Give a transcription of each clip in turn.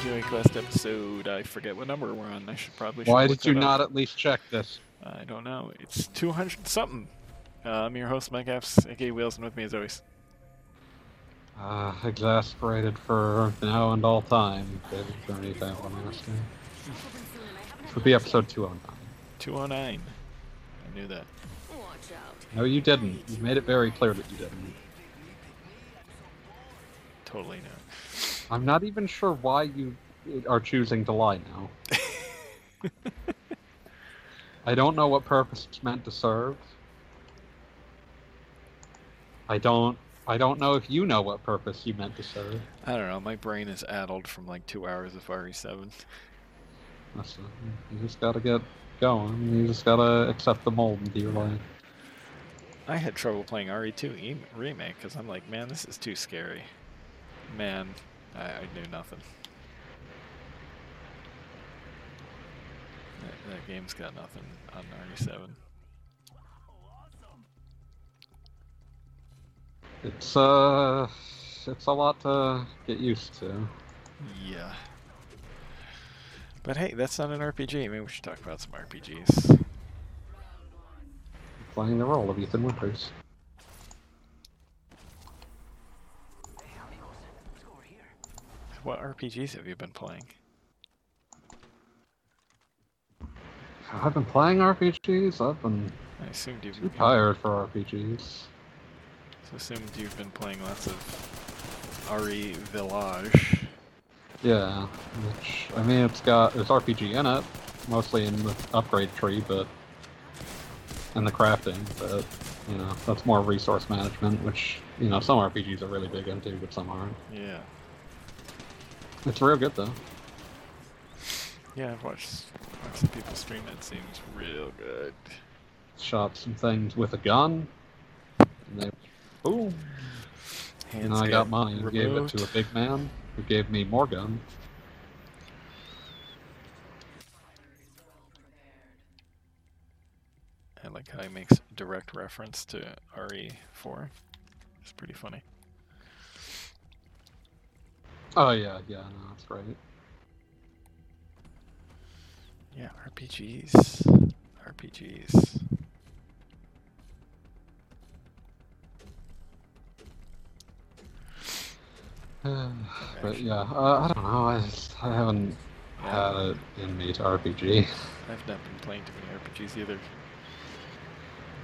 Hello and welcome to QA Quest episode. I forget what number we're on. I should probably. Should Why look did you not up. at least check this? I don't know. It's 200 something. Uh, I'm your host, Mike F's, aka Wheels, and with me as always. Uh, exasperated for now and all time. David Journey that one last game. This would be episode 209. 209. I knew that. No, you didn't. You made it very clear that you didn't. Totally no. I'm not even sure why you are choosing to lie now. I don't know what purpose it's meant to serve. I don't. I don't know if you know what purpose you meant to serve. I don't know. My brain is addled from like two hours of RE7. That's. You just gotta get going. You just gotta accept the mold into your life. I had trouble playing RE2 e- remake because I'm like, man, this is too scary. Man, I, I knew nothing. That, that game's got nothing on RE7. It's uh, it's a lot to get used to. Yeah. But hey, that's not an RPG. Maybe we should talk about some RPGs. Playing the role of Ethan Winters. What RPGs have you been playing? I've been playing RPGs. I've been I assumed you've too tired for RPGs. So assumed you've been playing lots of RE Village. Yeah, which I mean, it's got there's RPG in it, mostly in the upgrade tree, but and the crafting, but you know that's more resource management, which you know some RPGs are really big into, but some aren't. Yeah. It's real good though. Yeah, I've watched, watched some people stream it. Seems real good. Shot some things with a gun, and they boom. Hands and I got mine and gave it to a big man who gave me more gun. I like how he makes direct reference to RE4. It's pretty funny. Oh yeah, yeah, no, that's right. Yeah, RPGs. RPGs. but yeah, uh, I don't know. I, just, I haven't had it in me to RPG. I've not been playing too many RPGs either.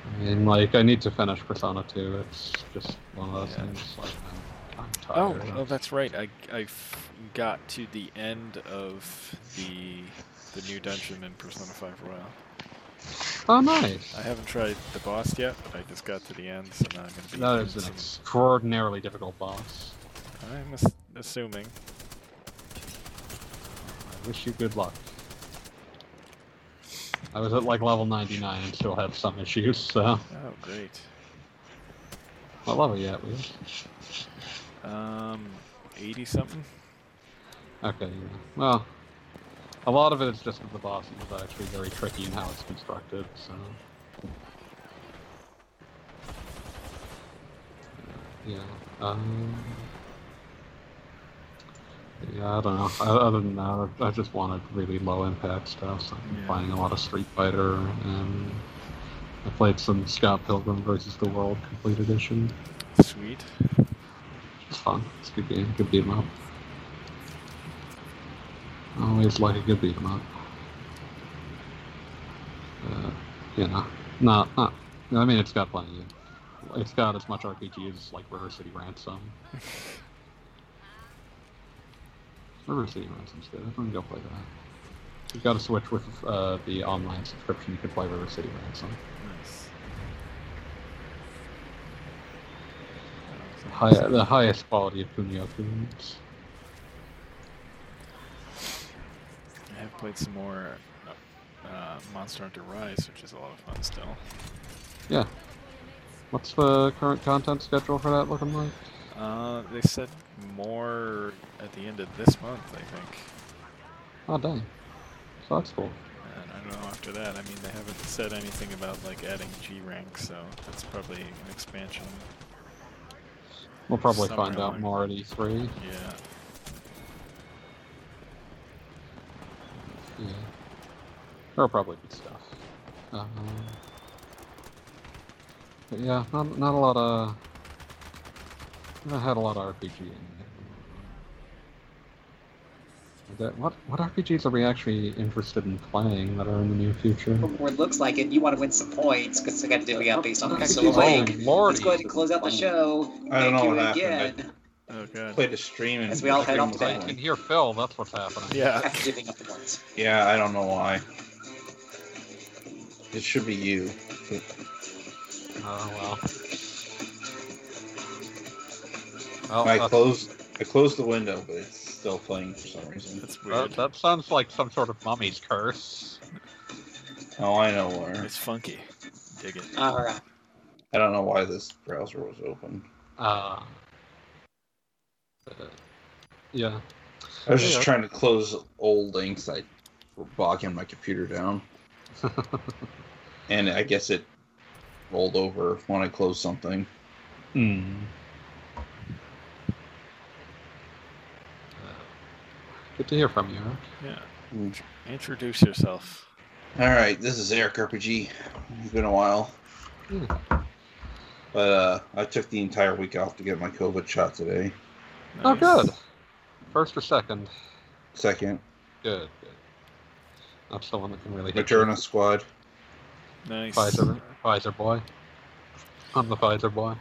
I mean, like, I need to finish Persona 2. It's just one of those Yeah. things. Like, Oh, oh, that's right. I, I got to the end of the the new dungeon in Persona 5 Royal. oh, nice. I haven't tried the boss yet, but I just got to the end, so now I'm gonna be. That is an extraordinarily difficult boss. I'm ass- assuming. I wish you good luck. I was at like level 99 and still had some issues, so. Oh, great. What level you at, Will? Um, 80 something. Okay, yeah. Well, a lot of it is just that the boss is actually very tricky in how it's constructed, so. Yeah. Um, yeah, I don't know. Other than that, I just wanted really low impact stuff, so I'm Yeah. playing a lot of Street Fighter, and I played some Scott Pilgrim versus the World Complete Edition. Sweet. It's fun. It's a good game. Good beat 'em up. I always like a good beat 'em up. Uh, you know, not not. I mean, it's got plenty. Of, it's got as much RPG as like River City Ransom. River City Ransom's good. I'm gonna go play that. You've got to switch with uh, the online subscription. You can play River City Ransom. Nice. The highest quality of Kunio tunes. I have played some more uh, Monster Hunter Rise, which is a lot of fun still. Yeah. What's the current content schedule for that looking like? Uh, they said more at the end of this month, I think. Oh, dang. So that's cool. And I don't know after that. I mean, they haven't said anything about like adding G rank, so that's probably an expansion. We'll probably Somewhere find out like more at E3. Yeah. Yeah. There'll probably be stuff. Um, but yeah, not, not a lot of... I had a lot of RPG in that, what what RPGs are we actually interested in playing that are in the near future? From what it looks like it, you want to win some points because they got to divvy up based on Okay, so oh, like, Lordy. let's go ahead and close out the show. I don't Thank know you what happened. again Oh god. Played a stream and As we all head off was to I bed. on. can hear Phil. That's what's happening. Yeah. after divvying up the points. Yeah, I don't know why. It should be you. Oh well. Well, I that's- closed. I closed the window, but it's still playing for some reason. That's that, weird. that sounds like some sort of mummy's curse. Oh, I know where. It's funky. Dig it. All right. I don't know why this browser was open. Uh, uh, yeah. I was just trying to close old links. I were bogging my computer down, and I guess it rolled over when I closed something. Hmm. Good to hear from you, Eric. Yeah. Mm. Introduce yourself. All right, this is Eric RPG. It's been a while, Hmm. but uh, I took the entire week off to get my COVID shot today. Oh, good. First or second? Second, Good, good. That's the one that can really hit you. Moderna squad. Nice. Pfizer, Pfizer boy. I'm the Pfizer boy.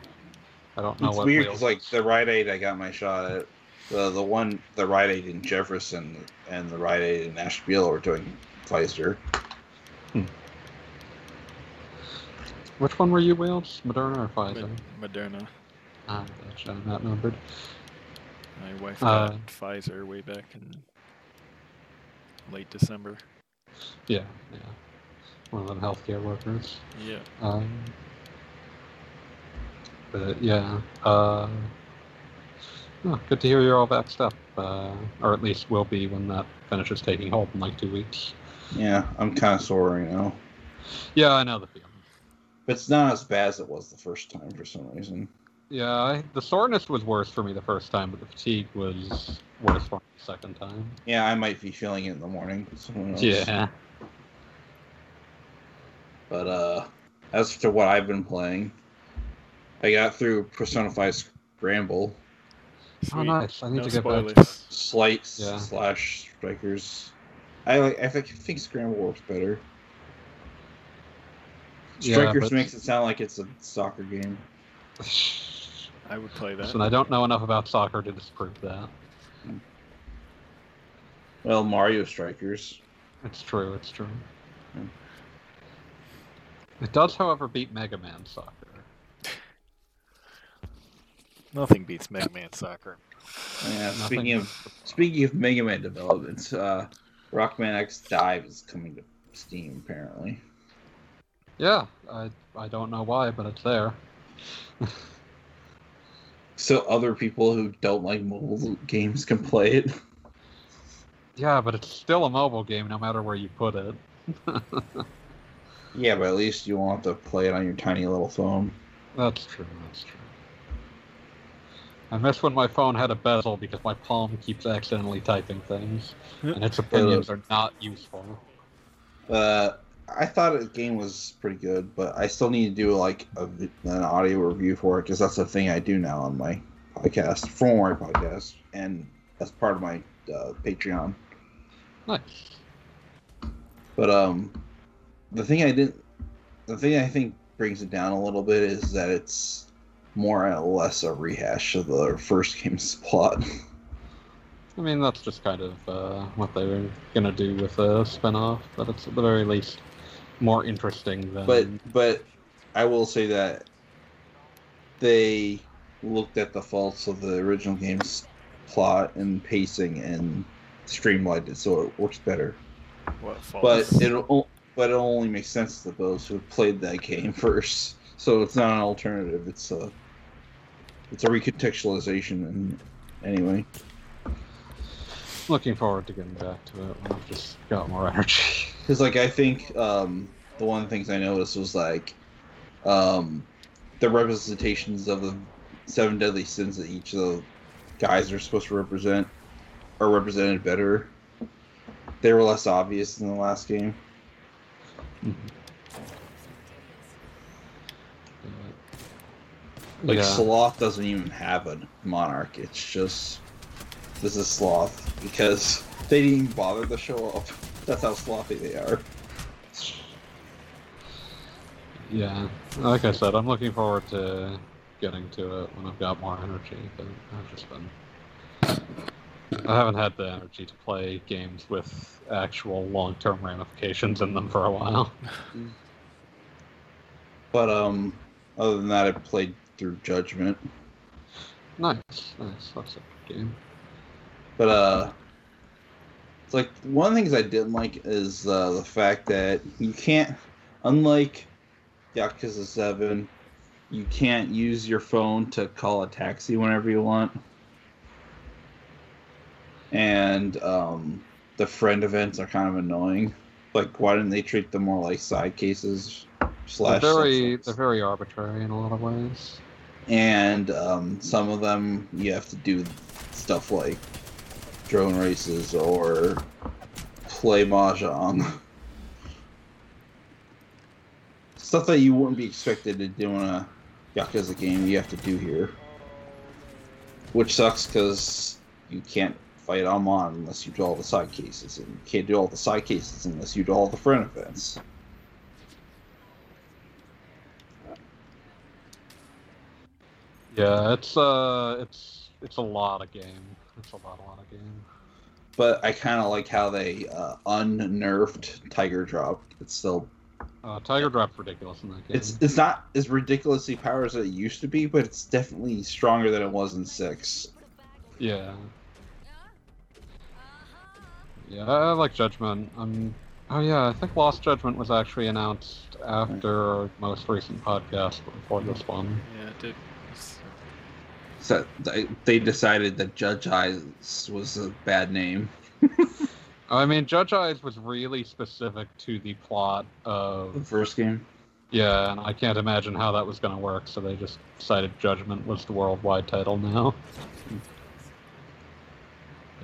I don't know it's what. weird wheels- because like the Rite Aid I got my shot at, the the one the Rite Aid in Jefferson and the Rite Aid in Asheville were doing Pfizer. Which one were you, Wheels? Moderna or Pfizer? Moderna. Ah, gotcha. I'm not numbered. My wife Uh, got Pfizer way back in late December. Yeah, yeah. One of them healthcare workers. Yeah. Um, but yeah, uh, oh, good to hear you're all vaxxed up, uh, or at least will be when that finishes taking hold in like two weeks. Yeah, I'm kind of sore right now, Yeah, I know the feeling. but it's not as bad as it was the first time for some reason. Yeah, I, the soreness was worse for me the first time, but the fatigue was worse for me the second time. Yeah, I might be feeling it in the morning. Yeah. But uh, as to what I've been playing, I got through Persona 5 Scramble, Oh, nice. I need No to get back. spoilers. Slight Yeah. slash Strikers. I like. I think, I think Scramble works better. Yeah, Strikers but- makes it sound like it's a soccer game. I would play that. Listen, I don't know enough about soccer to disprove that. Well, Mario Strikers. It's true. It's true. Hmm. It does, however, beat Mega Man Soccer. Nothing beats Mega Man Soccer. Yeah. Nothing- Speaking of speaking of Mega Man developments, uh, Rockman X Dive is coming to Steam apparently. Yeah, I I don't know why, but it's there. So other people who don't like mobile games can play it. Yeah, but it's still a mobile game, no matter where you put it. Yeah, but at least you won't have to play it on your tiny little phone. That's true. That's true. I miss when my phone had a bezel because my palm keeps accidentally typing things, and its opinions are not useful. Uh, I thought the game was pretty good, but I still need to do like a, an audio review for it because that's the thing I do now on my podcast, for my podcast, and as part of my uh, Patreon. Nice. But um, the thing I didn't, the thing I think brings it down a little bit is that it's more or less a rehash of the first game's plot. I mean, that's just kind of uh, what they were gonna do with a spin-off, but it's at the very least more interesting than. but but I will say that they looked at the faults of the original game's plot and pacing and streamlined it so it works better. What fault? But it but it only makes sense to those who have played that game first. So it's not an alternative. It's a it's a recontextualization. And anyway, looking forward to getting back to it when I've just got more energy. because like I think um, the one of the things I noticed was like um, the representations of the seven deadly sins that each of the guys are supposed to represent are represented better. they were less obvious in the last game. Like yeah. Sloth doesn't even have a monarch. It's just this is Sloth because they didn't even bother to show up. That's how sloppy they are. Yeah, like I said, I'm looking forward to getting to it when I've got more energy. But I've just been, I haven't had the energy to play games with actual long-term ramifications in them for a while. But um, other than that, I played through Judgment. Nice, nice. That's a good game. But uh, it's like one of the things I didn't like is uh, the fact that you can't, unlike Yakuza Seven, you can't use your phone to call a taxi whenever you want. And um, the friend events are kind of annoying. Like, why didn't they treat them more like side cases? They're very, subsets? they're very arbitrary in a lot of ways. and um, some of them you have to do stuff like drone races or play mahjong. Stuff that you wouldn't be expected to do in a Yakuza game, you have to do here. Which sucks because you can't fight Amon unless you do all the side cases, and you can't do all the side cases unless you do all the front events. Yeah, it's uh, it's it's a lot of game. It's a lot, a lot of game. But I kind of like how they uh, unnerfed Tiger Drop. It's still Uh, Tiger Drop's ridiculous in that game. It's it's not as ridiculously powered as it used to be, but it's definitely stronger than it was in six. Yeah. Yeah, I I like Judgment. Um, oh yeah, I think Lost Judgment was actually announced after our most recent podcast before this one. Yeah, it did. So they, they decided that Judge Eyes was a bad name. I mean, Judge Eyes was really specific to the plot of The first game. yeah, and I can't imagine how that was going to work, so they just decided Judgment was the worldwide title now.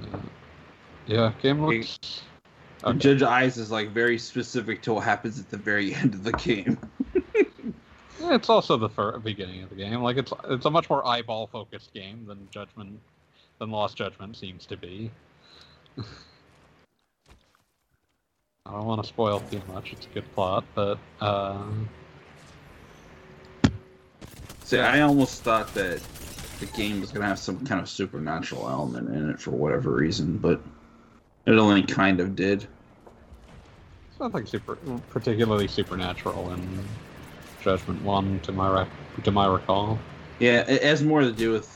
Yeah, yeah game looks. Okay. Judge Eyes is like very specific to what happens at the very end of the game. It's also the fir- beginning of the game. Like it's it's a much more eyeball focused game than Judgment, than Lost Judgment seems to be. I don't want to spoil too much. It's a good plot, but uh, See, I almost thought that the game was gonna have some kind of supernatural element in it for whatever reason, but it only kind of did. it's nothing super particularly supernatural in Judgment One, to my rec- to my recall. Yeah, it has more to do with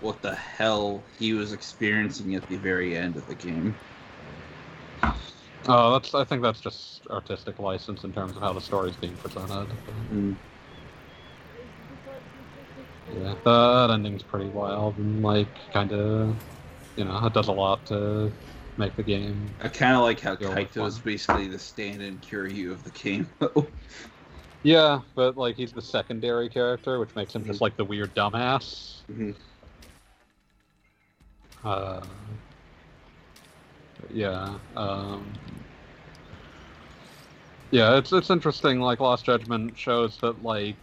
what the hell he was experiencing at the very end of the game. Oh, that's I think that's just artistic license in terms of how the story's being presented. Mm. Yeah, that ending's pretty wild and like kind of, you know, it does a lot to make the game. I kind of like how Kaito is basically the stand-in Kiryu of the game. Yeah, but like he's the secondary character, which makes him just like the weird dumbass. Mhm. Uh, yeah. Um, yeah, it's it's interesting. Like Lost Judgment shows that like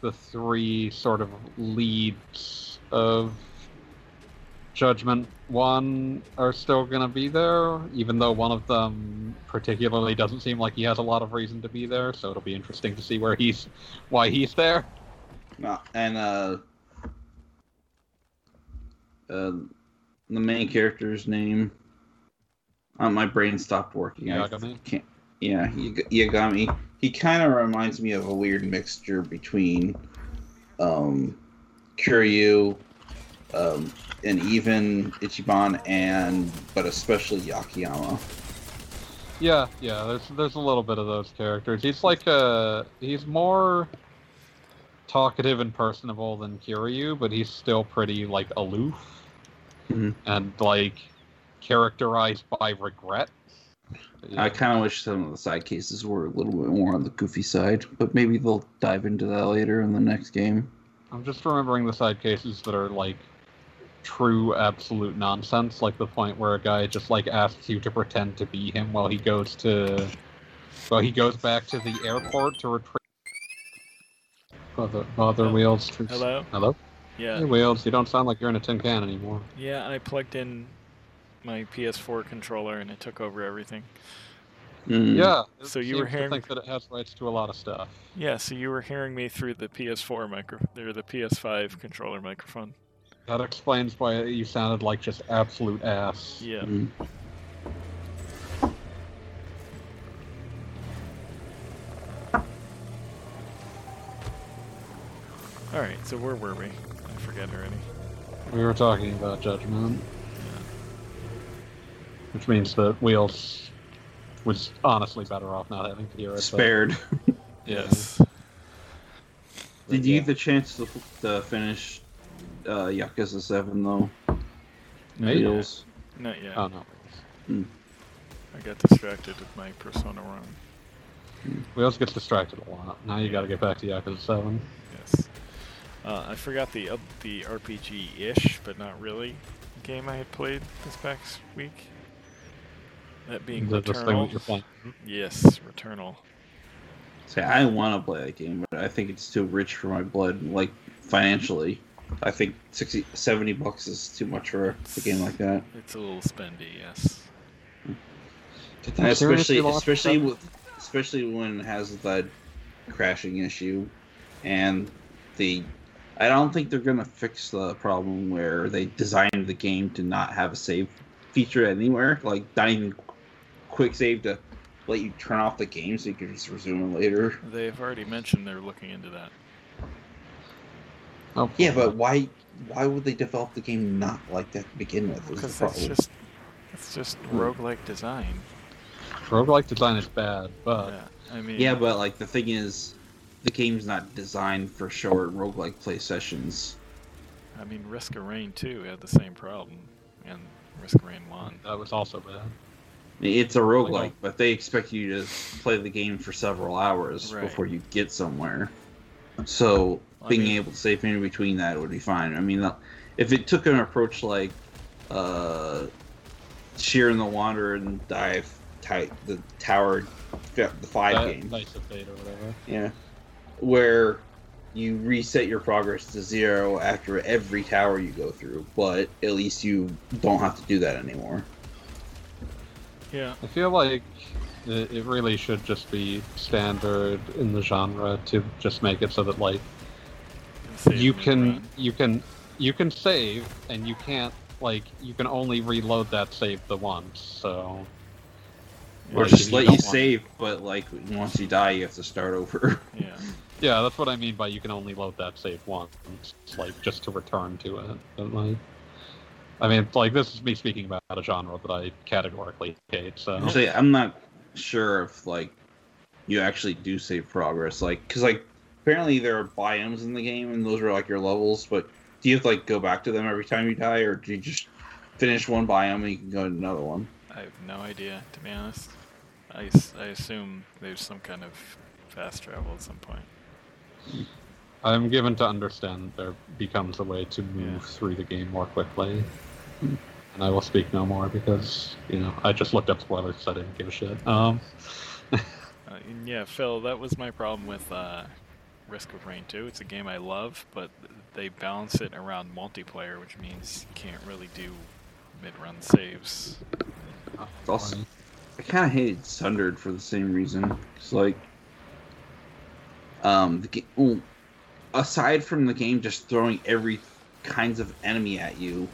the three sort of leads of Judgment One are still gonna be there, even though one of them particularly doesn't seem like he has a lot of reason to be there. So it'll be interesting to see where he's, why he's there. And uh, uh, the main character's name. Uh, my brain stopped working. I Yagami? can't. Yeah, Yagami. He kind of reminds me of a weird mixture between um, Kiryu, um, and even Ichiban, and but especially Akiyama. Yeah, yeah. There's there's a little bit of those characters. He's like a he's more talkative and personable than Kiryu, but he's still pretty like aloof Mhm. and like characterized by regret. Yeah. I kind of wish some of the side cases were a little bit more on the goofy side, but maybe they'll dive into that later in the next game. I'm just remembering the side cases that are like true absolute nonsense, like the point where a guy just like asks you to pretend to be him while he goes to, well, he goes back to the airport to retrieve. Other, other wheels. troops- Hello? Hello. Yeah. Hey, wheels. You don't sound like you're in a tin can anymore. Yeah, I plugged in my PS4 controller and it took over everything. Mm. Yeah. it So you were seems to hearing- think that it has rights to a lot of stuff. Yeah, so you were hearing me through the PS4 micro or the PS5 controller microphone. That explains why you sounded like just absolute ass. Yeah. Mm. All right, so where were we? I forget already. We were talking about judgment, which means that Wheels was honestly better off not having to hear it. but- Spared. Yes. Did you get the chance to, to finish uh, Yakuza 7 though? Maybe. Wheels? Not yet. Oh no. I got distracted with my Persona Run. Wheels get distracted a lot. Now you got to get back to Yakuza Seven. Yes. Uh, I forgot the uh, the RPG-ish, but not really, game I had played this past week. That being The, Returnal. that you're playing. Yes, Returnal. Say, I want to play that game, but I think it's too rich for my blood, like financially. I think 60, 70 bucks is too much for a game like that. It's a little spendy, yes. Did And especially, especially with, especially when it has that crashing issue, and the, I don't think they're gonna fix the problem where they designed the game to not have a save feature anywhere, like not even quick save to let you turn off the game so you can just resume it later. They've already mentioned they're looking into that. Oh, Yeah, but why? Why would they develop the game not like that to begin with? Because that's just it's just hmm. roguelike design. roguelike design is bad, but yeah. I mean Yeah, but like the thing is, the game's not designed for short roguelike play sessions. I mean Risk of Rain 2 had the same problem. And Risk of Rain 1. that was also bad. It's a roguelike, but they expect you to play the game for several hours Right. before you get somewhere. So I being mean- able to save in between that would be fine. I mean, if it took an approach like uh, Shiren the Wanderer and Dive, ty- the Tower, the five That- game, Dice of Fate or whatever. Yeah. Where you reset your progress to zero after every tower you go through, but at least you don't have to do that anymore. Yeah. I feel like it, it really should just be standard in the genre to just make it so that like save you can run. you can you can save and you can't like you can only reload that save the once. So Or Like, just if you let you don't want- save, but like once you die, you have to start over. Yeah. yeah, that's what I mean by you can only load that save once, like just to return to it. But like, I mean, like this is me speaking about a genre that I categorically hate. So Actually, I'm not sure if like you actually do save progress, like because like apparently there are biomes in the game, and those are like your levels. But do you have to like go back to them every time you die, or do you just finish one biome and you can go to another one? I have no idea, to be honest. I, I assume there's some kind of fast travel at some point. I'm given to understand there becomes a way to move Yeah. through the game more quickly. And I will speak no more because, you know, I just looked up spoilers, so I didn't give a shit. Um, Uh, yeah, Phil, that was my problem with uh, Risk of Rain 2. It's a game I love, but they balance it around multiplayer, which means you can't really do mid-run saves. It's also, I kind of hated Sundered for the same reason. It's like, um, the ga- well, aside from the game just throwing every kinds of enemy at you,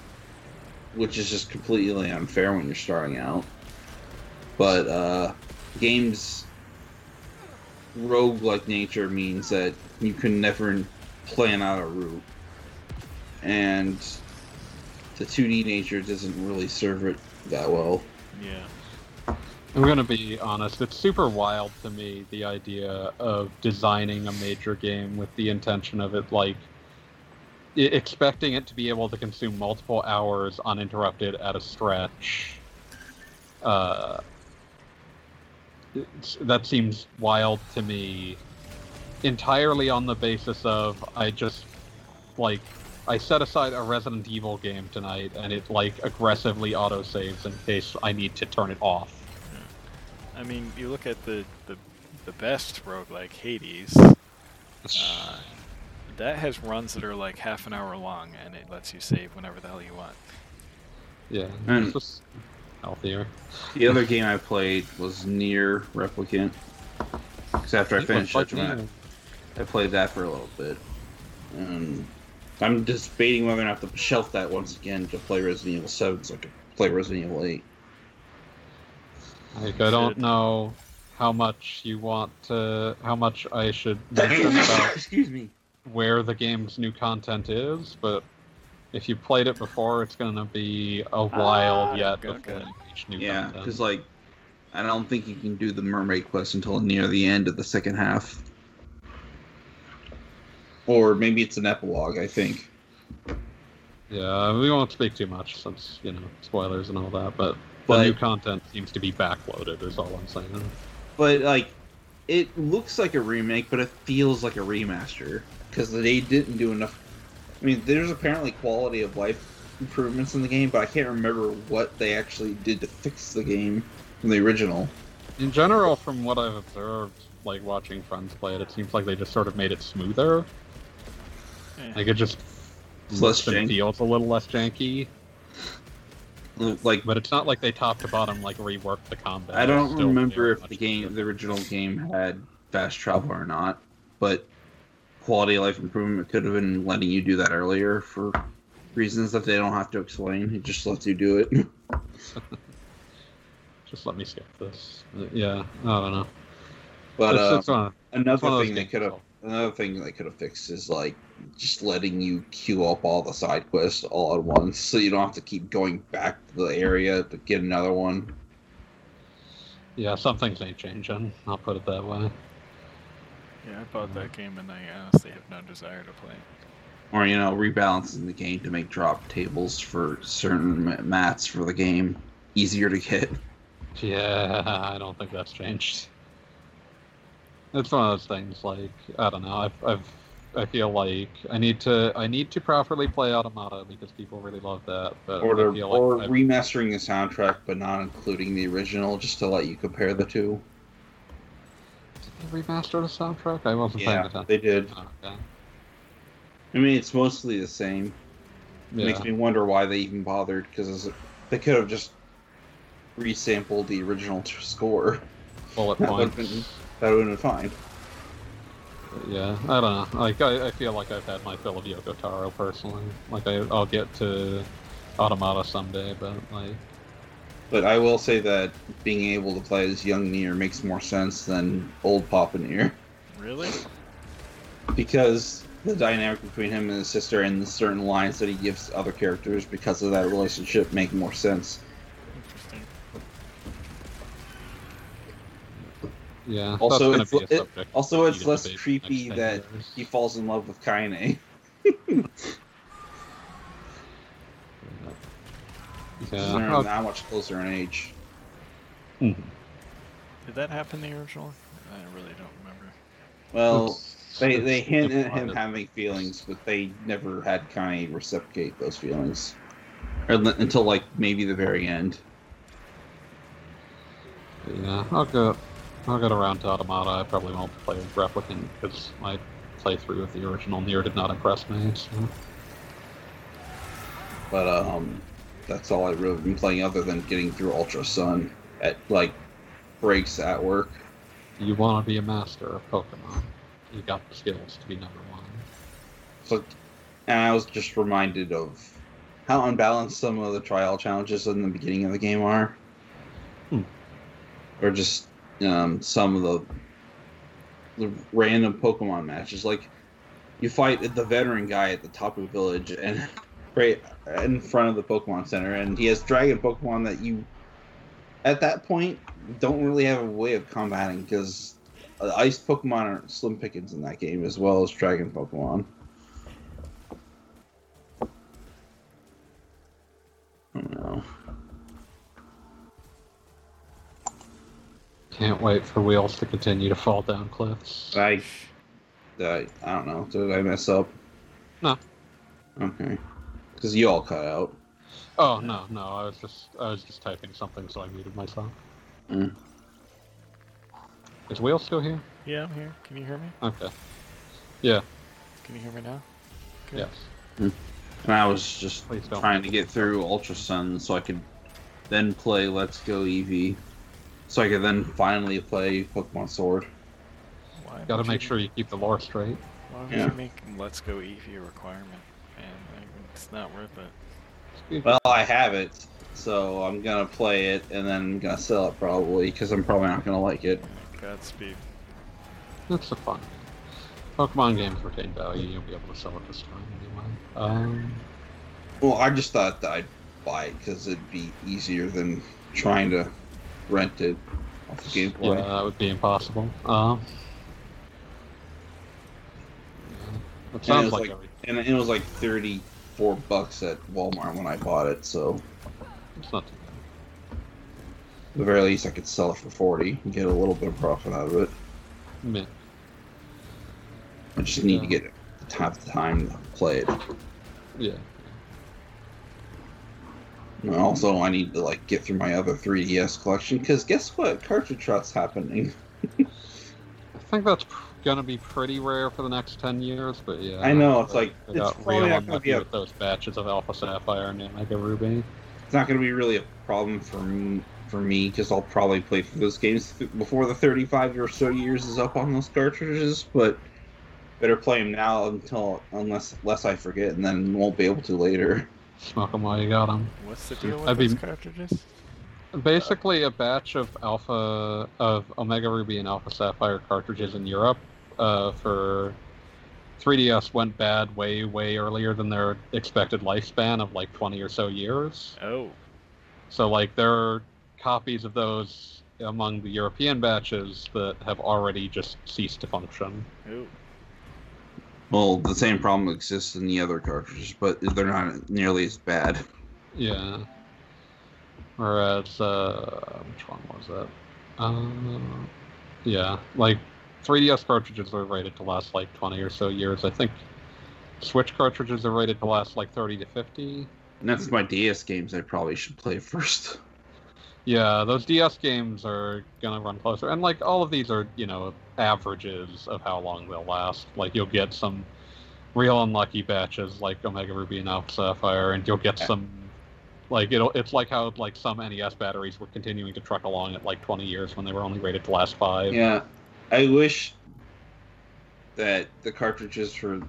which is just completely unfair when you're starting out. But uh, games rogue-like nature means that you can never plan out a route, and the 2D nature doesn't really serve it that well. Yeah. I'm gonna be honest. It's super wild to me the idea of designing a major game with the intention of it like expecting it to be able to consume multiple hours uninterrupted at a stretch. Uh, it's, that seems wild to me. Entirely on the basis of I just like I set aside a Resident Evil game tonight, and it like aggressively auto saves in case I need to turn it off. I mean, you look at the the, the best roguelike Hades. Uh, that has runs that are like half an hour long, and it lets you save whenever the hell you want. yeah, And- just healthier. The other game I played was Nier Replicant. Because after I It finished like Judgment, I played that for a little bit. And I'm debating whether or not to shelf that once again to play Resident Evil 7 so I can play Resident Evil 8. Like I don't know how much you want to, how much I should mention about Excuse me. where the game's new content is, but if you played it before, it's gonna be a while Ah, yet okay, before okay. you reach new Yeah, because like, I don't think you can do the mermaid quest until near the end of the second half. Or maybe it's an epilogue. I think. Yeah, we won't speak too much since you know spoilers and all that, but the new content seems to be backloaded. Is all I'm saying. But like, it looks like a remake, but it feels like a remaster because they didn't do enough. I mean, there's apparently quality of life improvements in the game, but I can't remember what they actually did to fix the game from the original. In general, from what I've observed, like watching friends play it, it seems like they just sort of made it smoother. Eh, Like it just less and janky. feels a little less janky. Like, But it's not like they top to bottom like reworked the combat. I don't remember if the game, the original game, had fast travel or not, but quality of life improvement could have been letting you do that earlier for reasons that they don't have to explain. It just lets you do it. Just let me skip this. Yeah, I don't know. But it's, uh, it's it's another one of those thing they could have another thing they could have fixed is like just letting you queue up all the side quests all at once, so you don't have to keep going back to the area to get another one. Yeah, some things ain't changing. I'll put it that way. Yeah, I bought that game and I honestly have no desire to play. it. Or you know, rebalancing the game to make drop tables for certain mats for the game easier to get. Yeah, I don't think that's changed. It's one of those things. Like I don't know. I've, I've I feel like I need to I need to properly play Automata because people really love that. But Or I to, feel like or remastering the soundtrack but not including the original, just to let you compare the two. Did they remaster the soundtrack. I wasn't paying Yeah, attention. they did. Oh, okay. I mean, it's mostly the same. It Yeah. makes me wonder why they even bothered because they could have just resampled the original t- score. Bullet That would've points. been- That would have been fine. Yeah, I don't know. Like I, I feel like I've had my fill of Yoko Taro personally. Like I, I'll get to Automata someday, but like But I will say that being able to play as young Nier makes more sense than old Papa Nier Really? because the dynamic between him and his sister and the certain lines that he gives other characters because of that relationship make more sense. Interesting. yeah. Also, it's, gonna be a it- also it's less creepy that he falls in love with Kaine. Yeah. They're I'll- that much closer in age. Mhm. Did that happen in the original? I really don't remember. Well, It's- they it's they hint at him implied. having feelings, but they never had Kaine reciprocate those feelings, or, until like maybe the very end. Yeah, I'll go. I'll get around to Automata. I probably won't play Replicant because my playthrough of the original Nier did not impress me. So. But um, that's all I've really been playing other than getting through Ultra Sun at like breaks at work. You want to be a master of Pokemon. You got the skills to be number one. So, and I was just reminded of how unbalanced some of the trial challenges in the beginning of the game are, Hmm. or just um, some of the the random Pokemon matches. Like you fight the veteran guy at the top of the village and right in front of the Pokemon Center, and he has dragon Pokemon that you at that point don't really have a way of combating because uh, ice Pokemon are slim pickings in that game as well as dragon Pokemon. I don't. Can't wait for wheels to continue to fall down cliffs. I, I, I don't know. Did I mess up? No. Okay. Because you all cut out. Oh no, no, I was just I was just typing something, so I muted myself. Mm. Is Wheel still here? Yeah, I'm here. Can you hear me? Okay. Yeah. Can you hear me now? Good. Yes. And I was just trying to get through Ultra Sun so I could then play Let's Go Eevee. So I could then finally play Pokemon Sword. Why Got to make you- sure you keep the lore straight. Why would Yeah. you make Let's Go Eevee a requirement? Man, like, it's not worth it. Well, I have it, so I'm gonna play it and then I'm gonna sell it probably because I'm probably not gonna like it. Godspeed. It's a fun. Pokemon games retain value. You'll be able to sell it this time anyway. Um, Well, I just thought that I'd buy it because it'd be easier than trying to rent it off the yeah, GameFly. that would be impossible. Um, yeah, it it sounds was like, like- every, And it was like 34 bucks at Walmart when I bought it, so it's not too at the very least I could sell it for 40 and get a little bit of profit out of it. Meh. I just need to get the time, the time to play it. Yeah. And also, I need to like get through my other 3DS collection because guess what? Cartridge shot's happening. I think that's gonna be pretty rare for the next ten years, but yeah. I know, it's like, I it's got probably real not gonna unlucky be a- those batches of Alpha Sapphire and Omega Ruby. It's not going to be really a problem for me for me because I'll probably play through those games before the 35 or so years is up on those cartridges. But better play them now until unless unless I forget, and then won't be able to later. Smoke them while you got them. What's the deal with I'd be- cartridges? Basically, a batch of Alpha of Omega Ruby and Alpha Sapphire cartridges in Europe uh, for 3DS went bad way way earlier than their expected lifespan of like 20 or so years. Oh, So like there are copies of those among the European batches that have already just ceased to function. oh. Well, the same problem exists in the other cartridges, but they're not nearly as bad. Yeah. Whereas, uh, which one was that? Uh, yeah, like 3DS cartridges are rated to last like 20 or so years. I think Switch cartridges are rated to last like 30 to 50. And that's my DS games I probably should play first. Yeah, those DS games are gonna run closer, and like all of these are, you know, averages of how long they'll last. Like you'll get some real unlucky batches, like Omega Ruby and Alpha Sapphire, and you'll get some, like it'll. It's like how like some NES batteries were continuing to truck along at like 20 years when they were only rated to last five. Yeah, I wish that the cartridges for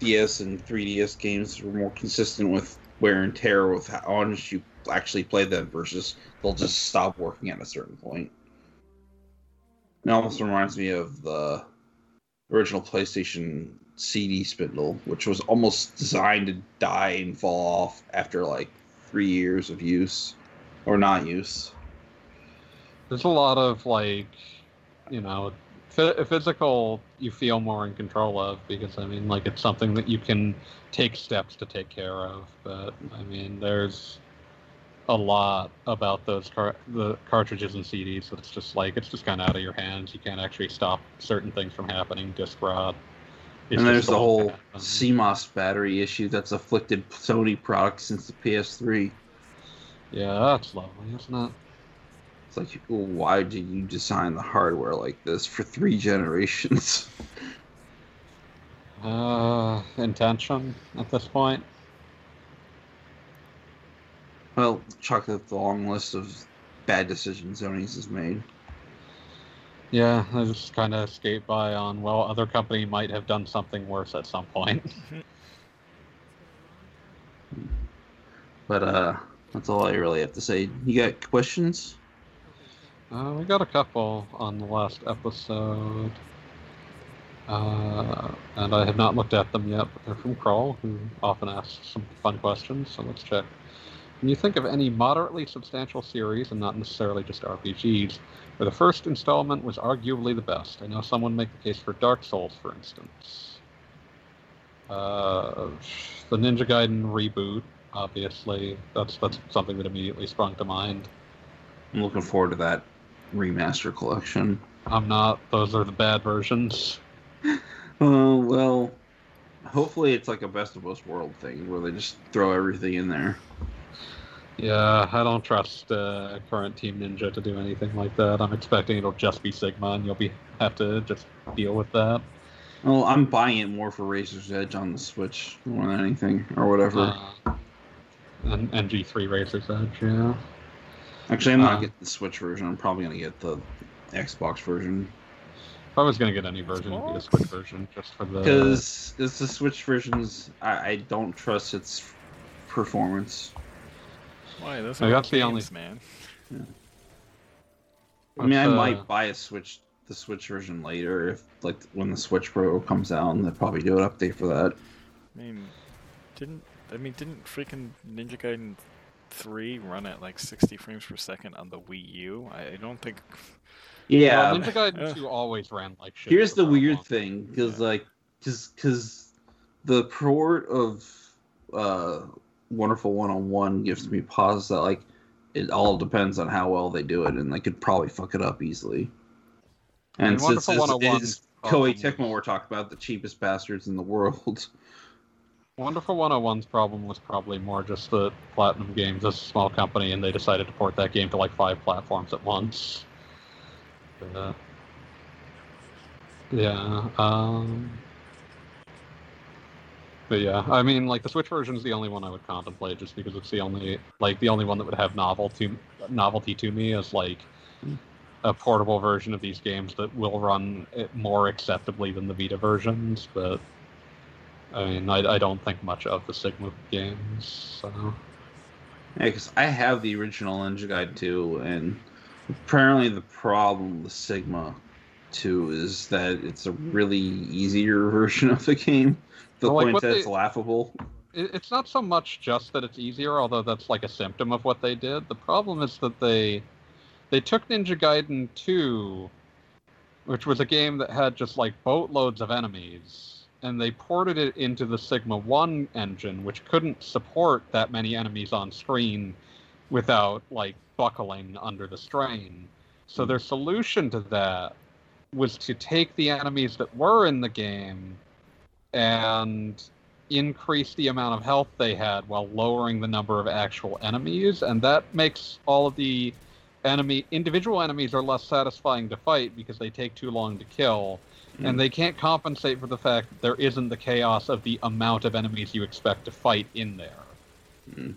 DS and 3DS games were more consistent with wear and tear with how honest you actually play them versus they'll just stop working at a certain point. It almost reminds me of the original PlayStation CD spindle, which was almost designed to die and fall off after like three years of use or not use. There's a lot of like, you know, phy- physical you feel more in control of because I mean, like it's something that you can take steps to take care of. But I mean, there's a lot about those car- the cartridges and CDs that's just like it's just kind of out of your hands. You can't actually stop certain things from happening. Disc rot. It's and there's the whole. CMOS battery issue that's afflicted Sony products since the PS3. Yeah, that's lovely, isn't it? It's like, well, why did you design the hardware like this for three generations? Uh, intention at this point. well, chalk up the long list of bad decisions Sony's has made. Yeah, I just kind of skate by on, well, other company might have done something worse at some point. But uh, that's all I really have to say. You got questions? Uh, we got a couple on the last episode. Uh, and I have not looked at them yet, but they're from Crawl, who often asks some fun questions, so let's check. When you think of any moderately substantial series, and not necessarily just RPGs, where the first installment was arguably the best, I know someone make the case for Dark Souls, for instance. Uh, the Ninja Gaiden reboot, obviously, that's that's something that immediately sprung to mind. I'm looking forward to that remaster collection. I'm not; those are the bad versions. Oh well, hopefully it's like a best of both world thing where they just throw everything in there. Yeah, I don't trust uh, current Team Ninja to do anything like that. I'm expecting it'll just be Sigma, and you'll be have to just deal with that. Well, I'm buying it more for Razor's Edge on the Switch more than anything, or whatever. Uh, and NG3 Razor's Edge, yeah. Actually, I'm not uh, getting the Switch version. I'm probably gonna get the Xbox version If I was gonna get any version, it'd be the Switch version, just for the. because it's the Switch versions. I, I don't trust its performance. Why? Those I are got the games, only- man. I mean, I uh, might buy a Switch, the Switch version later if like when the Switch Pro comes out, and they'll probably do an update for that. I mean, didn't I mean didn't freaking Ninja Gaiden three run at like 60 frames per second on the Wii U. I don't think. Yeah, Well, Ninja Uh. Gaiden 2 always ran like shit. Here's the weird long. thing, because Yeah. like, just because the port of uh, Wonderful One on One gives me pause that like it all depends on how well they do it, and they could probably fuck it up easily. I mean, And since Wonderful it's, 101 it's problem Koei Tecmo, was- we're talking about the cheapest bastards in the world. Wonderful 101's problem was probably more just that Platinum Games is a small company and they decided to port that game to like five platforms at once. Uh, yeah. Um, but yeah, I mean, like the Switch version is the only one I would contemplate, just because it's the only like the only one that would have novelty novelty to me as like a portable version of these games that will run more acceptably than the Vita versions. But I mean, I, I don't think much of the Sigma games. So Yeah, because I have the original Ninja Gaiden 2, and apparently the problem with Sigma 2 is that it's a really easier version of the game. The Well, like, point that it's laughable. it's not so much just that it's easier, although that's like a symptom of what they did. The problem is that they they took Ninja Gaiden 2, which was a game that had just like boatloads of enemies, and they ported it into the Sigma 1 engine, which couldn't support that many enemies on screen without like buckling under the strain. So hmm. their solution to that was to take the enemies that were in the game and increase the amount of health they had while lowering the number of actual enemies and that makes all of the enemy individual enemies are less satisfying to fight because they take too long to kill Mm. and they can't compensate for the fact that there isn't the chaos of the amount of enemies you expect to fight in there Mm.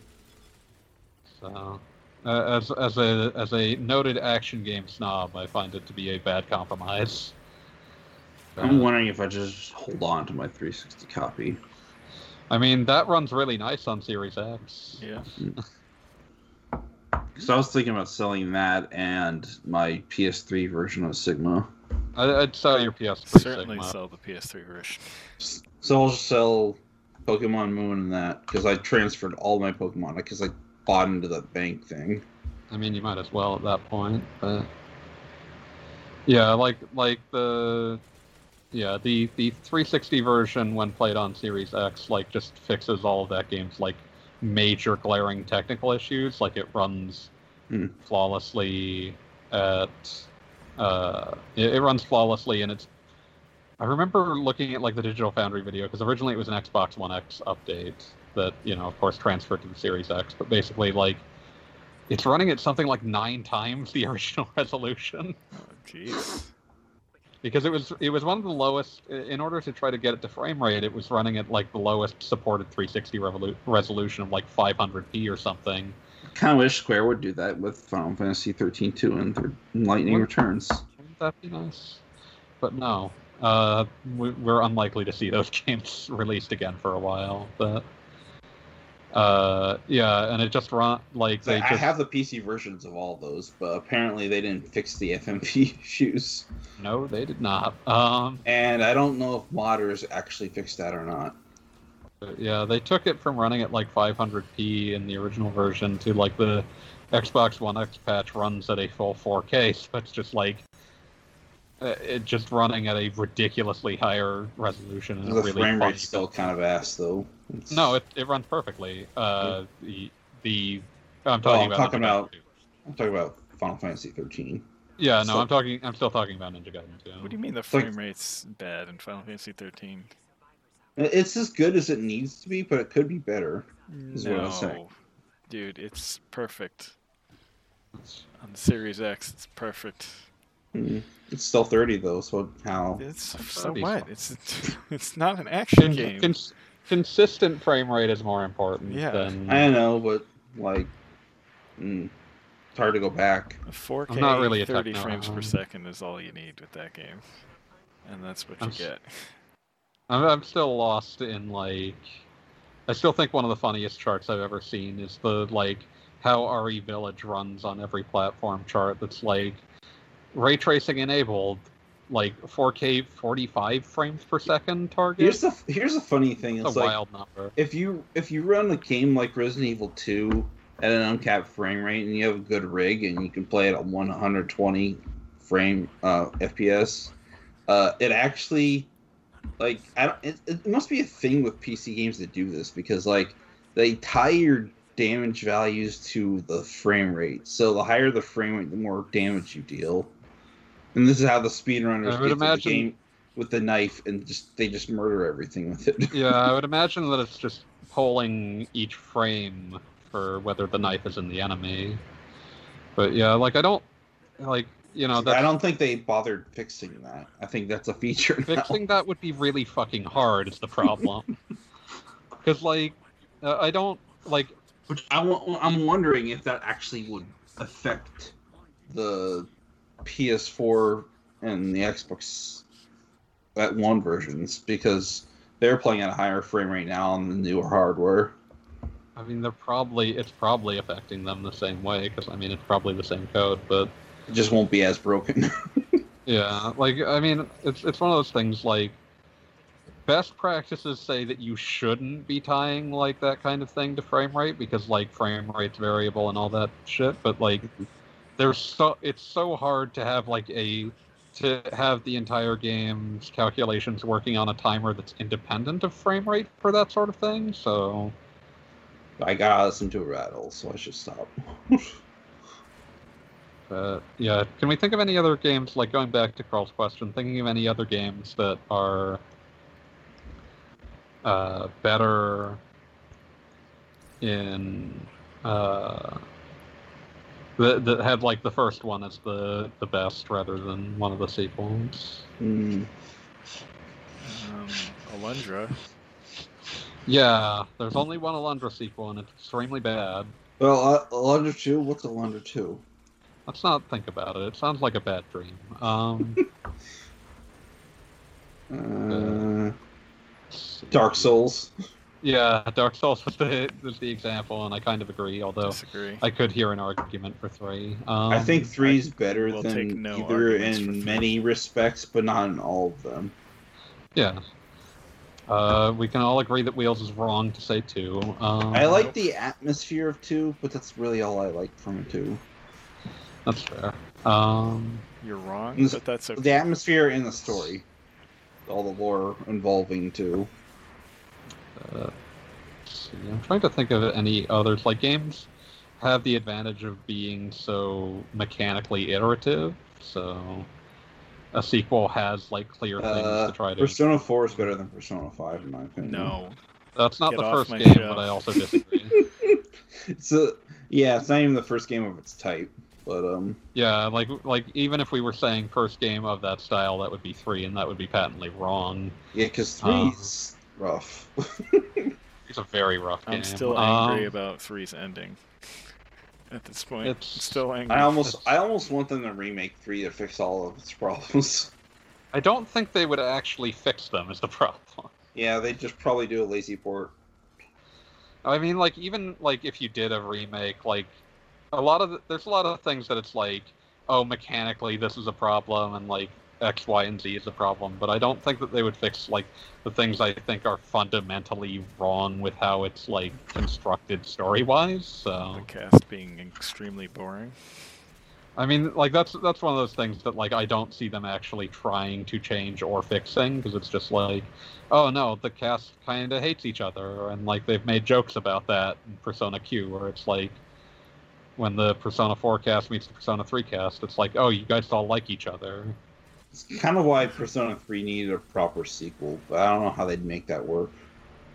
so uh, as as a as a noted action game snob i find it to be a bad compromise I'm Uh, wondering if I just hold on to my 360 copy. I mean, that runs really nice on Series X. Yeah. Because I was thinking about selling that and my PS3 version of Sigma. I, I'd sell your PS3 Certainly Sigma. sell the PS3 version. So I'll sell Pokemon Moon and that because I transferred all my Pokemon because I bought into the bank thing. I mean, you might as well at that point, but yeah, like like the yeah the the 360 version when played on Series X like just fixes all of that game's like major glaring technical issues. Like it runs Hmm. flawlessly at uh, it, it runs flawlessly and it's. I remember looking at like the Digital Foundry video because originally it was an Xbox One X update that you know of course transferred to the Series X, but basically like it's running at something like nine times the original resolution Oh, jeez. because it was it was one of the lowest. In order to try to get it to frame rate, it was running at like the lowest supported 360 revolu- resolution of like 500p or something. Kind of wish Square would do that with Final Fantasy 13 2 and their Lightning What? Returns. Wouldn't that be nice? But no, uh, we, we're unlikely to see those games released again for a while. But uh, yeah, and it just run like So they I just have the PC versions of all those, but apparently they didn't fix the FMV issues. no, they did not. Um, And I don't know if modders actually fixed that or not. But yeah, they took it from running at like 500p in the original version to like the Xbox One X patch runs at a full 4K, so it's just like uh, it just running at a ridiculously higher resolution and The really frame rate's still kind of ass, though. It's- No, it, it runs perfectly. Uh, the the I'm Oh, talking I'm about talking about- I'm talking about Final Fantasy 13. Yeah, no, so- I'm talking. I'm still talking about Ninja Gaiden 2. What do you mean the like- frame rate's bad in Final Fantasy 13? It's as good as it needs to be, but it could be better. Is what I'm no, saying. dude, it's perfect. On the Series X, it's perfect. Mm. It's still 30 though, so how? It's That's so already what? fine. It's it's not an action Con- game. cons- consistent frame rate is more important Yeah. than I know, but like, mm, it's hard to go back. A 4K, I'm not really 30 frames per second is all you need with that game, and that's what you I'm s- get. I'm, I'm still lost in like I still think one of the funniest charts I've ever seen is the like how RE Village runs on every platform chart that's like ray tracing enabled like 4K 45 frames per second target. Here's the here's the funny thing. It's It's a like wild number. if you if you run a game like Resident Evil 2 at an uncapped frame rate and you have a good rig and you can play it at 120 frame uh, FPS, uh, it actually like I don't, it, it must be a thing with PC games that do this because like they tie your damage values to the frame rate. So the higher the frame rate, the more damage you deal. And this is how the speedrunners get to the game with the knife and just they just murder everything with it. yeah, I would imagine that it's just polling each frame for whether the knife is in the enemy. But yeah, like I don't like you know that's I don't think they bothered fixing that. I think that's a feature. now. fixing that would be really fucking hard is the problem because like uh, i don't like Which I wa- I'm wondering if that actually would affect the PS4 and the Xbox at one versions because they're playing at a higher frame rate now on the newer hardware. i mean they're probably it's probably affecting them the same way because i mean it's probably the same code but It just won't be as broken. yeah like i mean it's it's one of those things like best practices say that you shouldn't be tying like that kind of thing to frame rate because like frame rate's variable and all that shit but like there's so it's so hard to have like a to have the entire game's calculations working on a timer that's independent of frame rate for that sort of thing so I gotta listen to a rattle, so I should stop. But yeah, can we think of any other games like going back to Carl's question? Thinking of any other games that are uh, better in uh, that that had like the first one as the the best rather than one of the sequels. Hmm. Um, Alundra. Yeah, there's only one Alundra sequel and it's extremely bad. Well, uh, Alundra 2? What's Alundra 2? Let's not think about it. It sounds like a bad dream. Um, Uh. Dark Souls. Yeah, Dark Souls was the was the example, and I kind of agree. Although Disagree. I could hear an argument for three. Um, I think three's better will than no either in many respects, but not in all of them. Yeah. Uh, we can all agree that Wheels is wrong to say two. Um, I like the atmosphere of two, but that's really all I like from two. That's fair. Um, You're wrong, This- but that's okay. The atmosphere in the story, all the lore involving too. uh, see. I'm trying to think of any others. Like games have the advantage of being so mechanically iterative, so a sequel has like clear things Uh, to try to. Persona Four is better than Persona Five, in my opinion. No. That's not Get the first game, shelf. but I also disagree. it's a yeah, it's not even the first game of its type, but um, yeah, like like even if we were saying first game of that style, that would be three, and that would be patently wrong. yeah, because Uh. three's rough. It's a very rough game. I'm still angry Um, about three's ending. At this point, It's- I'm still angry. I almost, I almost want them to remake three to fix all of its problems. I don't think they would actually fix them. Is the problem. yeah, they just probably do a lazy port. I mean, like even like if you did a remake, like a lot of the, there's a lot of things that it's like, oh, mechanically this is a problem, and like X, Y, and Z is a problem. But I don't think that they would fix like the things I think are fundamentally wrong with how it's like constructed story wise. So the cast being extremely boring. I mean, like that's that's one of those things that like I don't see them actually trying to change or fixing because it's just like, oh no, the cast kind of hates each other, and like they've made jokes about that in Persona Q, where it's like when the Persona 4 cast meets the Persona 3 cast, it's like, oh, you guys all like each other. It's kind of why Persona 3 needed a proper sequel, but I don't know how they'd make that work.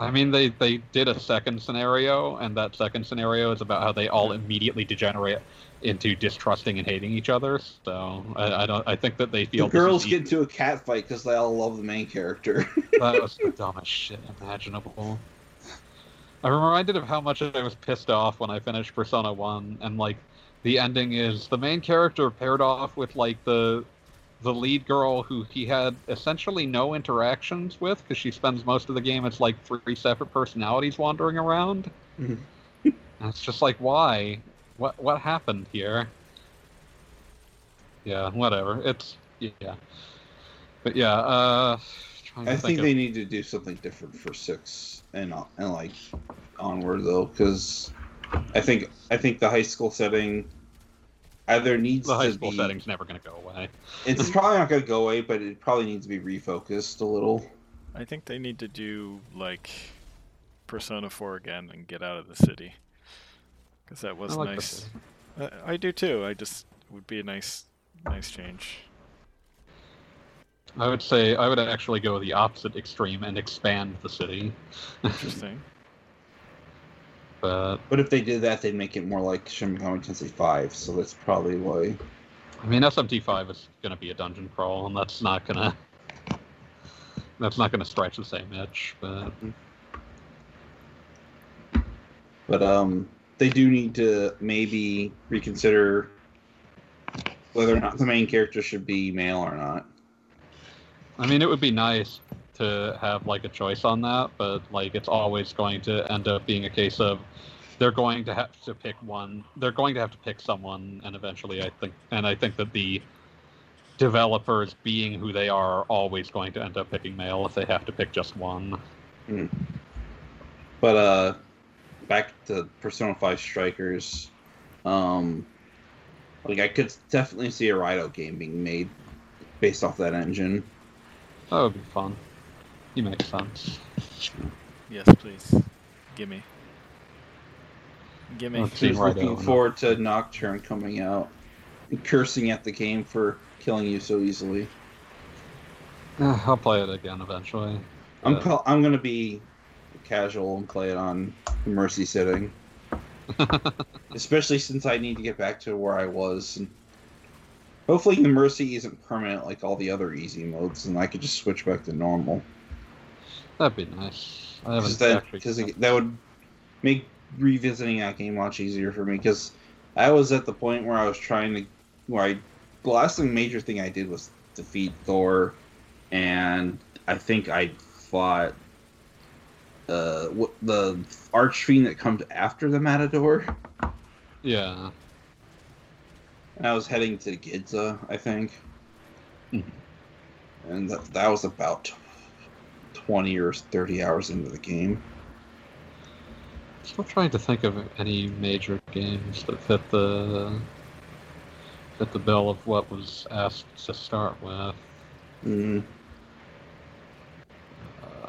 I mean, they they did a second scenario, and that second scenario is about how they all immediately degenerate into distrusting and hating each other. So I, I don't. I think that they feel this girls get into a cat fight because they all love the main character. that was the dumbest shit imaginable. I'm reminded of how much I was pissed off when I finished Persona 1, and like the ending is the main character paired off with like the the lead girl who he had essentially no interactions with because she spends most of the game it's like three separate personalities wandering around. Mhm. and it's just like why? What what happened here? Yeah, whatever. It's yeah. But yeah, uh I think of- they need to do something different for six and and like onward though, because I think I think the high school setting either needs the high to school be, setting's never going to go away. It's probably not going to go away, but it probably needs to be refocused a little. I think they need to do like Persona 4 again and get out of the city. Because that was I like nice. I, I do too. I just would be a nice, nice change. I would say I would actually go the opposite extreme and expand the city. Interesting. but But if they did that, they'd make it more like Shin Megami Tensei 5, so that's probably why. I mean, SMT5 is going to be a dungeon crawl, and that's not going to that's not going to stretch the same itch. But But um, they do need to maybe reconsider whether or not the main character should be male or not. I mean, it would be nice to have like a choice on that, but like it's always going to end up being a case of they're going to have to pick one. They're going to have to pick someone, and eventually, I think, and I think that the developers, being who they are, are always going to end up picking male if they have to pick just one. But uh, back to Persona 5 Strikers, um, like I could definitely see a Rido game being made based off that engine. That would be fun. You make sense. Yes, please. Gimme. Gimme. Let's see. She's Rido, looking no. forward to Nocturne coming out and cursing at the game for killing you so easily. Eh, I'll play it again eventually. I'm but- call- I'm gonna be casual and play it on Mercy sitting, especially since I need to get back to where I was. And hopefully, the Mercy isn't permanent like all the other easy modes, and I could just switch back to normal. That'd be nice. I haven't Because that, actually. 'cause it- that would make revisiting that game much easier for me. Because I was at the point where I was trying to, where I, the last thing, major thing I did was defeat Thor, and I think I fought uh the archfiend that comes after the Matador, yeah. And I was heading to Ginza, I think, Mhm. and that that was about twenty or thirty hours into the game. Still trying to think of any major games that fit the fit the bill of what was asked to start with. Mm. Uh,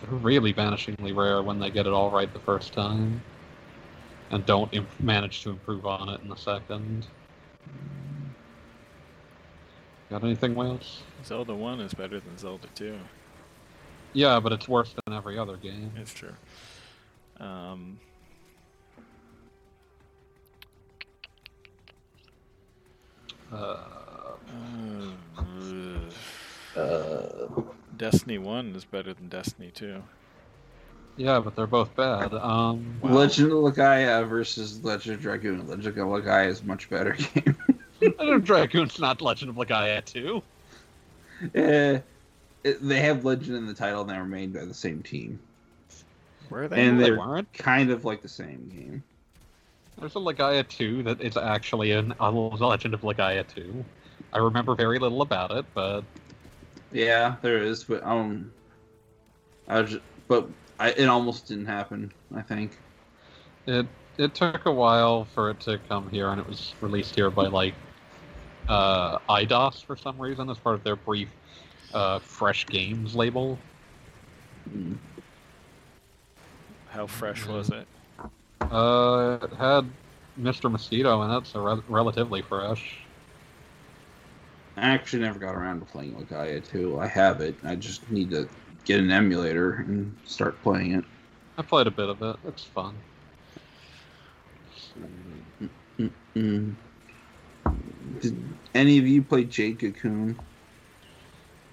they're really vanishingly rare when they get it all right the first time, and don't imp- manage to improve on it in the second. Got anything, Wheels? Zelda 1 is better than Zelda 2. Yeah, but it's worse than every other game. It's true. Um, Uh, uh, Uh, Destiny 1 is better than Destiny 2. Yeah, but they're both bad. Um, Wow. Legend of Legaia versus Legend of Dragoon. Legend of Legaia is a much better game. Legend of Dragoon's not Legend of Legaia 2. Eh, it- they have Legend in the title and they were made by the same team. Where are they? And They they're weren't. kind of like the same game. There's a Legaia 2 that is actually an, a Legend of Legaia 2. I remember very little about it, but Yeah, there is, but um, I was, ju- but I, it almost didn't happen. I think. it it took a while for it to come here, and it was released here by like uh, Eidos for some reason as part of their brief uh, Fresh Games label. Mm. How fresh was it? Uh, it had Mr. Mosquito and that's so re- relatively fresh. I actually never got around to playing Gaia 2. I have it. I just need to get an emulator and start playing it. I played a bit of it. It's fun. Mm. Did any of you play Jade Cocoon?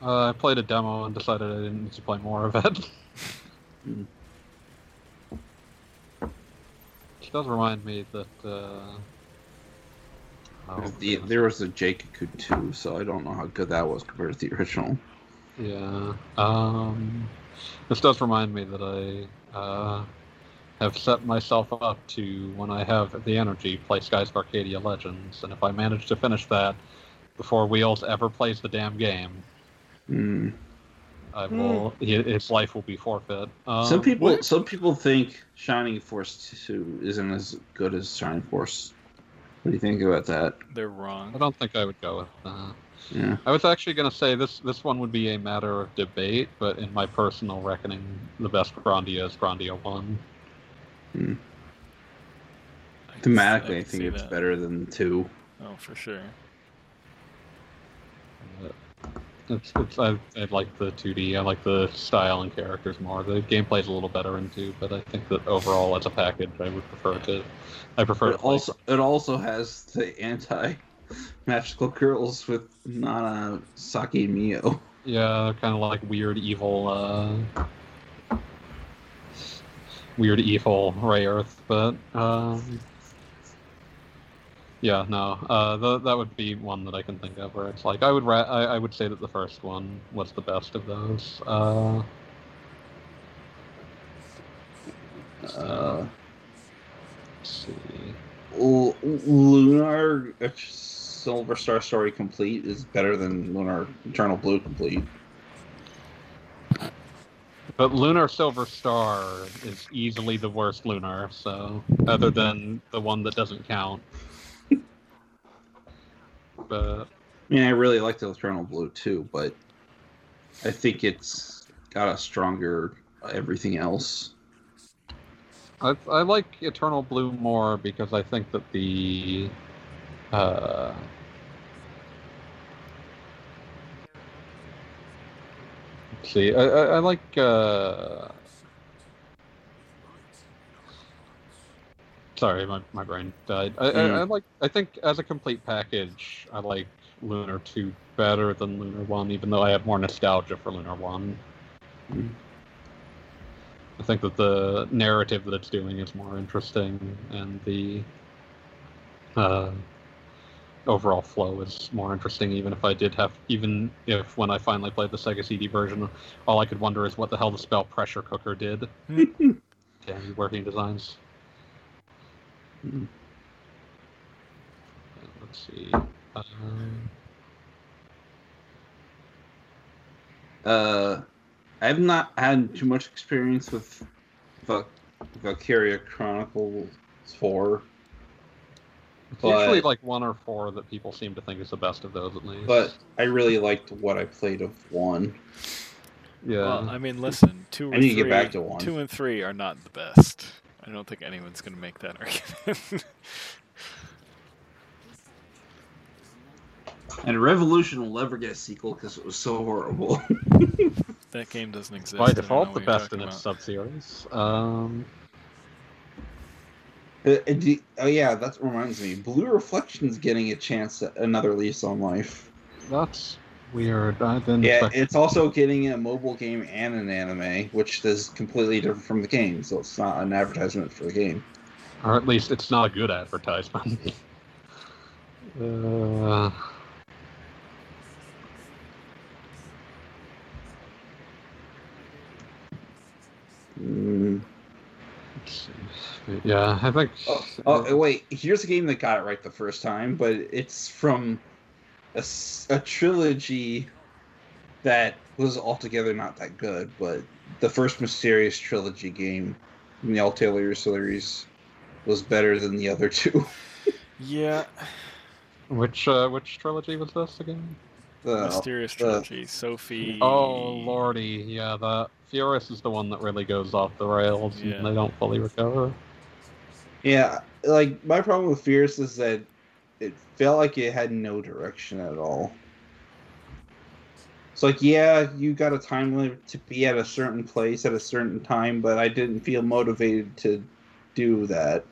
Uh, I played a demo and decided I didn't need to play more of it. Mm. Which does remind me that. Uh... oh, The, there was a Jade Cocoon 2, so I don't know how good that was compared to the original. Yeah. Um, this does remind me that I uh, have set myself up to, when I have the energy, play Skies of Arcadia Legends. And if I manage to finish that before Wheels ever plays the damn game, Mm. I will. hi- His life will be forfeit. Um, some people, what? some people think Shining Force 2 isn't as good as Shining Force. What do you think about that? They're wrong. I don't think I would go with that. Yeah. I was actually going to say this this one would be a matter of debate, but in my personal reckoning, the best Grandia is Grandia 1. Hmm. I can s- Thematically, I, can think it's that. better than 2. Oh, for sure. Uh, it's, it's I, I like the 2D. I like the style and characters more. The gameplay's a little better in 2, but I think that overall, as a package, I would prefer to. I prefer It to also, it also has the anti magical girls with Nana, Saki, and Mio. Yeah, kind of like weird evil, uh, weird evil Rayearth, but um, yeah, no, uh, th- that would be one that I can think of where it's like I would ra- I, I would say that the first one was the best of those. Uh, Uh, let's see. L- Lunar Silver Star Story Complete is better than Lunar Eternal Blue Complete. But Lunar Silver Star is easily the worst Lunar, so other than the one that doesn't count. but I mean, I really like the Eternal Blue too, but I think it's got a stronger everything else. I, I like Eternal Blue more because I think that the uh, let's see, I, I, I like uh, sorry, my, my brain died. I, I, Mm. I like I think as a complete package, I like Lunar Two better than Lunar One, even though I have more nostalgia for Lunar One. Mm. I think that the narrative that it's doing is more interesting, and the uh, overall flow is more interesting. Even if I did have, even if when I finally played the Sega CD version, all I could wonder is what the hell the spell pressure cooker did. Damn you working designs. Hmm. Let's see. Um, Uh, I've not had too much experience with Val- Valkyria Chronicles 4, it's But- usually like one or four that people seem to think is the best of those, at least. but I really liked what I played of 1. yeah, Well, I mean, listen, two I or need to three, get back to one. two and three are not the best. I don't think anyone's going to make that argument. And Revolution will never get a sequel because it was so horrible. that game doesn't exist. by I don't know default, the best in talking its sub-series. Um, Uh, oh yeah, that reminds me. Blue Reflection's getting a chance at another lease on life. that's weird. I didn't Yeah, expect it's also getting a mobile game and an anime, which is completely different from the game, so it's not an advertisement for the game. or at least it's not a good advertisement. uh, Mm. Let's yeah, I think. Oh, oh, wait, here's a game that got it right the first time, but it's from a trilogy that was altogether not that good, but the first Mysterious Trilogy game in the Atelier series was better than the other two. Yeah, which uh, which trilogy was this again? The- Mysterious Trilogy, Sophie. Oh lordy, yeah, the Firis is the one that really goes off the rails Yeah. and they don't fully recover. Yeah, like my problem with Firis is that it felt like it had no direction at all. It's like, yeah, you got a time limit to be at a certain place at a certain time, but I didn't feel motivated to do that.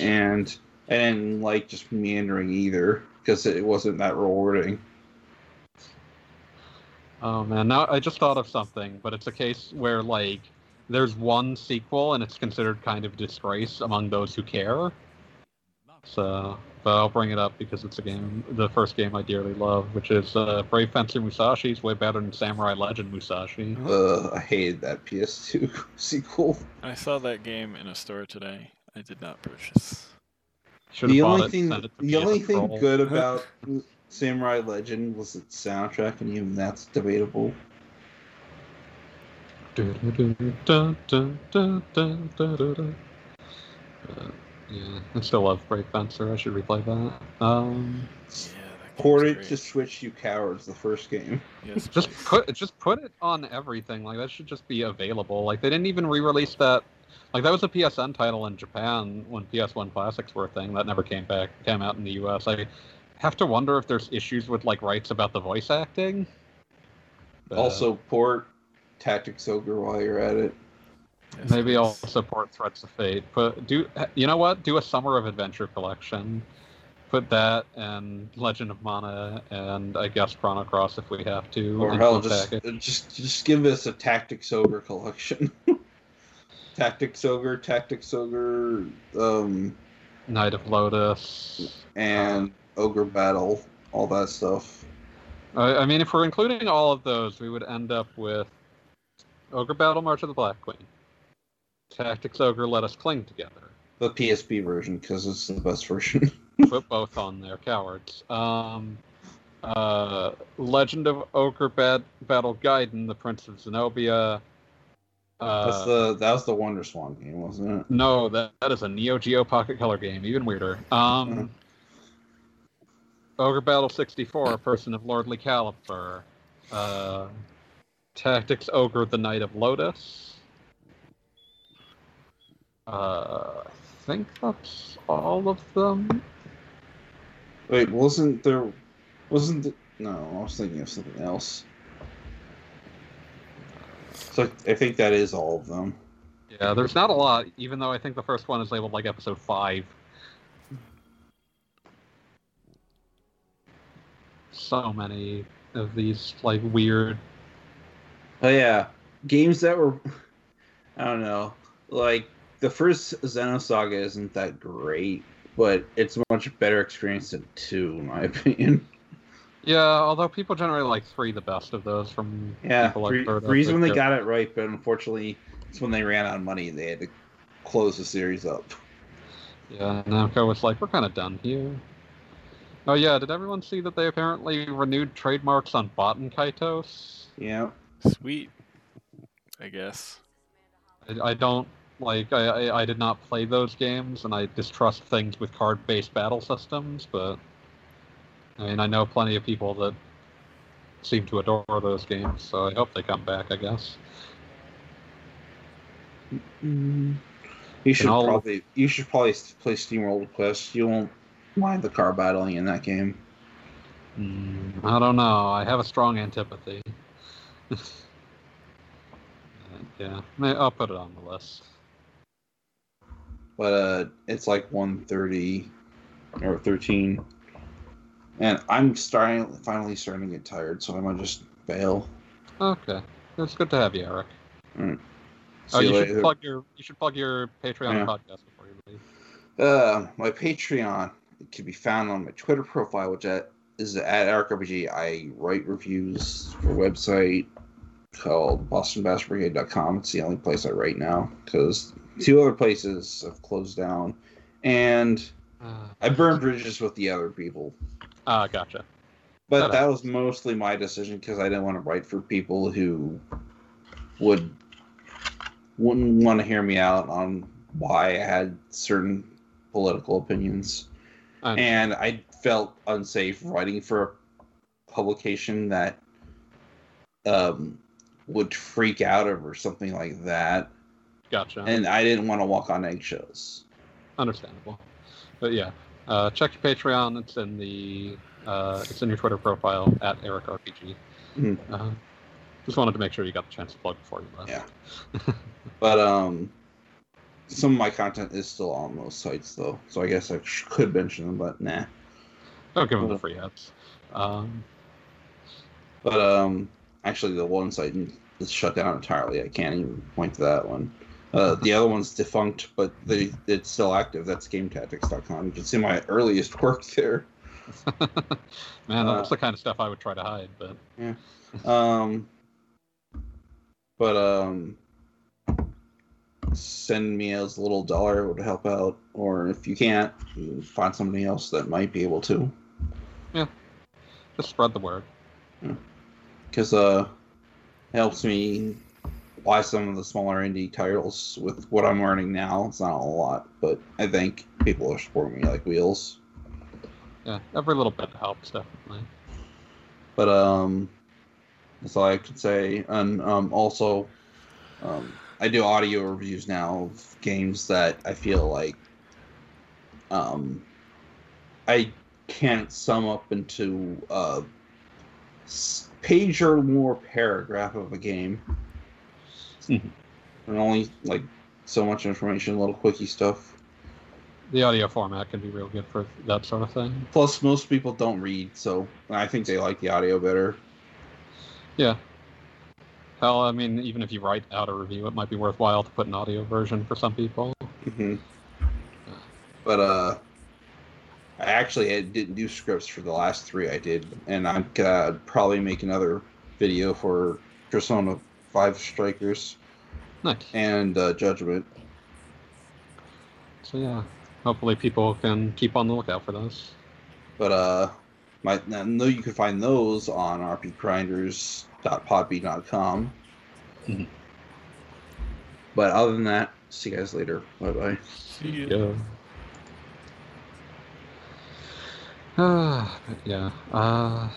And I didn't like just meandering either because it wasn't that rewarding. Oh man, now I just thought of something, but it's a case where like there's one sequel and it's considered kind of disgrace among those who care. So, but I'll bring it up because it's a game, the first game I dearly love, which is uh, Brave Fencer Musashi. is way better than Samurai Legend Musashi. Uh, I hated that PS2 sequel. I saw that game in a store today. I did not purchase. Should the have bought only thing, sent it to the only thing Pro. good about Samurai Legend was its soundtrack, and even that's debatable. Uh, yeah, I still love Brave Fencer. I should replay that. Um, Yeah, that Port it great. to Switch, you cowards. The first game. Yes, just please. put just put it on everything. Like that should just be available. Like they didn't even re-release that. Like that was a PSN title in Japan when PS1 classics were a thing. That never came back came out in the US. I have to wonder if there's issues with like rights about the voice acting. But also, port Tactics Ogre while you're at it. Maybe I'll support Threads of Fate. But do you know what? Do a Summer of Adventure collection. Put that and Legend of Mana and I guess Chrono Cross if we have to. Or hell, just package. just just give us a Tactics Ogre collection. Tactics Ogre, Tactics Ogre, um, Knight of Lodis. and Ogre Battle, all that stuff. I, I mean, if we're including all of those, we would end up with Ogre Battle March of the Black Queen, Tactics Ogre Let Us Cling Together. The PSP version, because it's the best version. Put both on there, cowards. Um, uh, Legend of Ogre Bad- Battle Gaiden, The Prince of Zenobia. Uh, That's the that was the Wonder Swan game, wasn't it? No, that, that is a Neo Geo Pocket Color game, even weirder. Um, Mhm. Ogre Battle 64, Person of Lordly Caliber. Uh, Tactics Ogre, The Knight of Lodis. Uh, I think that's all of them. Wait, wasn't there? Wasn't the, no? I was thinking of something else. So I think that is all of them. Yeah, there's not a lot, even though I think the first one is labeled like episode 5. So many of these, like, weird Oh yeah, games that were, I don't know, like the first Xenosaga isn't that great, but it's a much better experience than two, in my opinion. Yeah, although people generally like three the best of those from Yeah, people three, three's when they got it right, but unfortunately, it's when they ran out of money. They had to close the series up. Yeah, Namco was like, we're kind of done here. Oh yeah, did everyone see that they apparently renewed trademarks on Baten Kaitos? Yeah, Sweet. I guess. I, I don't like. I, I I did not play those games, and I distrust things with card-based battle systems. But I mean, I know plenty of people that seem to adore those games, so I hope they come back. I guess. Mm-hmm. you should probably you should probably play SteamWorld Quest. You won't mind the car battling in that game. Mm, I don't know. I have a strong antipathy. Uh, yeah, I'll put it on the list. but uh, it's like 130 or 13 and i'm starting finally starting to get tired so i might just bail Okay, it's good to have you, Eric. See oh, you you should plug your you should plug your Patreon Yeah. podcast before you leave. uh, my patreon can be found on my twitter profile which is at ArcRPG. i write reviews for a website called bostonbassbrigade.com it's the only place i write now because two other places have closed down. And Uh, i burned bridges with the other people. Ah, gotcha. But that was mostly my decision because I didn't want to write for people who would wouldn't want to hear me out on why I had certain political opinions, And I felt unsafe writing for a publication that um, would freak out over something like that, gotcha. and I didn't want to walk on eggshells. Understandable. But yeah, uh, check your Patreon. It's in the Uh, it's in your Twitter profile at Eric RPG. Mhm. Uh, just wanted to make sure you got the chance to plug before you left. Yeah. But um, some of my content is still on those sites though, so I guess I sh- could mention them, but nah. I'll give them the free ads. Um, But um, actually, the one site is shut down entirely. I can't even point to that one. Uh, the other one's defunct, but they it's still active. That's GameTactics.com. You can see my earliest work there. man, Uh, that's the kind of stuff I would try to hide, but yeah, Um, but um, send me as a little dollar would help out, or if you can't, find somebody else that might be able to. Yeah, just spread the word. because uh, it helps me buy some of the smaller indie titles with what I'm earning now. It's not a lot, but I think people are supporting me like wheels. Yeah, every little bit helps, definitely. But um, that's all I could say. And um, also, um, I do audio reviews now of games that I feel like um, I can't sum up into a page or more paragraph of a game. Mhm. and only like so much information, a little quickie stuff. The audio format can be real good for that sort of thing. Plus, most people don't read, so I think they like the audio better. Yeah. Hell, I mean, even if you write out a review, it might be worthwhile to put an audio version for some people. hmm But uh, I actually had- didn't do scripts for the last three I did, and I'm gonna probably make another video for Persona Five Strikers Nice. and uh, Judgment. So yeah, hopefully people can keep on the lookout for those. But uh, my I know you can find those on rpgrinders.podbean.com. Mhm. But other than that, see you guys later. Bye bye. See ya. Yeah. Ah, but yeah. Uh,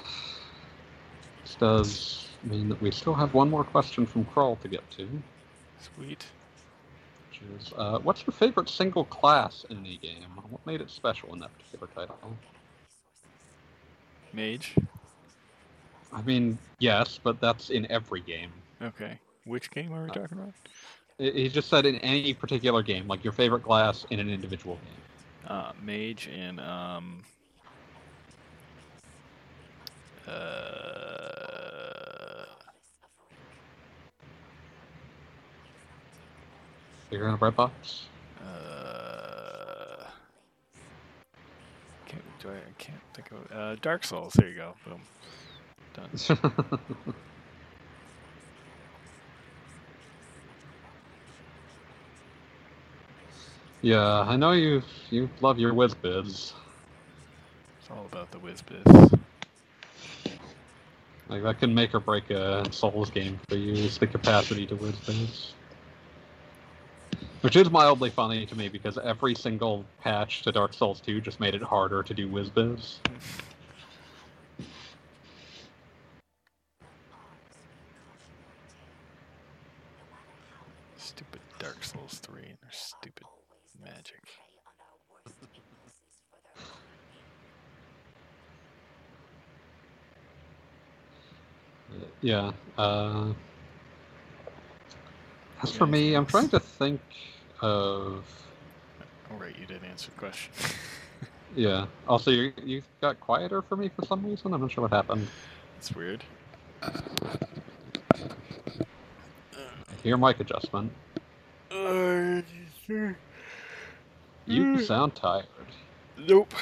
this does mean that we still have one more question from Kroll to get to, Sweet. which is, uh, what's your favorite single class in the game? What made it special in that particular title? Mage. I mean, yes, but that's in every game. Okay. Which game are we talking about? He just said in any particular game, like your favorite class in an individual game. Uh, mage and um. Uh, Figure in a bread box. uh, can't, do I, I can't think of uh, Dark Souls. There you go. Boom. Done. yeah, I know you you love your whiz biz. It's all about the whiz biz. Like that can make or break a Souls game for you. Is the capacity to whiz biz. Which is mildly funny to me because every single patch to Dark Souls 2 just made it harder to do whiz biz. Stupid Dark Souls 3 and their stupid magic. Yeah. Uh, as for me, I'm trying to think of. Oh, right, you didn't answer the question. Yeah. Also, you you got quieter for me for some reason. I'm not sure what happened. That's weird. Ear mic adjustment. Uh, You sound tired. nope.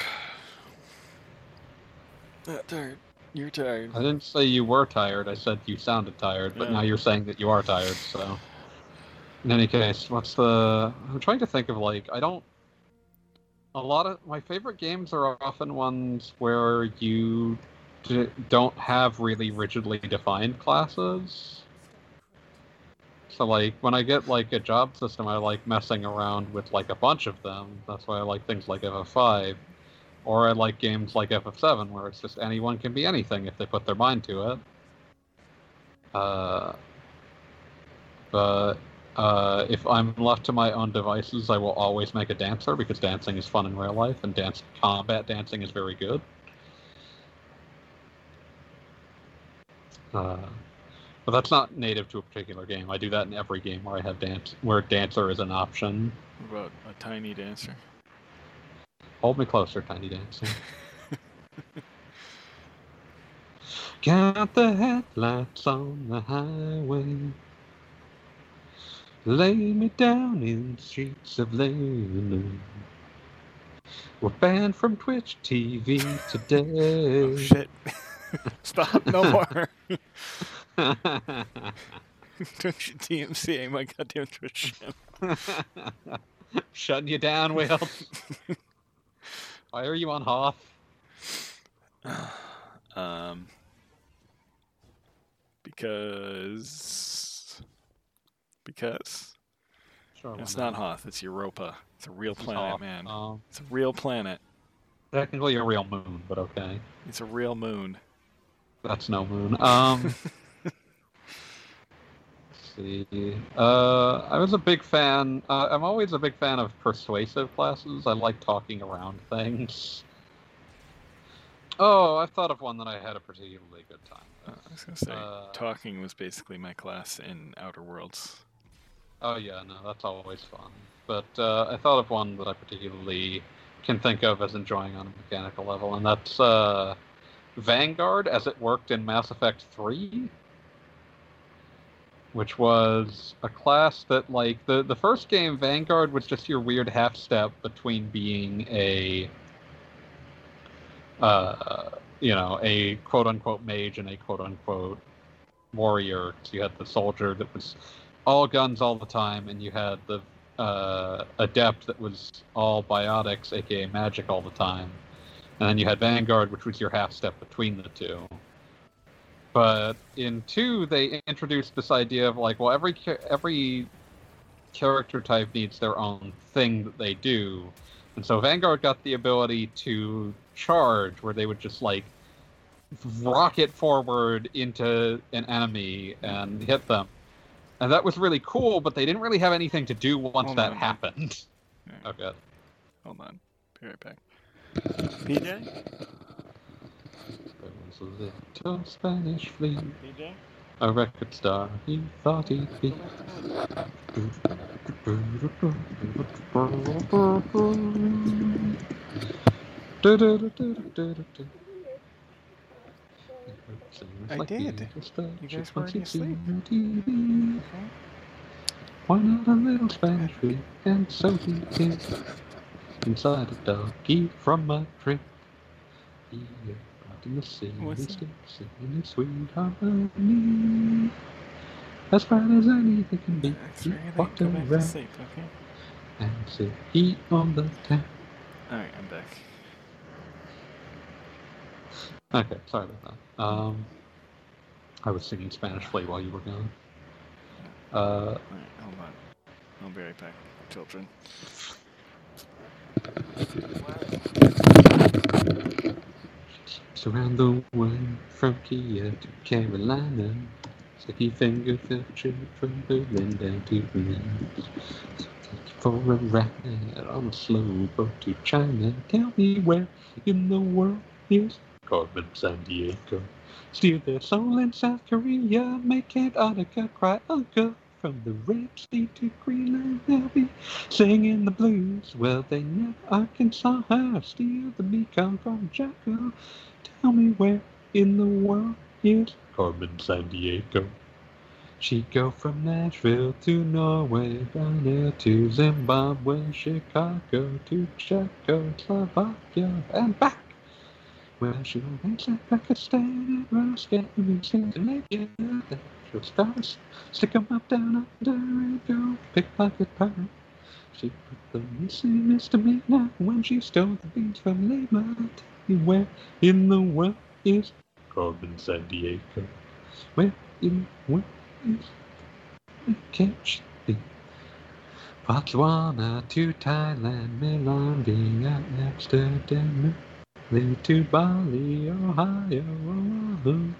Not tired. You're tired. I didn't say you were tired. I said you sounded tired, but Yeah. now you're saying that you are tired. So, in any case, what's the? I'm trying to think of like I don't. A lot of my favorite games are often ones where you d- don't have really rigidly defined classes. So like when I get like a job system, I like messing around with like a bunch of them. That's why I like things like FF5. Or I like games like FF7 where it's just anyone can be anything if they put their mind to it. Uh, but uh, if I'm left to my own devices, I will always make a dancer because dancing is fun in real life and dance combat dancing is very good. Uh, but that's not native to a particular game. I do that in every game where I have dance, where dancer is an option. What about a tiny dancer? Hold me closer, tiny dancer. Count the headlights on the highway. Lay me down in streets of Leyland. We're banned from Twitch TV today. Oh shit! Stop! No more. Don't you DMCA my goddamn Twitch channel. Shutting you down, Will. Why are you on Hoth? Um, because because Sure, it's not Hoth. It's Europa. It's a real planet, Hoth. man. Um, It's a real planet. technically a real moon, but okay. It's a real moon. That's no moon. Um, see. Uh, I was a big fan. Uh, I'm always a big fan of persuasive classes. I like talking around things. Oh, I've thought of one that I had a particularly good time. With. I was gonna say Uh, talking was basically my class in Outer Worlds. Oh yeah, no, that's always fun. But uh, I thought of one that I particularly can think of as enjoying on a mechanical level, and that's uh, Vanguard as it worked in Mass Effect 3, which was a class that, like, the, the first game, Vanguard was just your weird half step between being a, uh, you know, a quote unquote mage and a quote unquote warrior. So you had the soldier that was all guns all the time, and you had the uh, adept that was all biotics, aka magic, all the time. And then you had Vanguard, which was your half step between the two. But in two, they introduced this idea of like, well, every every character type needs their own thing that they do, and so Vanguard got the ability to charge, where they would just like rocket forward into an enemy and hit them. And that was really cool, but they didn't really have anything to do once Hold that on. happened. Okay. Hold on. Be right back. PJ? There was a little Spanish flea, a record star he thought he'd be. I did. You guys were already asleep. Why not a little Spanish flea? And so he did. Inside a doggy from my trip. He out in the sea, What's that? still singing a sweet harmony. As bright as anything can be. That's He right. walked back to around sleep, okay? and said, Heat on the town. Alright, I'm back. Okay, sorry about that. Um, I was singing Spanish Flea while you were gone. Uh, Alright, hold on. I'll be right back, children. It's around the way from Kia to Carolina. Sticky finger trip from Berlin down to Berlin. So take you for a ride on a slow boat to China. Tell me where in the world is Carmen Sandiego? Steal their soul in South Korea, make Antarctica cry uncle. From the Red Sea to Greenland, they'll be singing the blues. Well, they never Arkansas steal the Mekong from Jacko. Tell me where in the world is Carmen Sandiego? She'd go from Nashville to Norway, down there to Zimbabwe, Chicago to Czechoslovakia, and back. Well, she'll reach like Pakistan and Russia and Scandinavia. She'll start stick 'em up down under and go pickpocket pirate. She put the missing Mr. misdemeanor when she stole the beans from Lima. Where in the world is Carmen Sandiego? Where in the world is where can't? Botswana to Thailand, Milan, Vienna, Amsterdam, Lee to Bali, Ohio, Oahu.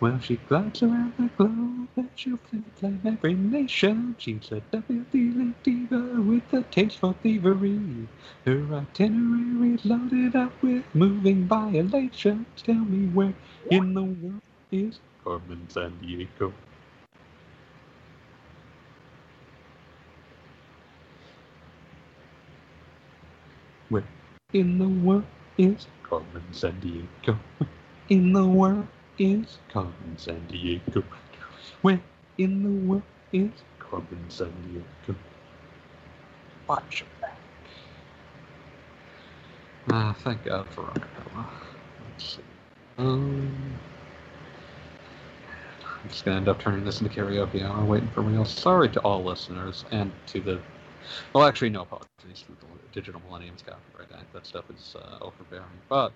Well, she glides around the globe and she'll flame every nation. She's a WD diva with a taste for thievery. Her itinerary loaded up with moving violations. Tell me where in the world is Carmen Sandiego? Where in the world is Carmen Sandiego? In the world is Carmen Sandiego? Where in the world is Carmen San Diego? Watch your back. Ah, thank God for acapella. Let's see. Um, I'm just gonna end up turning this into karaoke hour, waiting for real. Sorry to all listeners and to the. Well, actually, no apologies to the Digital Millennium's Copyright Act. That stuff is uh, overbearing. But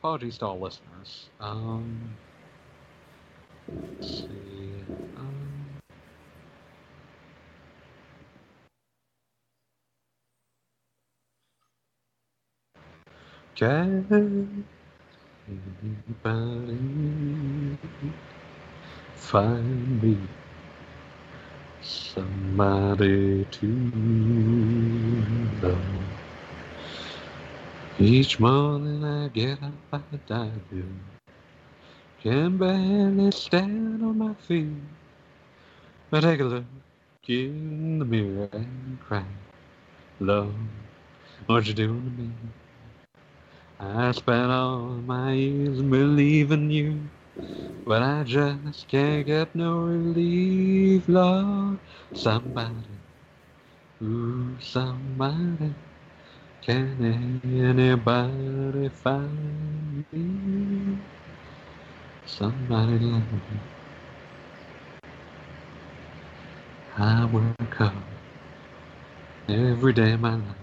apologies to all listeners. Um, Can anybody find me somebody to love? Each morning I get up, I dive in. Can barely stand on my feet. I take a look in the mirror and cry, Love, what you doing to me? I spent all my years believing you, but I just can't get no relief, Lord. Somebody, ooh, somebody, can anybody find me? Somebody love me. I work hard every day of my life.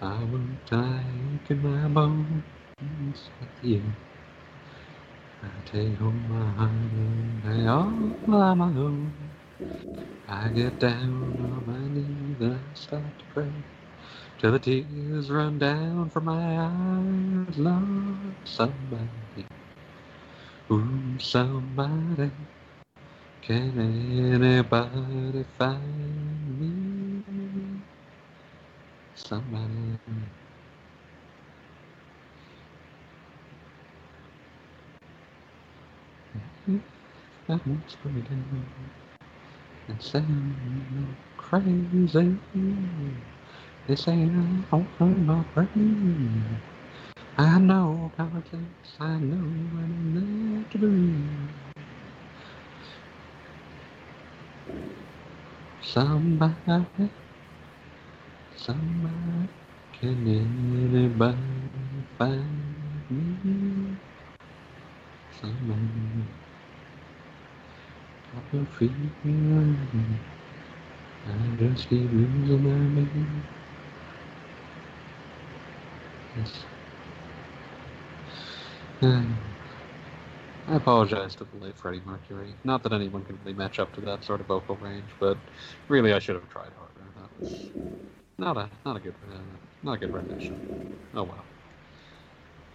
I will take in my bones with you. I take home my heart and lay all my own. I get down on my knees and I start to pray till the tears run down from my eyes. Love somebody, ooh, somebody, can anybody find me? Somebody. That wants me down and sound crazy. I don't hurt my brain. I know politics, I know what I'm not to believe. Somebody, somebody, can anybody find me? Somebody, got no feeling. I just keep losing my mind. Yes. I apologize to the late Freddie Mercury. Not that anyone can really match up to that sort of vocal range, but really I should have tried harder. That was not a not a good uh, not a good rendition. Oh well.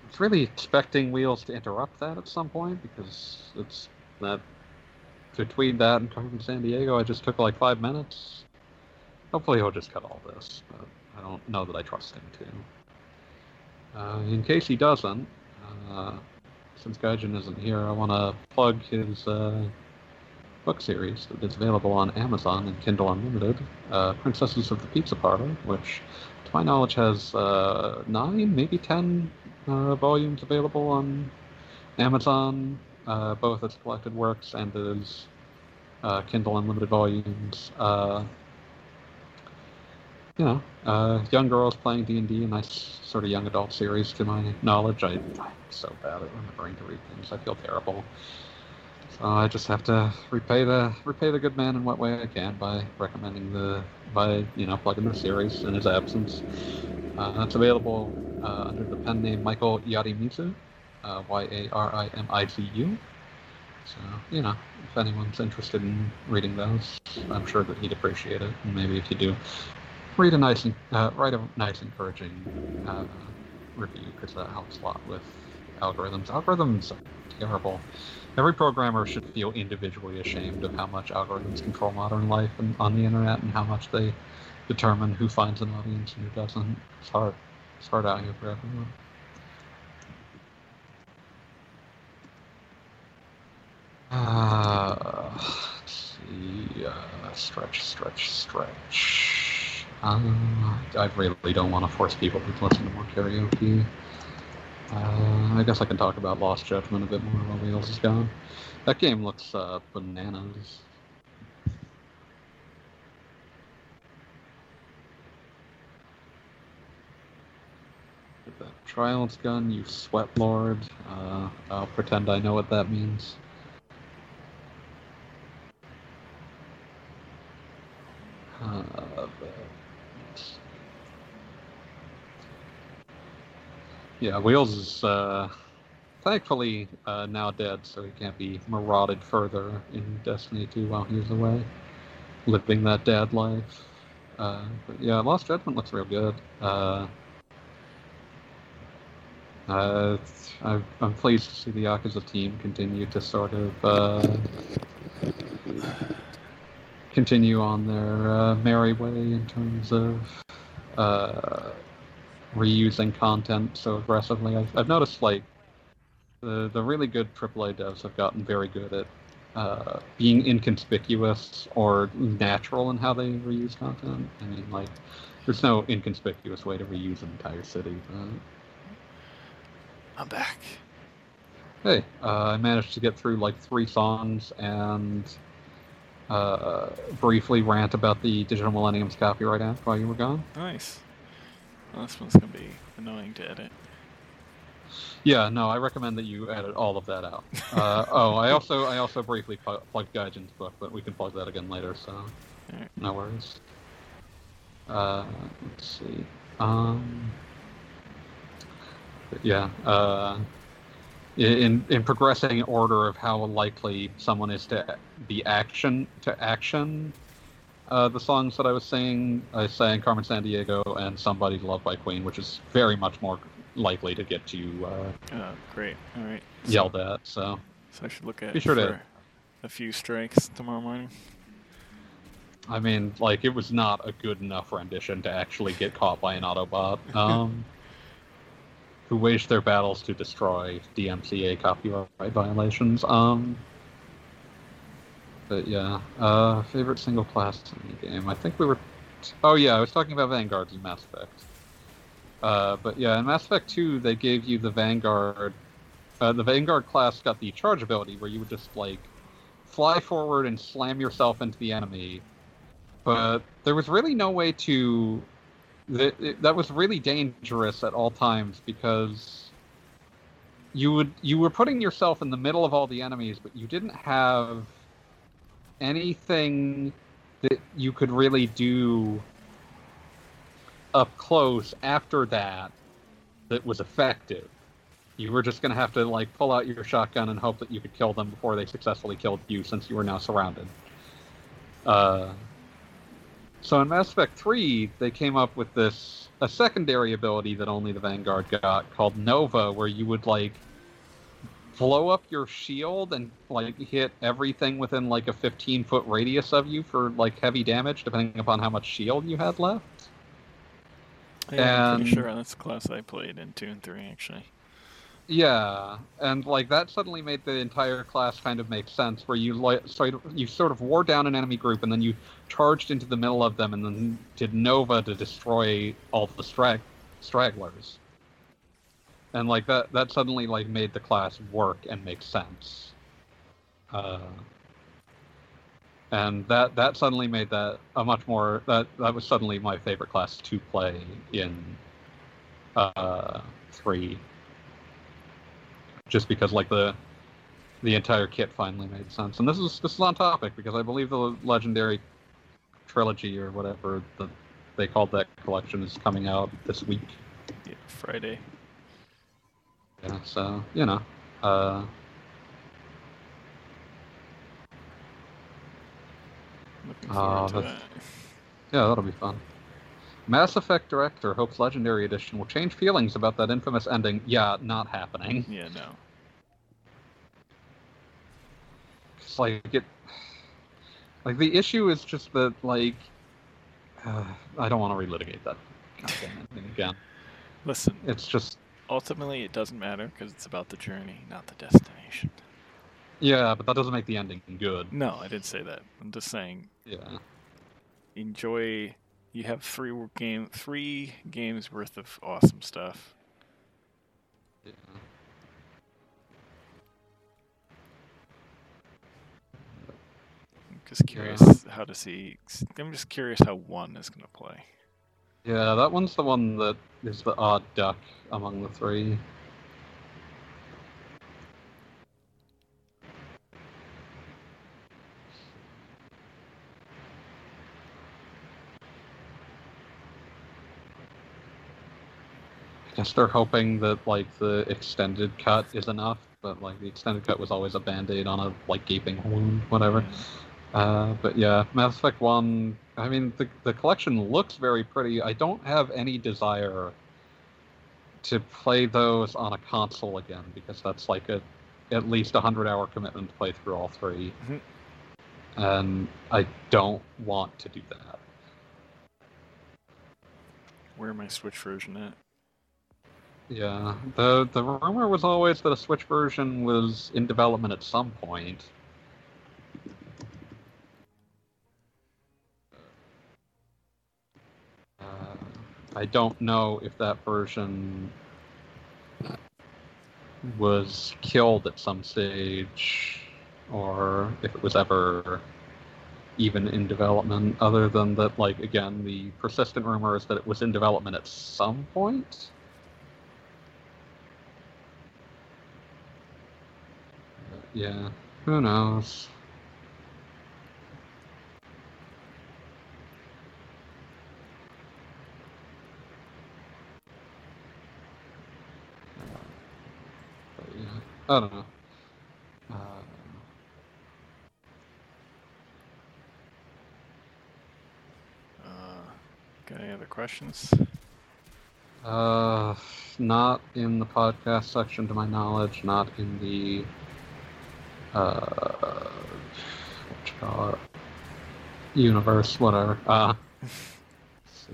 I was really expecting Wheels to interrupt that at some point because it's that between that and Carmen Sandiego, I just took like five minutes. Hopefully he'll just cut all this, but I don't know that I trust him to. Uh, in case he doesn't, uh, since Gaijin isn't here, I want to plug his uh, book series that is available on Amazon and Kindle Unlimited, uh, Princesses of the Pizza Parlor, which, to my knowledge, has uh, nine, maybe ten uh, volumes available on Amazon, both as collected works and as Kindle Unlimited volumes. You know, uh, young girls playing D and D, a nice sort of young adult series to my knowledge. I, I'm so bad at remembering to read things. I feel terrible. So I just have to repay the repay the good man in what way I can by recommending the by you know plugging the series in his absence. Uh, it's available uh, under the pen name Michael Yarimizu, uh, Y A R I M I Z U. So you know, if anyone's interested in reading those, I'm sure that he'd appreciate it. And maybe if you do, read a nice, uh, write a nice encouraging uh, review because that helps a lot with algorithms. Algorithms are terrible. Every programmer should feel individually ashamed of how much algorithms control modern life and, on the internet and how much they determine who finds an audience and who doesn't. It's hard. It's hard out here for everyone. Uh, let's see. Uh, stretch, stretch, stretch. Um, I really don't want to force people to listen to more karaoke. Uh, I guess I can talk about Lost Judgment a bit more while Wheels is gone. That game looks uh, bananas. Trials gun, you sweat lord. Uh, I'll pretend I know what that means. Uh, yeah, Wheels is uh, thankfully uh, now dead, so he can't be marauded further in Destiny 2 while he's away, living that dad life. Uh, but yeah, Lost Judgment looks real good. Uh, uh, I, I'm pleased to see the Yakuza team continue to sort of uh, continue on their uh, merry way in terms of uh, reusing content so aggressively. I've, I've noticed like the the really good AAA devs have gotten very good at uh, being inconspicuous or natural in how they reuse content. I mean, like, there's no inconspicuous way to reuse an entire city. But I'm back. hey, uh, I managed to get through like three songs and uh, briefly rant about the Digital Millennium's Copyright Act while you were gone. Nice. Well, this one's gonna be annoying to edit. Yeah, no, I recommend that you edit all of that out. Uh, oh, I also I also briefly pu- plugged Gaijin's book, but we can plug that again later, so no worries. Uh, let's see. Um, yeah. Uh, in in progressing order of how likely someone is to be action to action. Uh, the songs that I was singing, I sang Carmen Sandiego and Somebody's Love by Queen, which is very much more likely to get you uh, Oh, great. All right. So, yelled at. So So I should look at Be sure to- a few strikes tomorrow morning. I mean, like it was not a good enough rendition to actually get caught by an Autobot, um, who waged their battles to destroy DMCA copyright violations. Um, but yeah, uh, favorite single class in the game. I think we were. oh yeah, I was talking about Vanguards in Mass Effect. Uh, but yeah, in Mass Effect 2, they gave you the Vanguard. Uh, the Vanguard class got the charge ability where you would just like fly forward and slam yourself into the enemy but there was really no way to that that was really dangerous at all times because you would you were putting yourself in the middle of all the enemies but you didn't have anything that you could really do up close after that that was effective. You were just going to have to like pull out your shotgun and hope that you could kill them before they successfully killed you since you were now surrounded. Uh, so in Mass Effect 3, they came up with this a secondary ability that only the Vanguard got called Nova, where you would like blow up your shield and like hit everything within like a 15 foot radius of you for like heavy damage, depending upon how much shield you had left. Yeah, I'm pretty sure that's the class I played in two and three actually. Yeah, and like that suddenly made the entire class kind of make sense, where you like sort of, you sort of wore down an enemy group, and then you charged into the middle of them, and then did Nova to destroy all the strag- stragglers. And like that, that suddenly like made the class work and make sense. Uh, and that that suddenly made that a much more that that was suddenly my favorite class to play in uh, three just because like the the entire kit finally made sense. And this is this is on topic because I believe the legendary trilogy or whatever the, they called that collection is coming out this week. Yeah, Friday. Yeah, so you know, uh, Looking Oh, forward to that. yeah, that'll be fun. Mass Effect Director hopes Legendary Edition will change feelings about that infamous ending. Yeah, not happening. Yeah, no. It's like it, like the issue is just that like, uh, I don't want to relitigate that again. Listen, It's just ultimately it doesn't matter because it's about the journey, not the destination. yeah, but that doesn't make the ending good. No, I didn't say that. I'm just saying Yeah, enjoy. You have three game, three games worth of awesome stuff. Yeah. I'm just curious how to see. I'm just curious how one is gonna play. Yeah, that one's the one that is the odd duck among the three. I guess they're hoping that like the extended cut is enough, but like the extended cut was always a band-aid on a like gaping wound, whatever. Uh, but yeah, Mass Effect One. I mean, the the collection looks very pretty. I don't have any desire to play those on a console again because that's like a at least a hundred hour commitment to play through all 3 Mhm. and I don't want to do that. Where my Switch version at? Yeah, the the rumor was always that a Switch version was in development at some point. I don't know if that version was killed at some stage, or if it was ever even in development. Other than that, like again, the persistent rumor is that it was in development at some point. Yeah, who knows? I don't know. Uh, Uh, got any other questions? Uh, not in the podcast section, to my knowledge. Not in the uh, what you call it, universe, whatever. Uh, let's see.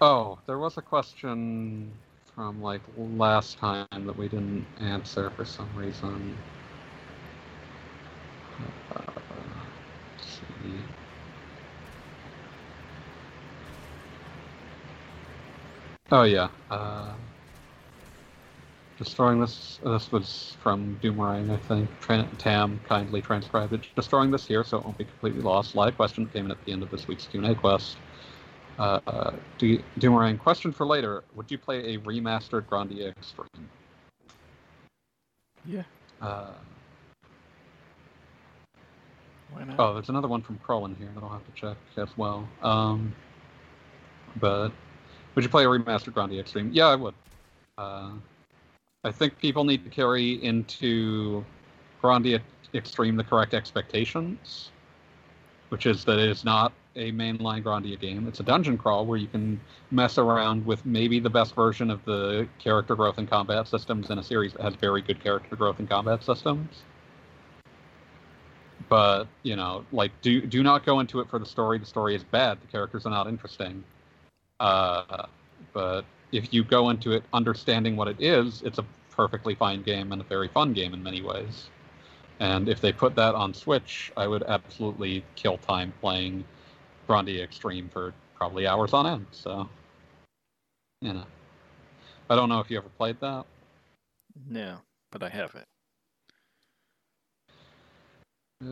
Oh, there was a question from like last time that we didn't answer for some reason. Uh. Oh yeah. Uh, destroying this. This was from Doomerang, I think. Tam kindly transcribed it. Destroying this here, so it won't be completely lost. Live question came in at the end of this week's Q&A quest. Uh, uh, Do- Doomerang, question for later. Would you play a remastered Grandia Xtreme? Yeah. Uh, Why not? Oh, there's another one from Crowlin here that I'll have to check as well. Um, but would you play a remastered Grandia Xtreme? Yeah, I would. Uh, I think people need to carry into Grandia Xtreme the correct expectations, which is that it is not a mainline Grandia game. It's a dungeon crawl where you can mess around with maybe the best version of the character growth and combat systems in a series that has very good character growth and combat systems. But you know like do do not go into it for the story. The story is bad. The characters are not interesting. Uh, but if you go into it understanding what it is it's a perfectly fine game and a very fun game in many ways. And if they put that on switch i would absolutely kill time playing Grandia Xtreme for probably hours on end so you know i don't know if you ever played that No, but I have it.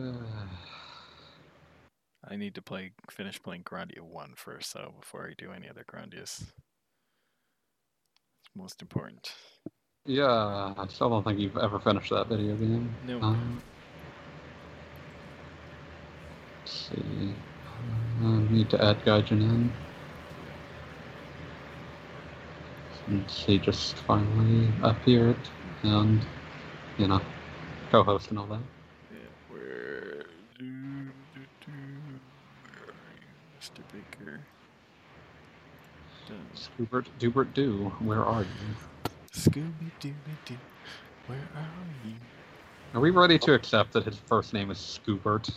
I need to play finish playing Grandia 1 first, though, before I do any other Grandias. It's most important. yeah i still don't think you've ever finished that video game No. Um, let's see. I need to add Gaijin in. Since he just finally appeared and, you know, co host and all that. Yeah, where, do, do, do, where are you, Mr. Baker? Dun- Scoobert Dubert Do, where are you? Scooby Dooby Doo, where are you? Are we ready to accept that his first name is Scoobert?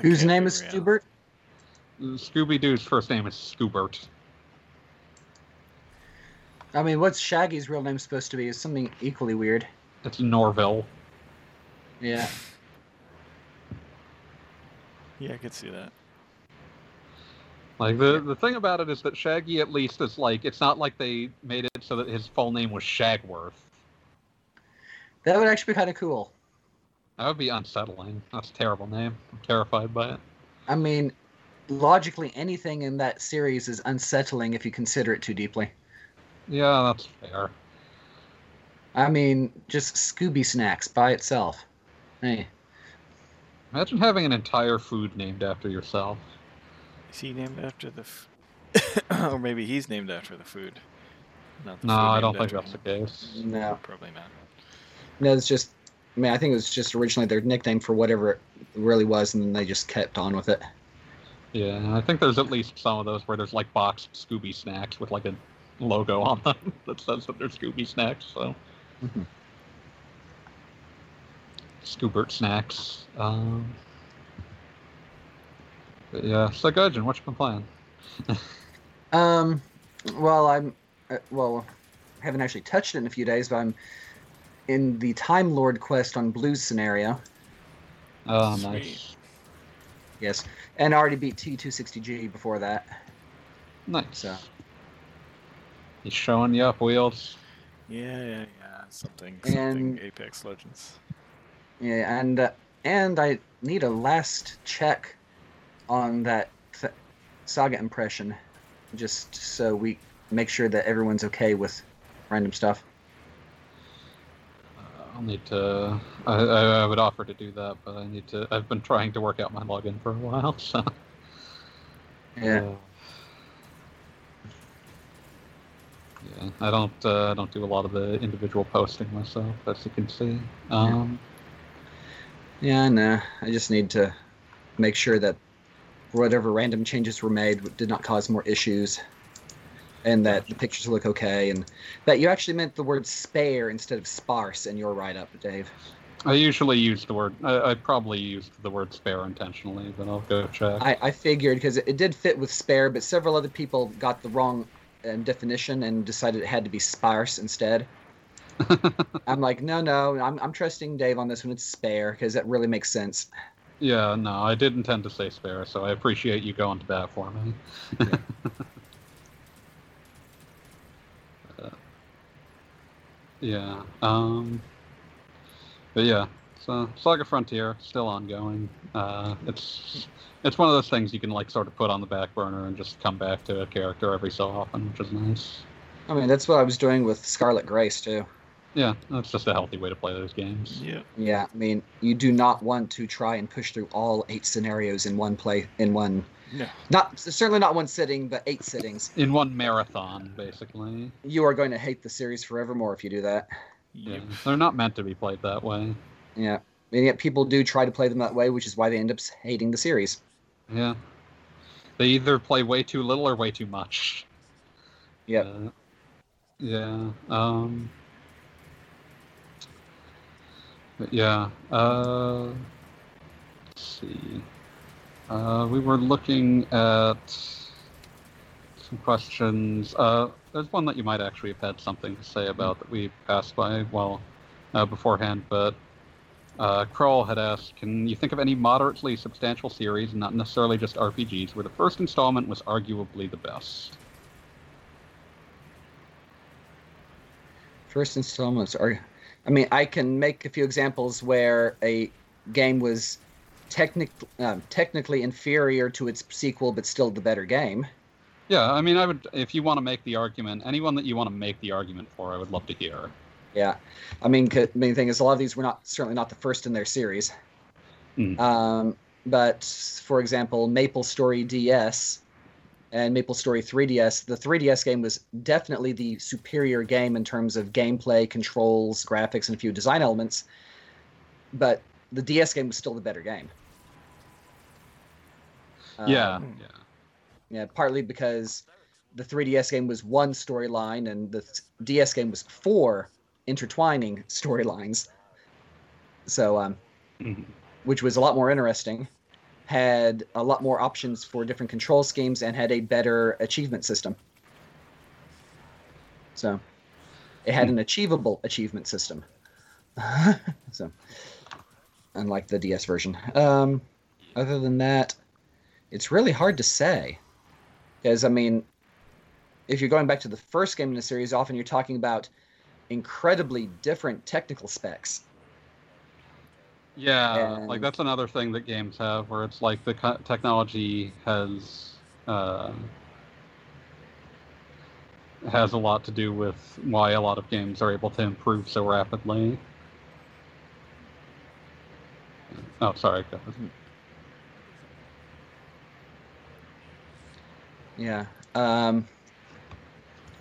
Whose name is real. Stubert? Scooby Doo's first name is Scoobert. I mean, what's Shaggy's real name supposed to be? Is something equally weird. It's Norville. Yeah. Yeah, I could see that. Like the the thing about it is that Shaggy at least is like it's not like they made it so that his full name was Shagworth. That would actually be kind of cool. That would be unsettling. That's a terrible name. I'm terrified by it. I mean, logically, anything in that series is unsettling if you consider it too deeply. Yeah, that's fair. I mean, just Scooby Snacks by itself. Hey, Imagine having an entire food named after yourself. Is he named after the? F- or maybe he's named after the food. Not the No, food I don't think after that's the case. no, Probably not. no, it's just. I mean, I think it was just originally their nickname for whatever it really was, and then they just kept on with it. Yeah, I think there's at least some of those where there's like boxed Scooby snacks with like a logo on them that says that they're Scooby snacks. So Mhm. Scoobert snacks. Um, but yeah, so Gaijin, what you been playing? Um, well, I'm, uh, well, haven't actually touched it in a few days, but I'm in the Time Lord quest on Blues scenario. Oh, Sweet. nice, Yes, and I already beat T260G before that. nice. So. He's showing you up, Wheels. Yeah, yeah, yeah. Something, something And- Apex Legends. Yeah, and uh, and I need a last check on that th- saga impression, just so we make sure that everyone's okay with random stuff. I'll need to. I, I, would offer to do that, but I need to. I've been trying to work out my login for a while, so. Yeah. Uh, yeah, I don't. Uh, I don't do a lot of the individual posting myself, as you can see. Um, Yeah, I know. I just need to make sure that whatever random changes were made did not cause more issues, and that the pictures look okay, and that you actually meant the word spare instead of sparse in your write-up, Dave. I usually use the word. I, I probably used the word spare intentionally, but I'll go check. I, I figured because it, it did fit with spare, but several other people got the wrong uh, definition and decided it had to be sparse instead. I'm like, no, no, I'm, I'm trusting Dave on this one. It's spare because that really makes sense. yeah, no, I did intend to say spare, so I appreciate you going to bat for me. Uh, yeah. Um. But yeah, so Saga Frontier still ongoing. Uh, it's it's one of those things you can like sort of put on the back burner and just come back to a character every so often, which is nice. I mean, that's what I was doing with Scarlet Grace too. Yeah, that's just a healthy way to play those games. Yeah. Yeah, I mean, you do not want to try and push through all eight scenarios in one play in one. No. Not certainly not one sitting, but eight sittings. In one marathon, basically. You are going to hate the series forevermore if you do that. Yeah, they're not meant to be played that way. Yeah, and yet people do try to play them that way, which is why they end up hating the series. Yeah. They either play way too little or way too much. Yeah. Uh, yeah. Um. But yeah. Uh. Let's see. Uh, we were looking at some questions. Uh, there's one that you might actually have had something to say about that we passed by well uh, beforehand, but uh, Kroll had asked, "Can you think of any moderately substantial series, not necessarily just RPGs, where the first installment was arguably the best?" First installments are, I mean, I can make a few examples where a game was technic, um, technically inferior to its sequel, but still the better game. Yeah, I mean, I would if you want to make the argument, anyone that you want to make the argument for, I would love to hear. Yeah, I mean, main thing is a lot of these were not certainly not the first in their series. Mm. Um, but for example, Maple Story DS and Maple Story 3DS, the 3DS game was definitely the superior game in terms of gameplay, controls, graphics, and a few design elements. But the DS game was still the better game. yeah, Um, yeah, yeah, partly because the 3DS game was one storyline and the DS game was four intertwining storylines. So, um, Mhm. which was a lot more interesting, had a lot more options for different control schemes, and had a better achievement system. So, it had an achievable achievement system. so, unlike the DS version. Um, other than that, it's really hard to say. Because I mean, if you're going back to the first game in the series, often you're talking about incredibly different technical specs. Yeah, like that's another thing that games have, where it's like the co- technology has uh, has a lot to do with why a lot of games are able to improve so rapidly. Oh, sorry. Yeah. Um,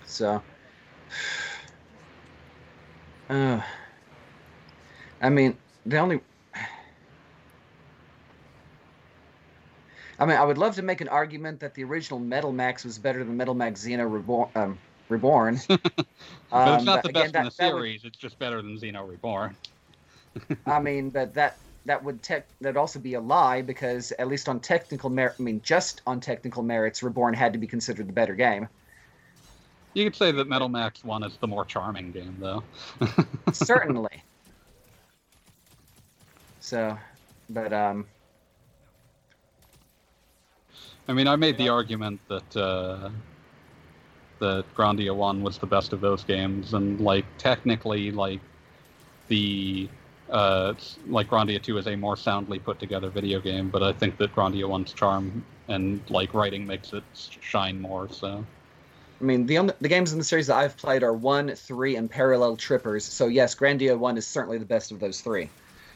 so, uh, I mean, the only. I mean, I would love to make an argument that the original Metal Max was better than Metal Max Xeno Reborn. Um, Reborn. But it's Um, not the again, best in the that would- series. It's just better than Xeno Reborn. I mean, but that that would tech That'd also be a lie because at least on technical merit, I mean, just on technical merits, Reborn had to be considered the better game. You could say that Metal Max One is the more charming game, though. certainly. So, but um, I mean, I made the argument that uh, that Grandia One was the best of those games, and like technically, like the uh, it's- like Grandia Two is a more soundly put together video game, but I think that Grandia One's charm and like writing makes it shine more. So I mean, the only, the games in the series that I've played are one, three, and Parallel Trippers. So yes, Grandia One is certainly the best of those three.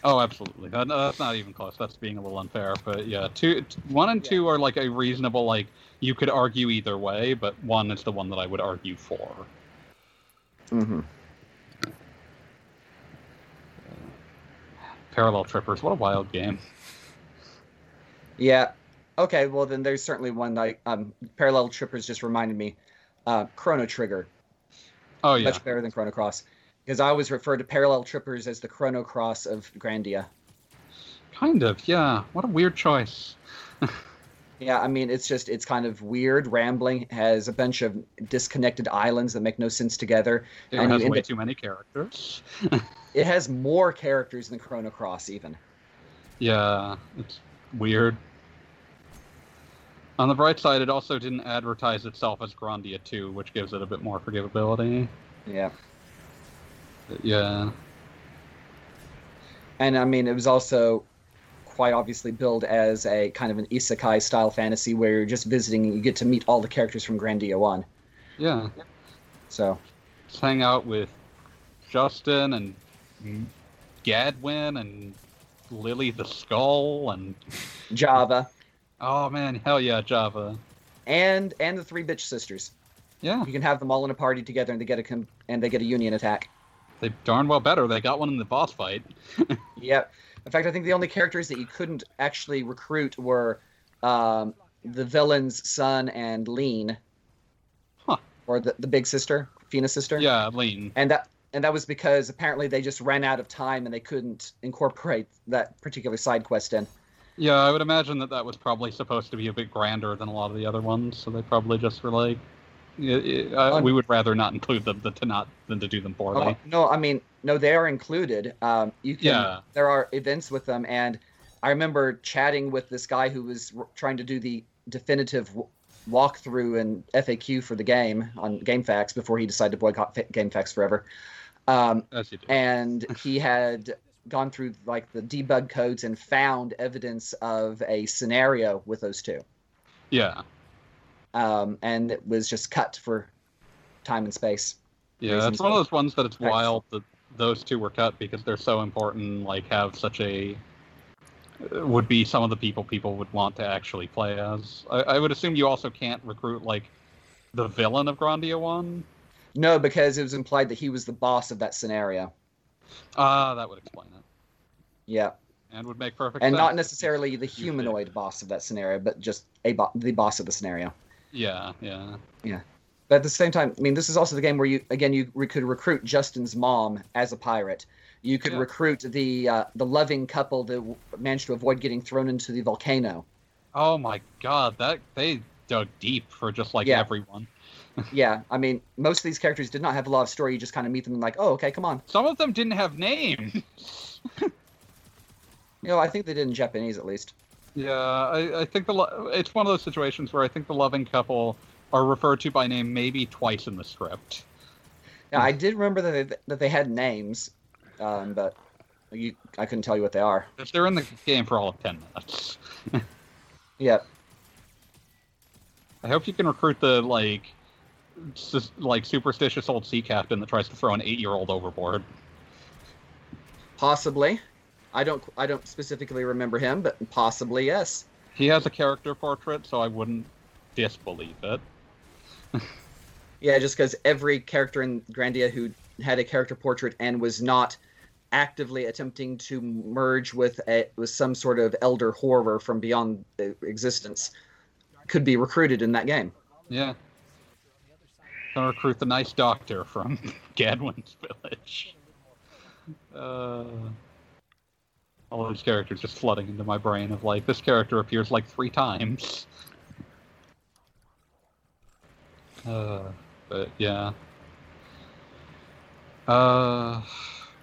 oh, absolutely, that, no, that's not even close. That's being a little unfair, but yeah, two, one and two are like a reasonable like you could argue either way, but one is the one that I would argue for. Mm-hmm. Parallel Trippers, what a wild game. Yeah. Okay. Well, then there's certainly one like um, Parallel Trippers just reminded me. Uh, Chrono Trigger, Oh yeah. much better than Chrono Cross, because I always refer to Parallel Trippers as the Chrono Cross of Grandia. Kind of, yeah. What a weird choice. Yeah, I mean, it's just it's kind of weird, rambling. Has a bunch of disconnected islands that make no sense together. It And has way up- too many characters. It has more characters than Chrono Cross, even. Yeah, it's weird. On the bright side, it also didn't advertise itself as Grandia 2, which gives it a bit more forgivability. Yeah. Yeah. And I mean, it was also quite obviously billed as a kind of an isekai style fantasy where you're just visiting and you get to meet all the characters from Grandia 1. Yeah. So, Just hang out with Justin and Gadwin and Lily the Skull and Java oh man, hell yeah, Java. and and the three bitch sisters. Yeah, You can have them all in a party together and they get a com- and they get a union attack. they darn well better. They got one in the boss fight. Yep. In fact, I think the only characters that you couldn't actually recruit were um, the villain's son and Leen. Huh. Or the, the big sister, Feena sister. Yeah, Leen. And that and that was because apparently they just ran out of time and they couldn't incorporate that particular side quest in. Yeah, I would imagine that that was probably supposed to be a bit grander than a lot of the other ones, so they probably just were like, uh, we would rather not include them than to not than to do them poorly. Oh, no, I mean, no, they are included. Um, you can. Yeah. There are events with them, and I remember chatting with this guy who was r- trying to do the definitive w- walkthrough and FAQ for the game on GameFAQs before he decided to boycott Fa- GameFAQs forever. Um, you and he had gone through like the debug codes and found evidence of a scenario with those two. yeah, Um, and it was just cut for time and space. yeah, it's one of those ones that it's Right. wild that those two were cut because they're so important. Like, have such a uh, would be some of the people people would want to actually play as. I, I would assume you also can't recruit like the villain of Grandia One. No, because it was implied that he was the boss of that scenario. Ah, that would explain it, Yeah, and would make perfect and sense. not necessarily the humanoid boss of that scenario, but just a bo- the boss of the scenario. Yeah, yeah, yeah. But at the same time, I mean, this is also the game where you again you re- could recruit Justin's mom as a pirate. You could Yeah. recruit the uh, the loving couple that w- managed to avoid getting thrown into the volcano. Oh my god, that they dug deep for just like Yeah. everyone. Yeah, I mean, most of these characters did not have a lot of story. You just kind of meet them and like, oh, okay, come on. Some of them didn't have names. You know, I think they did in Japanese at least. Yeah, I, I think the lo- it's one of those situations where I think the loving couple are referred to by name maybe twice in the script. Yeah, I did remember that they, that they had names, um, but you, I couldn't tell you what they are. If they're in the game for all of ten minutes. Yeah, I hope you can recruit the like, sus- like superstitious old sea captain that tries to throw an eight-year-old overboard. possibly. I don't I don't specifically remember him, but possibly yes. He has a character portrait, so I wouldn't disbelieve it. Yeah, just because every character in Grandia who had a character portrait and was not actively attempting to merge with a with some sort of elder horror from beyond existence could be recruited in that game. Yeah. Gonna recruit the nice doctor from Gadwin's village. Uh, all those characters just flooding into my brain of like, this character appears like three times. Uh, but yeah. Uh,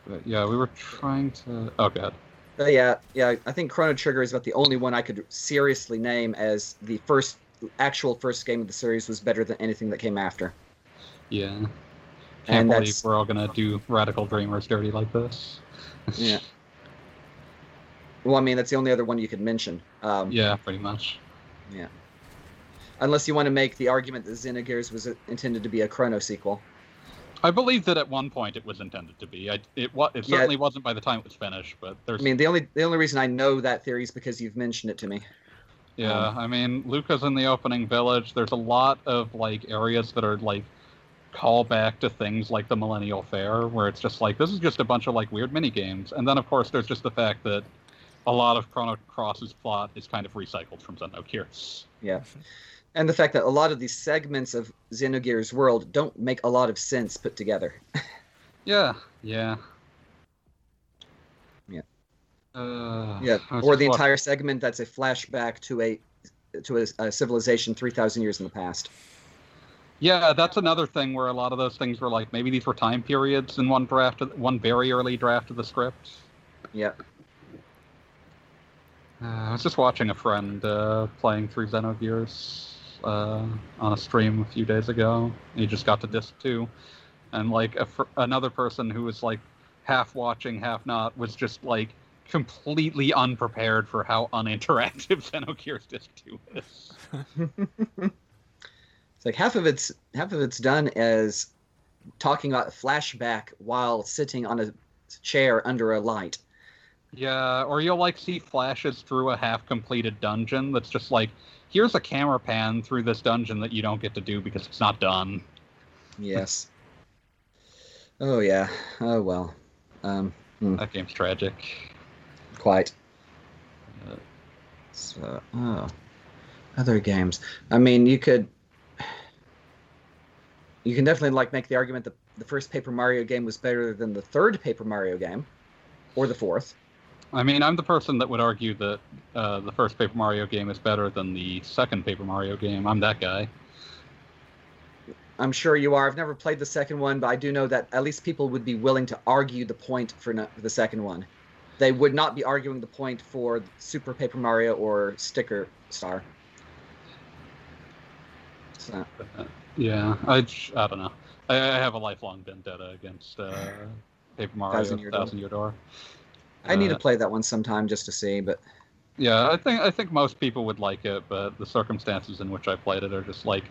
but yeah, we were trying to. Oh god. But yeah, yeah, I think Chrono Trigger is about the only one I could seriously name as the first actual first game of the series was better than anything that came after. Yeah. Can't And believe that's- we're all gonna do Radical Dreamers dirty like this. Yeah. Well, I mean, that's the only other one you could mention. Um, yeah, pretty much. Yeah. Unless you want to make the argument that Xenogears was intended to be a Chrono sequel. I believe that at one point it was intended to be. I, it wa- it Yeah. certainly wasn't by the time it was finished, but there's I mean, the only the only reason I know that theory is because you've mentioned it to me. yeah. um, I mean, Luca's in the opening village. There's a lot of like areas that are like call back to things like the Millennial Fair, where it's just like this is just a bunch of like weird mini games, and then of course there's just the fact that a lot of Chrono Cross's plot is kind of recycled from Xenogears. Yeah. And the fact that a lot of these segments of Xenogears World don't make a lot of sense put together. Yeah, yeah. Yeah. Uh, Yeah, or the entire segment that's a flashback to a to a, a civilization three thousand years in the past. Yeah, that's another thing where a lot of those things were like maybe these were time periods in one draft, of, one very early draft of the script. Yeah. Uh, I was just watching a friend uh, playing through Xenogears uh, on a stream a few days ago. He just got to disc two, and like a fr- another person who was like half watching, half not, was just like completely unprepared for how uninteractive Xenogears disc two is. It's like half of it's half of it's done as talking about flashback while sitting on a chair under a light. Yeah, or you'll like see flashes through a half completed dungeon that's just like, here's a camera pan through this dungeon that you don't get to do because it's not done. Yes. oh yeah. Oh well. Um. That game's tragic. Quite. Uh, So, oh, other games. I mean, you could, you can definitely like make the argument that the first Paper Mario game was better than the third Paper Mario game, or the fourth. I mean, I'm the person that would argue that uh, the first Paper Mario game is better than the second Paper Mario game. I'm that guy. I'm sure you are. I've never played the second one, but I do know that at least people would be willing to argue the point for no- the second one. They would not be arguing the point for Super Paper Mario or Sticker Star. So, yeah, I, I don't know. I, I have a lifelong vendetta against uh, Paper Mario Thousand Year Door. Thousand Year Door. I need Uh, to play that one sometime just to see, but Yeah, I think I think most people would like it, but the circumstances in which I played it are just like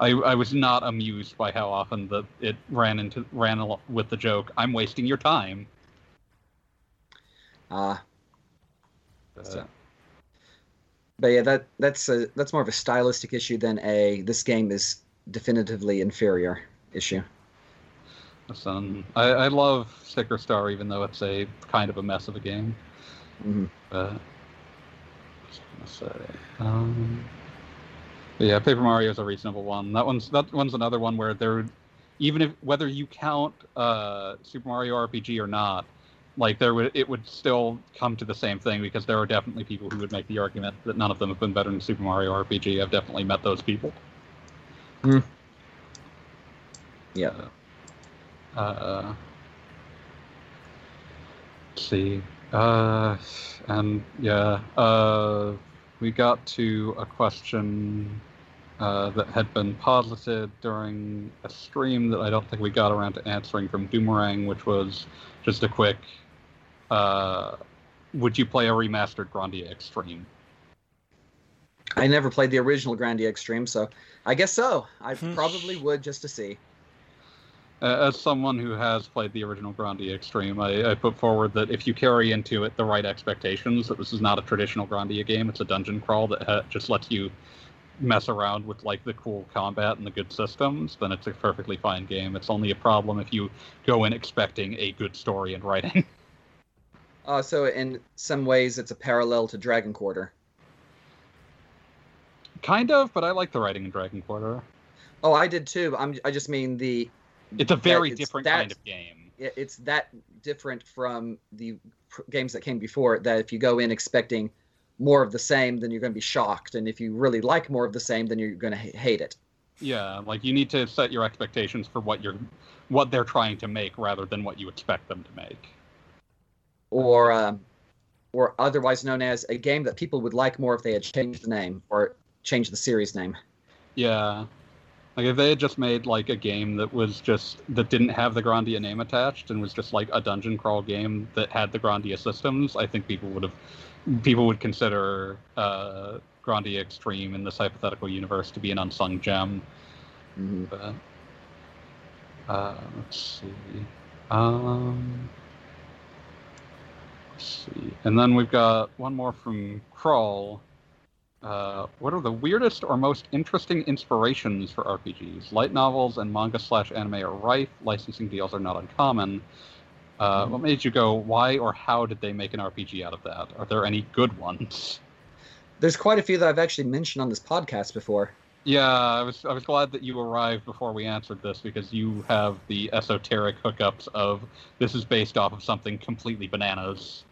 I, I was not amused by how often that it ran into ran with the joke. I'm wasting your time. uh, Uh, So- But yeah, that that's a that's more of a stylistic issue than a this game is definitively inferior issue. listen, I, I love Sticker Star, even though it's a kind of a mess of a game. Mhm. But what's I gonna say? Um, but yeah, Paper Mario is a reasonable one. That one's that one's another one where there, even if whether you count uh, Super Mario RPG or not, like there would it would still come to the same thing because there are definitely people who would make the argument that none of them have been better than Super Mario RPG. I've definitely met those people. Yeah. Uh, let's see. Uh, and yeah. Uh, we got to a question uh, that had been posited during a stream that I don't think we got around to answering from Doomerang, which was just a quick uh, Would you play a remastered Grandia Xtreme? I never played the original Grandia Xtreme, so I guess so. I Hmm. probably would just to see. As someone who has played the original Grandia Xtreme, I, I put forward that if you carry into it the right expectations, that this is not a traditional Grandia game. It's a dungeon crawl that ha- just lets you mess around with like the cool combat and the good systems. Then it's a perfectly fine game. It's only a problem if you go in expecting a good story and writing. Uh, so in some ways, it's a parallel to Dragon Quarter. Kind of, but I like the writing in Dragon Quarter. Oh, I did too. I'm. I just mean the. It's a very different that- kind of game. It's that different from the games that came before it. That if you go in expecting more of the same, then you're going to be shocked, and if you really like more of the same, then you're going to hate it. Yeah, like you need to set your expectations for what you're, what they're trying to make, rather than what you expect them to make. or um, or otherwise known as a game that people would like more if they had changed the name or changed the series name. Yeah. Like if they had just made like a game that was just that didn't have the Grandia name attached and was just like a dungeon crawl game that had the Grandia systems, I think people would have people would consider uh, Grandia Xtreme in this hypothetical universe to be an unsung gem. But uh, let's see. Um, let's see. And then we've got one more from Crawl. Uh, what are the weirdest or most interesting inspirations for RPGs? Light novels and manga slash anime are rife. Licensing deals are not uncommon. Uh, What made you go? Why or how did they make an RPG out of that? Are there any good ones? There's quite a few that I've actually mentioned on this podcast before. Yeah, I was I was glad that you arrived before we answered this because you have the esoteric hookups of this is based off of something completely bananas.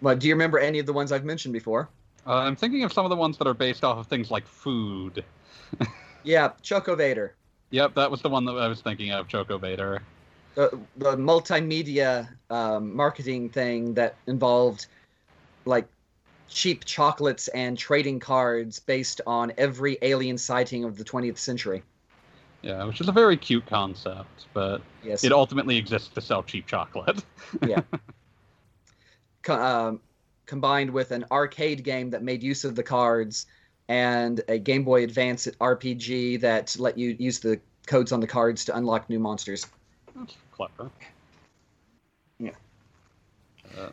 But do you remember any of the ones I've mentioned before? Uh, I'm thinking of some of the ones that are based off of things like food. Yeah, Choco Vader, Yep, that was the one that I was thinking of, Choco Vader. the the multimedia um, marketing thing that involved like cheap chocolates and trading cards based on every alien sighting of the 20th century. Yeah, which is a very cute concept, but Yes. it ultimately exists to sell cheap chocolate. yeah. um, combined with an arcade game that made use of the cards and a Game Boy Advance RPG that let you use the codes on the cards to unlock new monsters. That's clever. Yeah.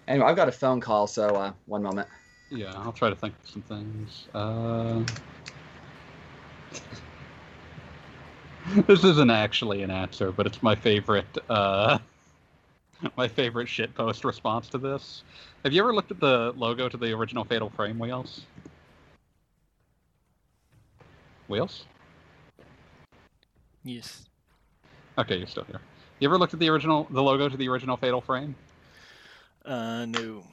Anyway, I've got a phone call, so uh, one moment. Yeah, I'll try to think of some things. Uh... this isn't actually an answer, but it's my favorite. Uh... my favorite shitpost response to this. Have you ever looked at the logo to the original Fatal Frame wheels? Wheels? Yes. Okay, you're still here. You ever looked at the original, the logo to the original Fatal Frame? Uh, no.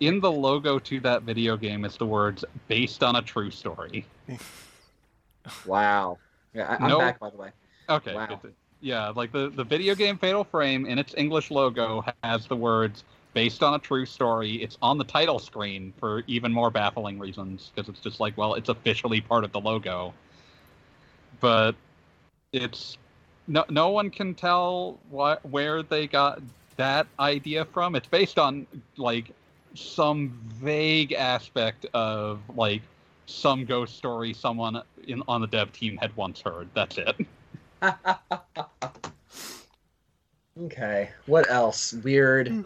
In the logo to that video game is the words "based on a true story." Wow. Yeah, I- I'm No. back, by the way. Okay. Wow. Yeah, like the, the video game Fatal Frame in its English logo has the words based on a true story. It's on the title screen for even more baffling reasons because it's just like, well, it's officially part of the logo. But it's no no one can tell where they got that idea from. It's based on like some vague aspect of like some ghost story someone in on the dev team had once heard. That's it. okay. What else? Weird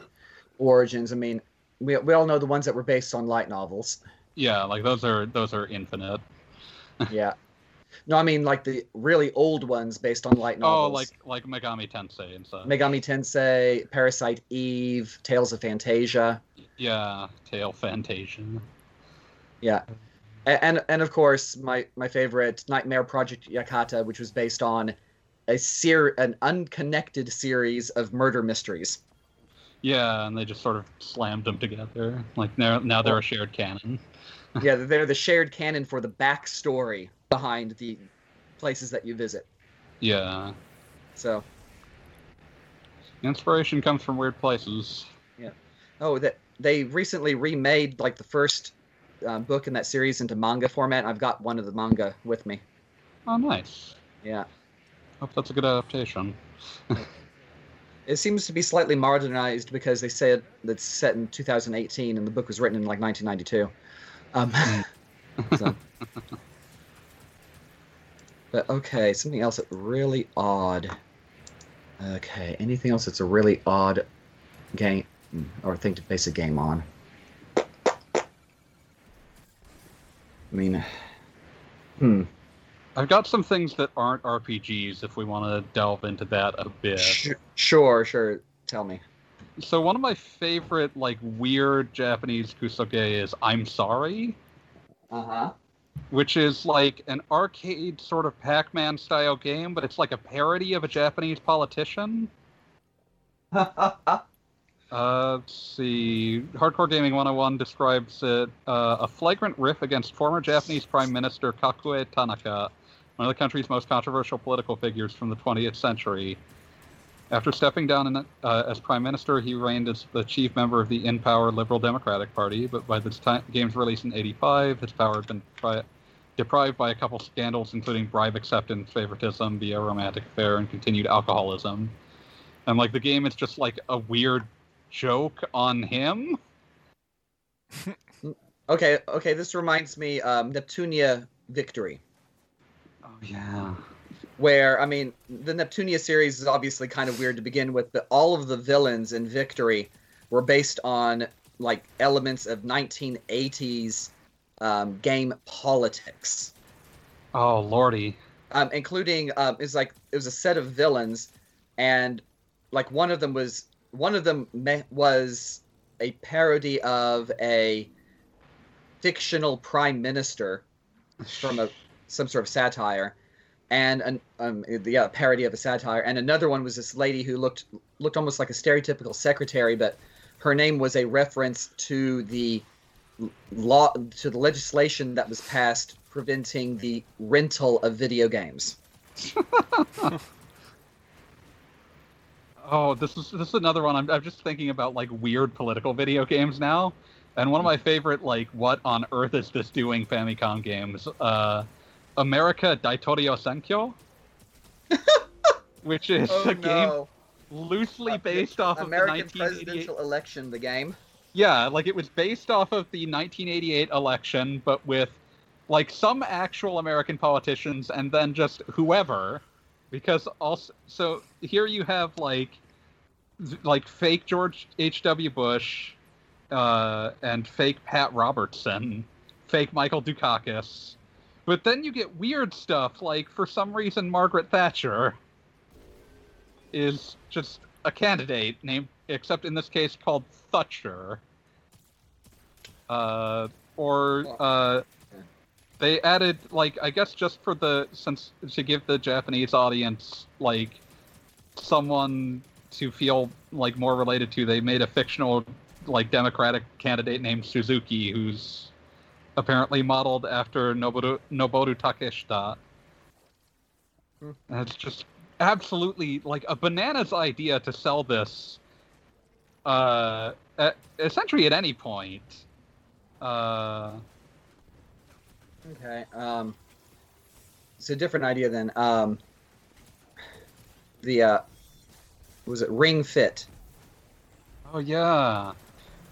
origins. I mean, we, we all know the ones that were based on light novels. Yeah, like those are those are infinite. Yeah. No, I mean like the really old ones based on light oh, novels. Oh, like like Megami Tensei and stuff. Megami Tensei, Parasite Eve, Tales of Phantasia. yeah, Tail Fantasia. Yeah. A- And and of course my my favorite Nightmare Project Yakata, which was based on a ser- an unconnected series of murder mysteries. Yeah, and they just sort of slammed them together. Like now now they're a shared canon. yeah, they're the shared canon for the backstory behind the places that you visit. Yeah, So inspiration comes from weird places. Yeah. Oh, that they recently remade like the first uh, book in that series into manga format. I've got one of the manga with me. Oh, nice. Yeah. Hope that's a good adaptation. It seems to be slightly modernized because they said it's set in 2018 and the book was written in like 1992. Um, so. But okay, something else that's really odd. Okay, anything else that's a really odd game or thing to base a game on? I mean, hmm. I've got some things that aren't RPGs if we want to delve into that a bit. Sure, sure. Tell me. So one of my favorite like weird Japanese kusoge is I'm Sorry, Uh huh. which is like an arcade sort of Pac-Man style game, but it's like a parody of a Japanese politician. Uh, let's see. Hardcore Gaming 101 describes it uh, a flagrant riff against former Japanese Prime Minister Kakuei Tanaka, one of the country's most controversial political figures from the 20th century. After stepping down in, uh, as Prime Minister, he reigned as the chief member of the in power Liberal Democratic Party, but by the time game's release in 85, his power had been pri- deprived by a couple scandals, including bribe acceptance, favoritism via romantic affair, and continued alcoholism. And like the game is just like a weird joke on him. Okay, okay. This reminds me, um, Neptunia Victory, yeah. where I mean, the Neptunia series is obviously kind of weird to begin with, but all of the villains in Victory were based on like elements of 1980s um, game politics. Oh lordy. um, including um, it's like it was a set of villains, and like one of them was one of them me- was a parody of a fictional prime minister from a some sort of satire, and an um yeah a parody of a satire, and another one was this lady who looked looked almost like a stereotypical secretary, but her name was a reference to the law to the legislation that was passed preventing the rental of video games. Oh, this is this is another one. I'm I'm just thinking about like weird political video games now. And one of my favorite like what on earth is this doing Famicom games? Uh America Daitouryou Senkyo. which is Oh, a game loosely Uh, based off American of the 1988 presidential election, the game. Yeah, like it was based off of the 1988 election, but with like some actual American politicians and then just whoever. Because also, so here you have like, like fake George H.W. Bush, uh, and fake Pat Robertson, fake Michael Dukakis. But then you get weird stuff like, for some reason, Margaret Thatcher is just a candidate named, except in this case called Thatcher. Uh, or uh, they added like I guess just for the since to give the Japanese audience like someone to feel like more related to, they made a fictional like Democratic candidate named Suzuki, who's apparently modeled after Noboru Noboru Takeshita. Hmm. And it's just absolutely like a bananas idea to sell this uh at, essentially at any point uh Okay. Um, it's a different idea than um, the uh, was it Ring Fit? oh yeah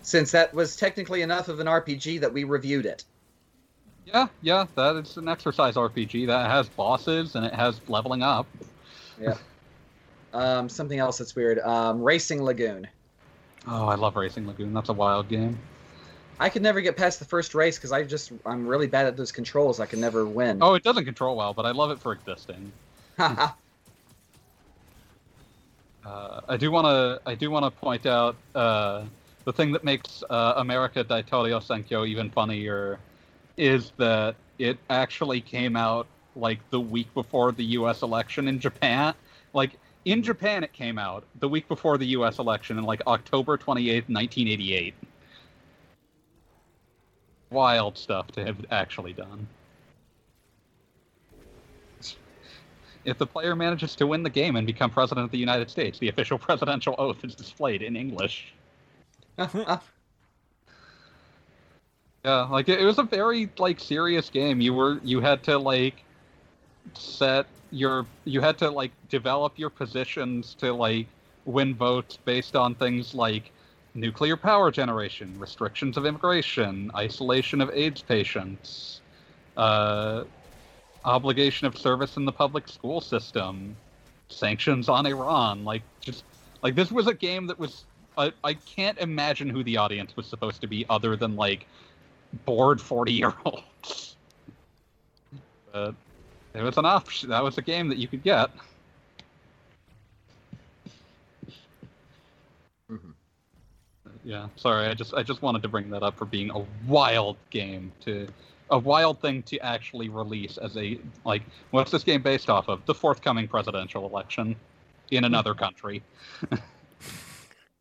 Since that was technically enough of an RPG that we reviewed it. yeah yeah that is an exercise rpg that has bosses and it has leveling up Yeah. Um, something else that's weird. Um, Racing Lagoon. oh i love racing lagoon that's a wild game I could never get past the first race because I just I'm really bad at those controls. I can never win. oh it doesn't control well but i love it for existing. Uh, I do want to. I do want to point out uh, the thing that makes uh, America Daitouryou Senkyo even funnier is that it actually came out like the week before the U.S. election in Japan. Like in Japan, it came out the week before the U.S. election in like October twenty eighth, nineteen eighty eight. Wild stuff to have actually done. If the player manages to win the game and become president of the United States, the official presidential oath is displayed in English. Yeah, like it, it was a very like serious game. You were you had to like set your you had to like develop your positions to like win votes based on things like nuclear power generation, restrictions of immigration, isolation of AIDS patients, uh, obligation of service in the public school system, sanctions on Iran. Like just like this was a game that was I, I can't imagine who the audience was supposed to be other than like bored 40 year olds. But it was an option. That was a game that you could get. Mhm. Yeah, sorry. I just I just wanted to bring that up for being a wild game to a wild thing to actually release as a like what's this game based off of? The forthcoming presidential election in another country.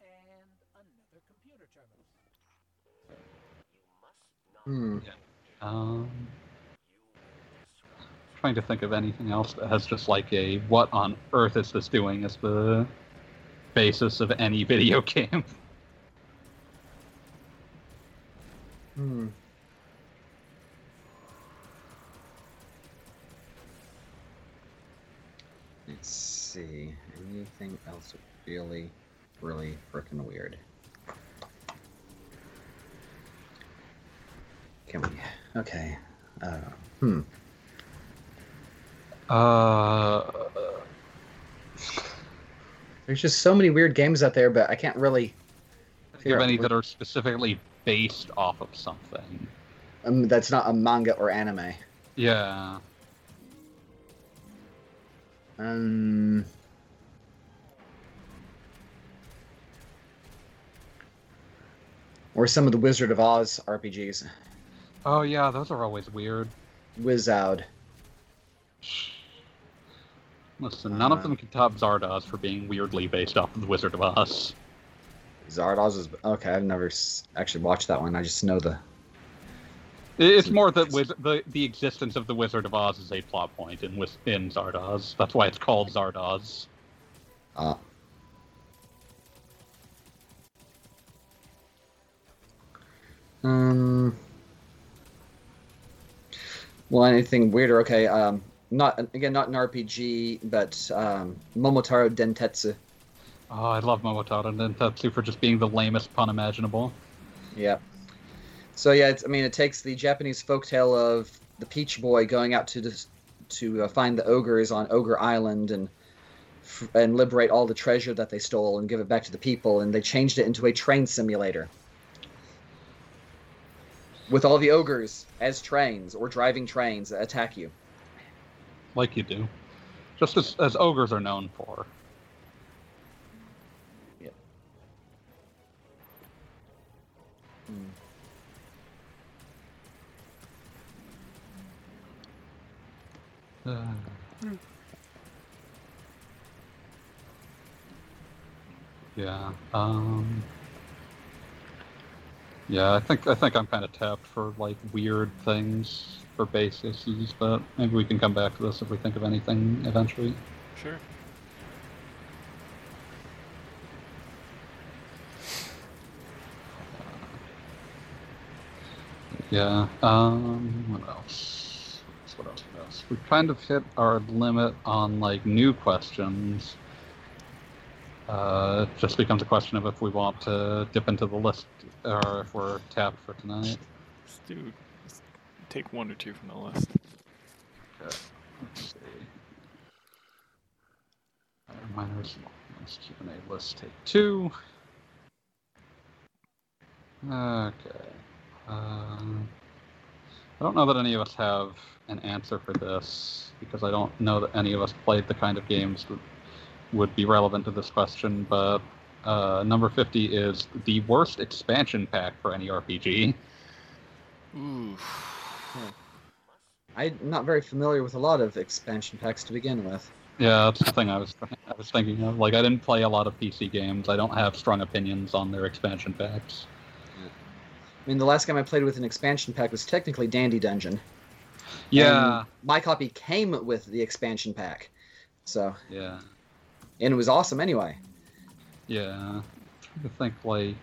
and another computer Hmm. Um, trying to think of anything else that has just like a what on earth is this doing as the basis of any video game. Hmm. Let's see. Anything else really, really freaking weird? Can we? Okay. Uh, hmm. Uh, There's just so many weird games out there, but I can't really. think of any that are specifically based off of something. Um, that's not a manga or anime. Yeah. Um. Or some of the Wizard of Oz RPGs. Oh yeah, those are always weird. Wizoud. Listen, none of Uh, them can top Zardoz for being weirdly based off of the Wizard of Oz. Zardoz is okay. I've never s- actually watched that one. I just know the. It's more that wiz- the the existence of the Wizard of Oz is a plot point in in Zardoz. That's why it's called Zardoz. Uh, um. Well, anything weirder? Okay. Um. Not again, not an RPG, but um, Momotaro Dentetsu. Oh, I love Momotaro Dentetsu for just being the lamest pun imaginable. Yeah. So yeah, it's, I mean, it takes the Japanese folktale of the Peach Boy going out to dis- to uh, find the ogres on Ogre Island and f- and liberate all the treasure that they stole and give it back to the people, and they changed it into a train simulator with all the ogres as trains or driving trains that attack you. Like you do. Just as, as ogres are known for. Uh, Yeah. Um. Yeah, I think I think I'm kind of tapped for like weird things for base issues, but maybe we can come back to this if we think of anything eventually. Sure. Yeah. Um. What else? What else? What else? We kind of hit our limit on like new questions. Uh, it just becomes a question of if we want to dip into the list or if we're tapped for tonight. Let's do. Let's take one or two from the list. Okay. Let's see. Uh, Miners, let's keep an A list. Take two. Okay. Um, I don't know that any of us have an answer for this because I don't know that any of us played the kind of games that would be relevant to this question. But uh, number 50 is the worst expansion pack for any RPG. Ooh. I'm not very familiar with a lot of expansion packs to begin with. Yeah, that's the thing I was I was thinking of. Like, I didn't play a lot of PC games. I don't have strong opinions on their expansion packs. I mean, the last game I played with an expansion pack was technically Dandy Dungeon. Yeah, And my copy came with the expansion pack. So, yeah, and it was awesome anyway. yeah. I'm trying to think like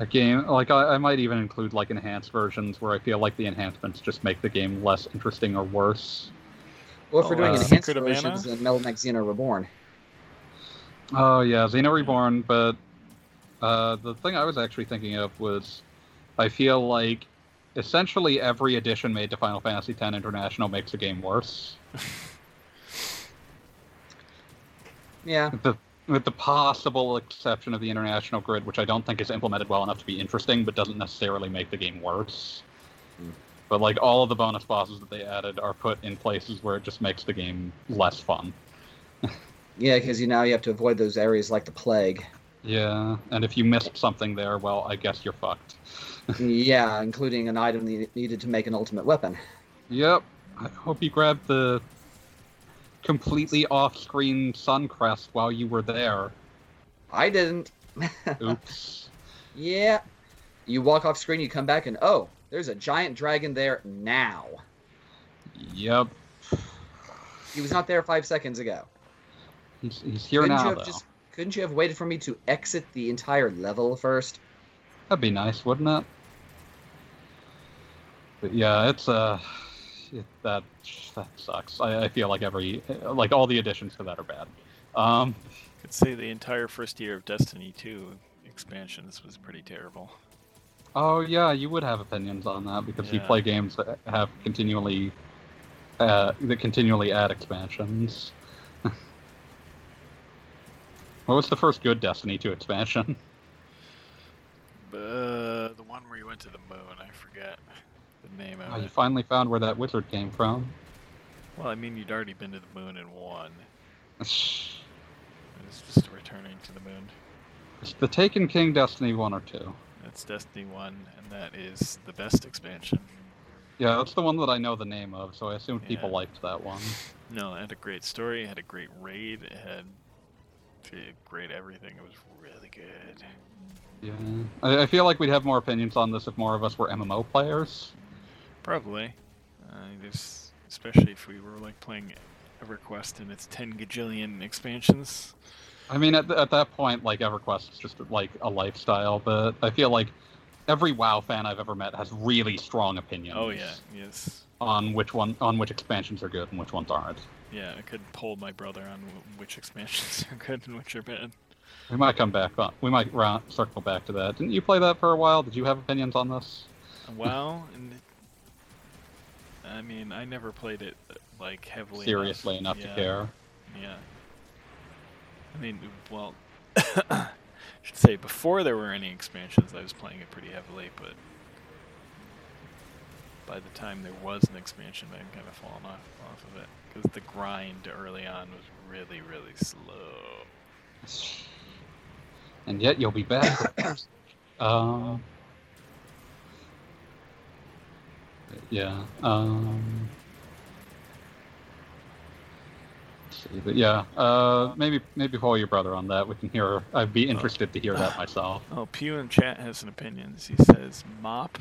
a game like I, I might even include like enhanced versions where I feel like the enhancements just make the game less interesting or worse. Or if we're doing uh, enhanced Secret versions, then Metal Knight Xeno Reborn. Oh yeah, Xeno Reborn, but uh, the thing I was actually thinking of was I feel like essentially every addition made to Final Fantasy X International makes the game worse. Yeah. With the, with the possible exception of the international grid, which I don't think is implemented well enough to be interesting, but doesn't necessarily make the game worse. Hmm. But like all of the bonus bosses that they added are put in places where it just makes the game less fun. Yeah, because you now you have to avoid those areas like the plague. Yeah, and if you missed something there, well, I guess you're fucked. yeah, including an item ne- needed to make an ultimate weapon. Yep. I hope you grabbed the completely off-screen sun crest while you were there. I didn't. Oops. yeah. You walk off screen, you come back, and oh, there's a giant dragon there now. yep. He was not there five seconds ago. He's, he's here couldn't now, you have though. just couldn't you have waited for me to exit the entire level first? That'd be nice, wouldn't it? But yeah, it's uh, it, that that sucks. I, I feel like every like all the additions to that are bad. Um, Could say the entire first year of Destiny 2 expansions was pretty terrible. oh yeah, you would have opinions on that because you play games that have continually uh, that continually add expansions. what was the first good Destiny 2 expansion? Uh, the one where you went to the moon, I forget name Oh, you finally found where that wizard came from. Well, I mean, you'd already been to the moon in one. It was just returning to the moon. Is the Taken King Destiny 1 or 2? That's Destiny 1, and that is the best expansion. Yeah, that's the one that I know the name of, so I assumed people liked that one. No, it had a great story, it had a great raid, it had great everything. It was really good. Yeah. I, I feel like we'd have more opinions on this if more of us were MMO players. Probably. Uh, there's, especially if we were like playing EverQuest and its 10 gajillion expansions. I mean, at, at that point, like, EverQuest is just like a lifestyle, but I feel like every WoW fan I've ever met has really strong opinions Oh, yeah, yes. on which one on which expansions are good and which ones aren't. Yeah, I could poll my brother on wh- which expansions are good and which are bad. We might come back on. We might round, circle back to that. Didn't you play that for a while? Did you have opinions on this? Well, and I mean, I never played it like heavily Seriously enough Yeah, to care. Yeah. I mean, well, I should say before there were any expansions, I was playing it pretty heavily, but by the time there was an expansion, I'd kind of fallen off off of it because the grind early on was really, really slow. And yet you'll be back. um, yeah. Um, let's see, but yeah, uh, maybe maybe call your brother on that. We can hear. I'd be interested to hear that myself. Oh, Pew in chat has an opinion. He says mop.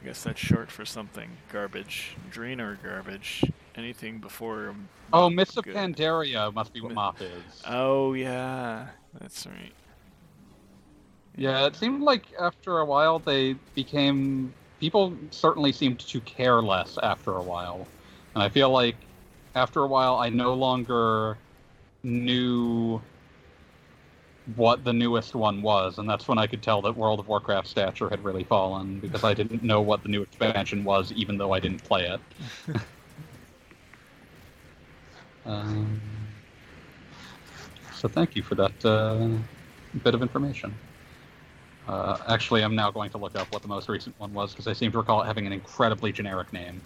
I guess that's short for something. Garbage. Draenor garbage. Anything before. Oh, of. Pandaria must be what Mop is. Oh yeah, that's right. Yeah, it seemed like after a while they became people certainly seemed to care less after a while. And I feel like after a while I no longer knew what the newest one was, and that's when I could tell that World of Warcraft stature had really fallen because I didn't know what the new expansion was even though I didn't play it. um, so thank you for that uh, bit of information. Uh, actually, I'm now going to look up what the most recent one was because I seem to recall it having an incredibly generic name.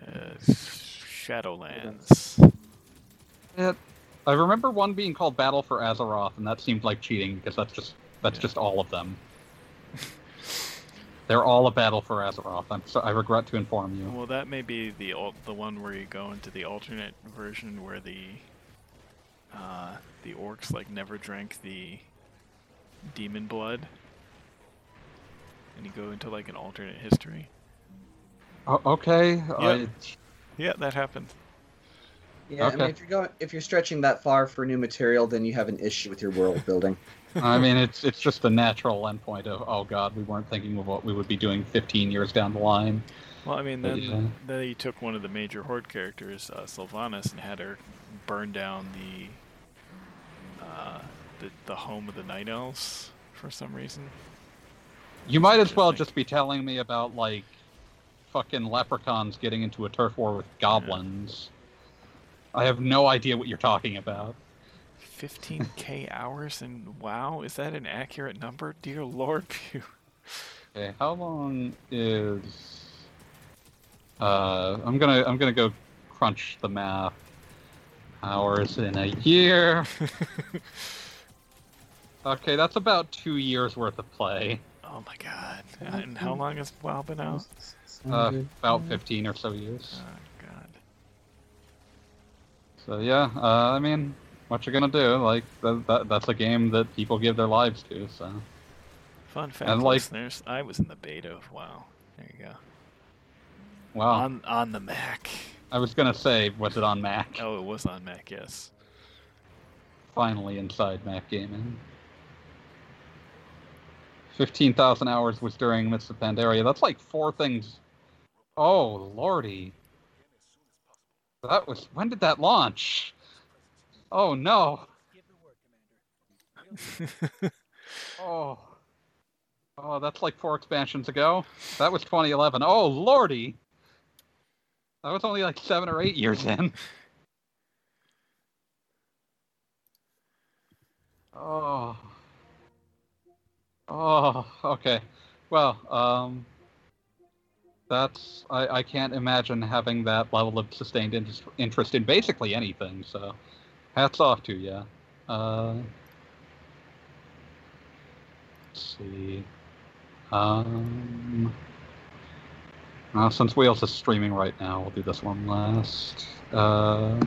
Uh, Shadowlands. It, I remember one being called Battle for Azeroth, and that seemed like cheating because that's just that's Yeah. just all of them. They're all a battle for Azeroth. I'm so, I regret to inform you. Well, that may be the the one where you go into the alternate version where the uh, the orcs like never drank the demon blood, and you go into like an alternate history. O- okay, I, Yeah, that happened. Yeah, I mean, if you're going, if you're stretching that far for new material, then you have an issue with your world building. I mean, it's it's just a natural endpoint of oh god, we weren't thinking of what we would be doing 15 years down the line. Well, I mean, But then yeah. they took one of the major horde characters, uh, Sylvanas, and had her burn down the, uh, the the home of the Night Elves for some reason. You might as well just be telling me about like fucking leprechauns getting into a turf war with goblins. I have no idea what you're talking about. 15k hours and WoW? Is that an accurate number? Dear Lord, Pew. Okay, how long is? Uh, I'm gonna I'm gonna go crunch the math. Hours in a year. Okay, that's about two years worth of play. Oh my god. And how long has WoW been out? Uh, about 15 or so years. Oh god. So yeah, uh, I mean, what you're gonna do? Like that, that, that's a game that people give their lives to. So Fun fact, And, like- listeners, I was in the beta of WoW. There you go. wow. On on the Mac. I was gonna say, was it on Mac? Oh, it was on Mac, yes. Finally inside Mac gaming. 15,000 hours was during Mists of Pandaria. That's like four things. Oh, lordy. That was. When did that launch? Oh, no. Oh. Oh, that's like four expansions ago. That was 2011. Oh, lordy. That was only like seven or eight years in. Oh. Oh, okay. Well, um, that's I, I can't imagine having that level of sustained interest, interest in basically anything. So, hats off to you. Uh, let's see. Um, uh, since Wheels is streaming right now, we'll do this one last. Uh,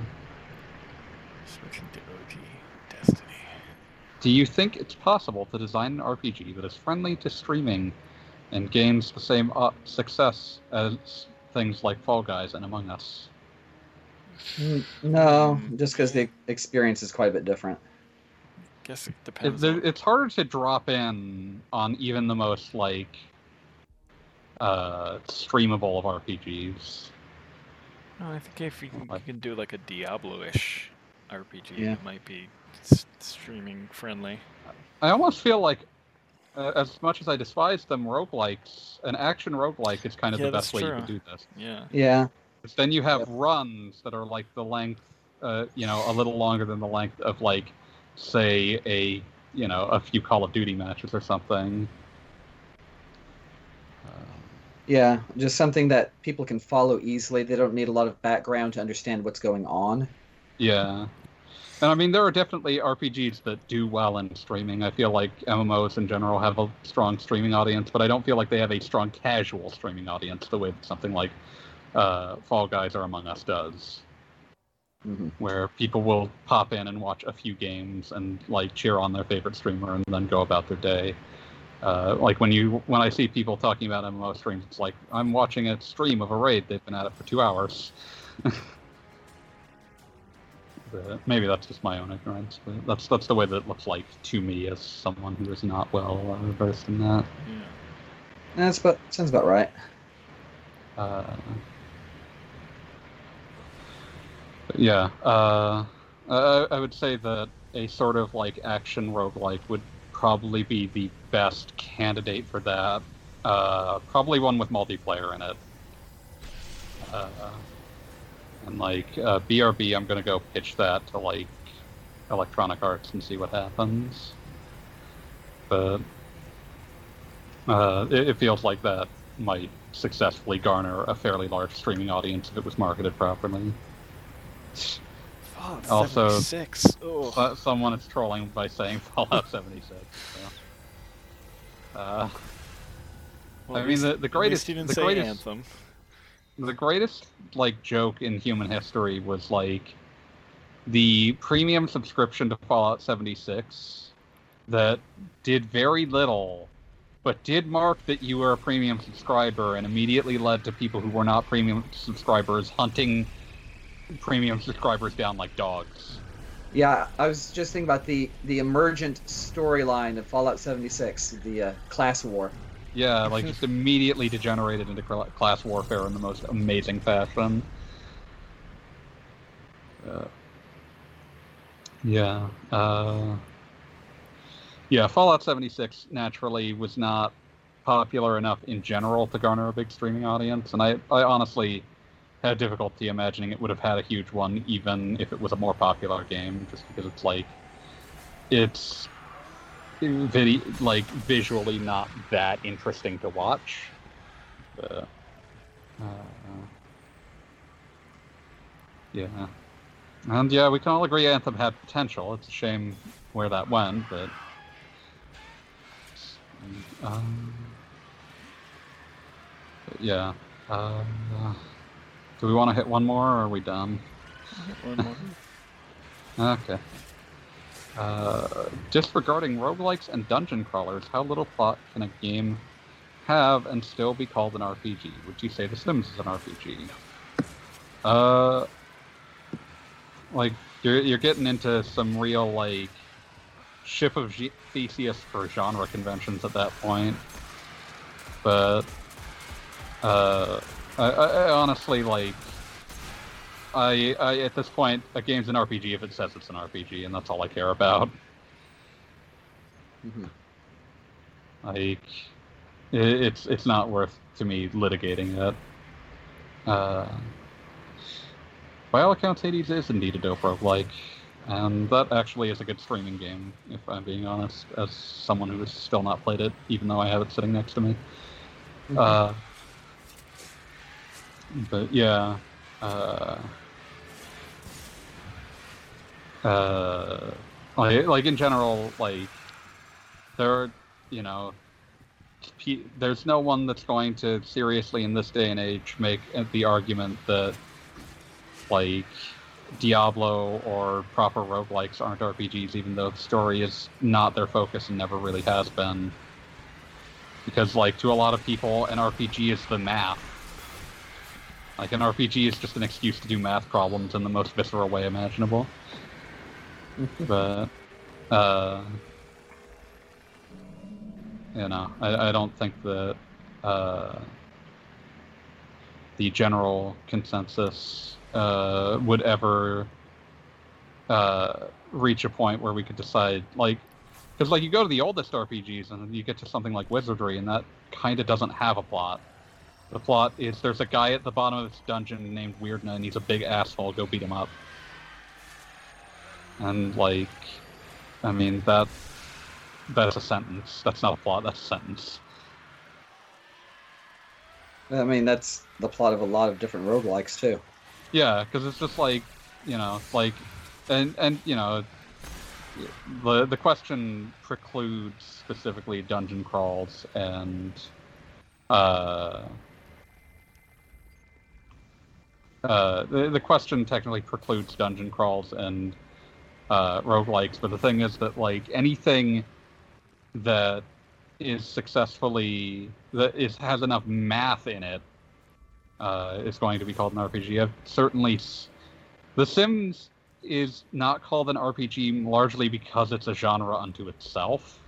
Switching to OG Destiny. Do you think it's possible to design an RPG that is friendly to streaming and gains the same uh, success as things like Fall Guys and Among Us? Mm, No, just because the experience is quite a bit different. Guess it It, depends. there- on- it's harder to drop in on even the most like uh, streamable of RPGs. No, I think if you can, you can do like a Diablo-ish RPG, Yeah. it might be s- streaming friendly. I almost feel like, uh, as much as I despise them, roguelikes, an action roguelike is kind of Yeah, the best that's way you true. can do this. Yeah. Yeah, 'Cause Then you have Yep. runs that are like the length, uh, you know, a little longer than the length of like, say, a you know, a few Call of Duty matches or something. Uh, yeah, just something that people can follow easily. They don't need a lot of background to understand what's going on. yeah, and I mean there are definitely RPGs that do well in streaming. I feel like MMOs in general have a strong streaming audience, but I don't feel like they have a strong casual streaming audience the way that something like uh, Fall Guys or Among Us does. hmm where people will pop in and watch a few games and like cheer on their favorite streamer and then go about their day. Uh, like when you when I see people talking about MMO streams, it's like I'm watching a stream of a raid. They've been at it for two hours. But maybe that's just my own ignorance, but that's that's the way that it looks like to me as someone who is not well uh, versed in that. Yeah. That's about sounds about right. Uh, but yeah, uh, I, I would say that a sort of like action roguelike would probably be the best candidate for that. Uh, probably one with multiplayer in it. Uh, and like uh, BRB, I'm gonna go pitch that to like Electronic Arts and see what happens. But uh, it, it feels like that might successfully garner a fairly large streaming audience if it was marketed properly. Fallout Also- 76. Oh. So- someone is trolling by saying Fallout 76. So. Uh, Well, I mean, the- the greatest- the say greatest- Anthem. The greatest like joke in human history was like the premium subscription to Fallout 76 that did very little but did mark that you were a premium subscriber and immediately led to people who were not premium subscribers hunting premium subscribers down like dogs. Yeah, I was just thinking about the the emergent storyline of Fallout 76, the uh, class war. Yeah, like just immediately degenerated into cla- class warfare in the most amazing fashion. Uh, yeah. Uh, yeah, Fallout 76 naturally was not popular enough in general to garner a big streaming audience, and I, I honestly had difficulty imagining it would have had a huge one even if it was a more popular game, just because it's like it's very like visually not that interesting to watch. But, uh, yeah, and yeah, we can all agree Anthem had potential. It's a shame where that went, but um, but yeah. Uh, do we want to hit one more, or are we done? One more. Okay. Uh, disregarding roguelikes and dungeon crawlers, how little plot can a game have and still be called an RPG? Would you say The Sims is an RPG? Uh, like you're you're getting into some real like ship of Ge- Theseus for genre conventions at that point, but uh, I, I honestly like. I, I at this point, a game's an RPG if it says it's an RPG, and that's all I care about. Mhm. Like, it, it's it's not worth to me litigating it. Uh, by all accounts, Hades is indeed a dope roguelike, and that actually is a good streaming game, if I'm being honest, as someone who has still not played it, even though I have it sitting next to me. Uh, but yeah, uh, uh, like, like in general, like there, are, you know, there's no one that's going to seriously in this day and age make the argument that like Diablo or proper roguelikes aren't RPGs, even though the story is not their focus and never really has been. Because, like, to a lot of people, an RPG is the math. Like, an RPG is just an excuse to do math problems in the most visceral way imaginable. but, uh, you know, I, I don't think that uh, the general consensus uh, would ever uh, reach a point where we could decide, like, because like you go to the oldest RPGs and you get to something like Wizardry, and that kind of doesn't have a plot. The plot is there's a guy at the bottom of this dungeon named Werdna, and he's a big asshole. Go beat him up. And like, I mean that that's a sentence. That's not a plot. That's a sentence. I mean, that's the plot of a lot of different roguelikes too. Yeah, because it's just like, you know, like, and and you know, the the question precludes specifically dungeon crawls and uh, uh, the the question technically precludes dungeon crawls and uh, roguelikes, but the thing is that like anything that is successfully that is has enough math in it uh, is going to be called an RPG. I've certainly, The Sims is not called an RPG largely because it's a genre unto itself.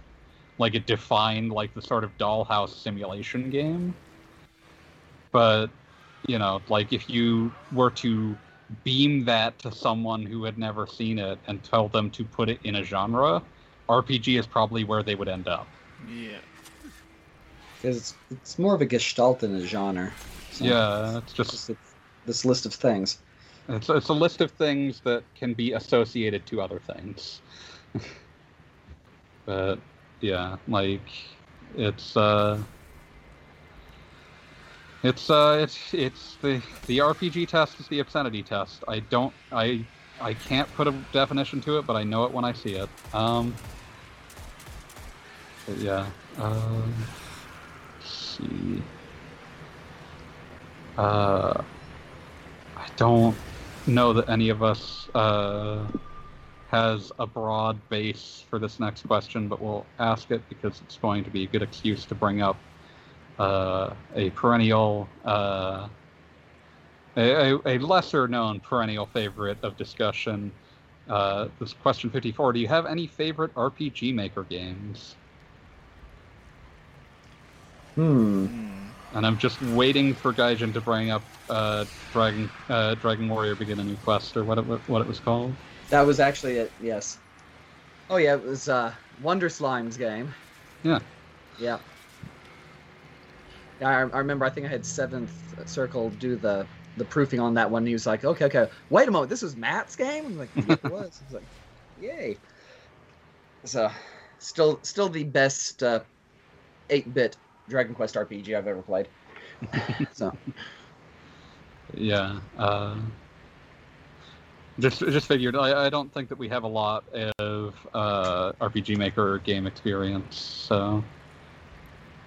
Like it defined like the sort of dollhouse simulation game. But you know, like if you were to beam that to someone who had never seen it and tell them to put it in a genre, RPG is probably where they would end up. Yeah. Because it's, it's more of a gestalt than a genre. So Yeah, it's just It's, it's this list of things. It's, it's a list of things that can be associated to other things. but yeah, like it's uh it's uh it's it's the the RPG test is the obscenity test. I don't I I can't put a definition to it, but I know it when I see it. Um yeah. Um see. Uh I don't know that any of us uh, has a broad base for this next question, but we'll ask it because it's going to be a good excuse to bring up uh, a perennial uh, A, a, lesser known perennial favorite of discussion. Uh, this question 54 Do you have any favorite RPG Maker games? Hmm. Hmm. And I'm just waiting for Gaijin to bring up uh, Dragon uh, Dragon Warrior Begin a New Quest or what it, what it was called. That was actually it. Yes. Oh yeah, it was uh, Wonder Slime's game. Yeah. Yeah. Yeah, I, I remember. I think I had Seventh Circle do the the proofing on that one. He was like, "Okay, okay, wait a moment, this was Matt's game." I'm like, "Yeah, it was." He's like, "Yay!" So, still, still the best uh, eight-bit Dragon Quest RPG I've ever played. so, Yeah. Uh, just just figured. I, I don't think that we have a lot of uh, RPG Maker game experience. So.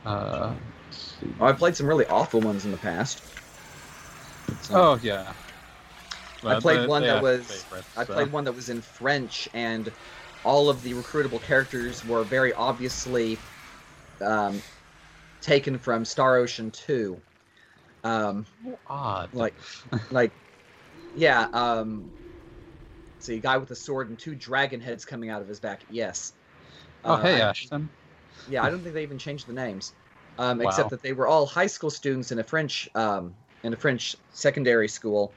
Uh. Oh, I've played some really awful ones in the past. So- Oh yeah. I played they- one they that was favorites, I so. played one that was in French, and all of the recruitable characters were very obviously um, taken from Star Ocean Two. Um, odd. like, like, yeah. Um, see, a guy with a sword and two dragon heads coming out of his back. Yes. oh Uh, hey I- Ashton. yeah, I don't think they even changed the names, um, Wow. except that they were all high school students in a French um, in a French secondary school,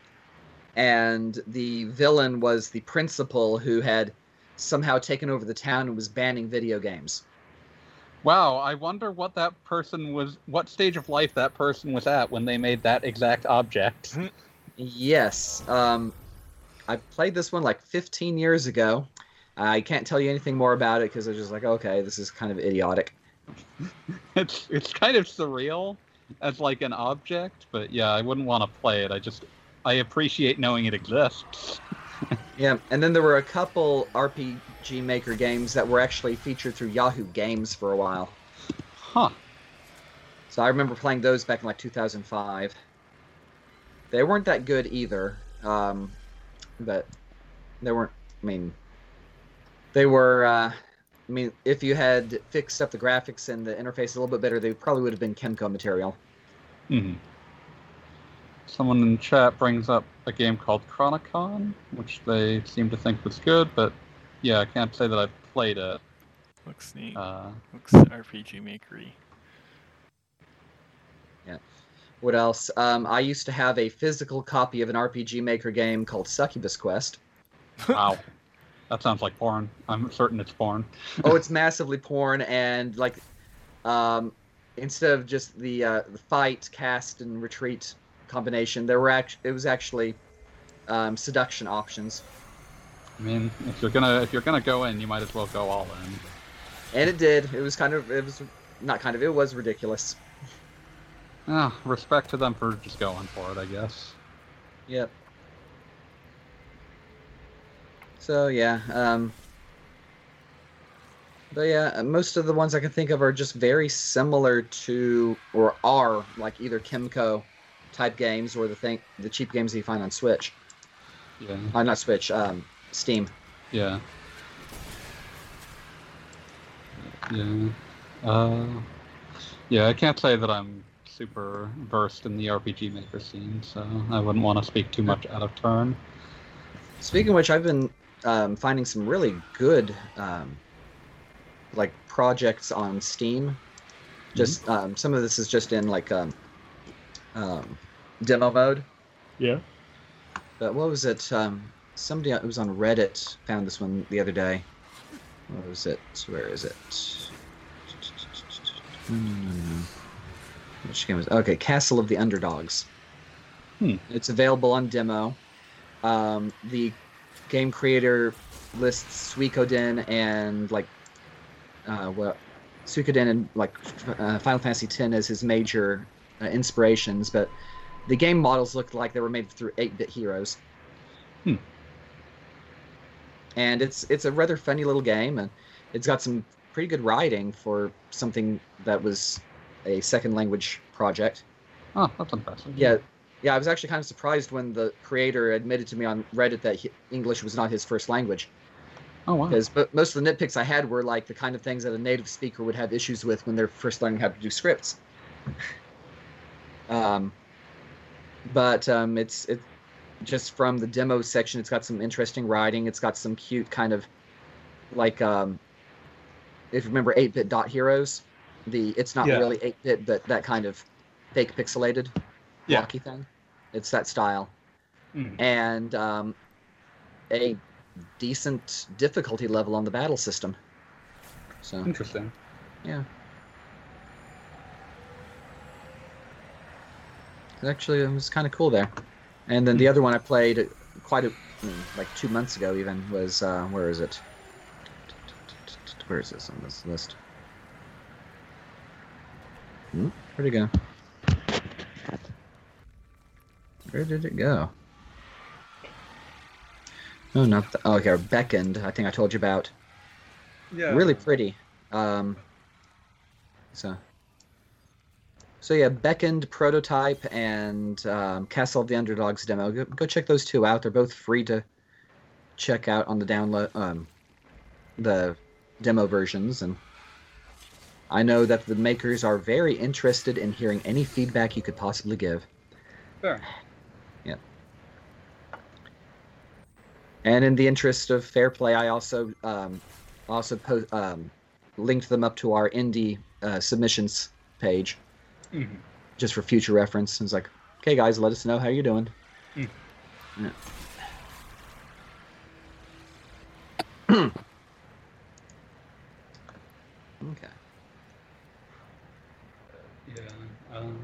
and the villain was the principal who had somehow taken over the town and was banning video games. Wow, I wonder what that person was, what stage of life that person was at when they made that exact object. Yes, um, I played this one like 15 years ago. I can't tell you anything more about it because I was just like, okay, this is kind of idiotic. It's it's kind of surreal as like an object, but yeah, I wouldn't want to play it. I just I appreciate knowing it exists. Yeah, and then there were a couple RPG Maker games that were actually featured through Yahoo Games for a while. Huh. So I remember playing those back in like 2005. They weren't that good either, um, but they weren't. I mean, they were. Uh, I mean, if you had fixed up the graphics and the interface a little bit better, they probably would have been Kemco material. hmm Someone in chat brings up a game called Chronicon, which they seem to think was good, but yeah, I can't say that I've played it. Looks neat. Uh, Looks RPG makery. Yeah. What else? Um, I used to have a physical copy of an RPG Maker game called Succubus Quest. wow. That sounds like porn. I'm certain it's porn. oh, it's massively porn and like, um, instead of just the uh, the fight, cast, and retreat combination, there were act- it was actually um, seduction options, I mean, if you're gonna if you're gonna go in, you might as well go all in. and it did. It was kind of it was not kind of it was ridiculous. Ah, respect to them for just going for it, I guess. Yep. So yeah, um, but yeah, most of the ones I can think of are just very similar to, or are like either Kemco type games or the thing, the cheap games that you find on Switch. Yeah, Uh, not Switch, um, Steam. yeah, yeah. Uh, yeah, I can't say that I'm super versed in the RPG maker scene, so I wouldn't want to speak too much out of turn. Speaking of which, I've been um, finding some really good um, like projects on Steam. Just um, some of this is just in like um, um, demo mode. Yeah. But what was it? Um, somebody who was on Reddit found this one the other day. What was it? Where is it? No, no, no, no. Which game was? Okay, Castle of the Underdogs. Hmm. It's available on demo. Um, the game creator lists Suikoden and like, uh, what? Suikoden and like uh, Final Fantasy X as his major uh, inspirations, but the game models looked like they were made through 8-bit heroes. Hmm. And it's it's a rather funny little game, and it's got some pretty good writing for something that was a second language project. Oh, that's impressive. Yeah, yeah. I was actually kind of surprised when the creator admitted to me on Reddit that he, English was not his first language, Oh wow. because most of the nitpicks I had were like the kind of things that a native speaker would have issues with when they're first learning how to do scripts. Um, but um, it's it just from the demo section. It's got some interesting writing. It's got some cute kind of like um, if you remember 8-bit dot heroes, the it's not Yeah. really 8-bit, but that kind of fake pixelated Yeah. blocky thing. It's that style, Mhm. and um, a decent difficulty level on the battle system. So Interesting. Yeah. Actually, it was kind of cool there. And then the other one I played quite a mm, like two months ago even was uh, where is it? Where is this on this list? Hmm? Where'd it go? Where did it go? Oh, not the, oh here, Beckoned. I think I told you about. Yeah. Really pretty. Um, so. So yeah, Beckoned prototype and um, Castle of the Underdogs demo. Go, go check those two out. They're both free to check out on the download, um, the demo versions. And I know that the makers are very interested in hearing any feedback you could possibly give. Fair. And in the interest of fair play, I also um, also po- um, linked them up to our indie uh, submissions page Mhm. just for future reference. It's like, okay, guys, let us know how you're doing. Mm. Yeah. okay. Yeah. Um,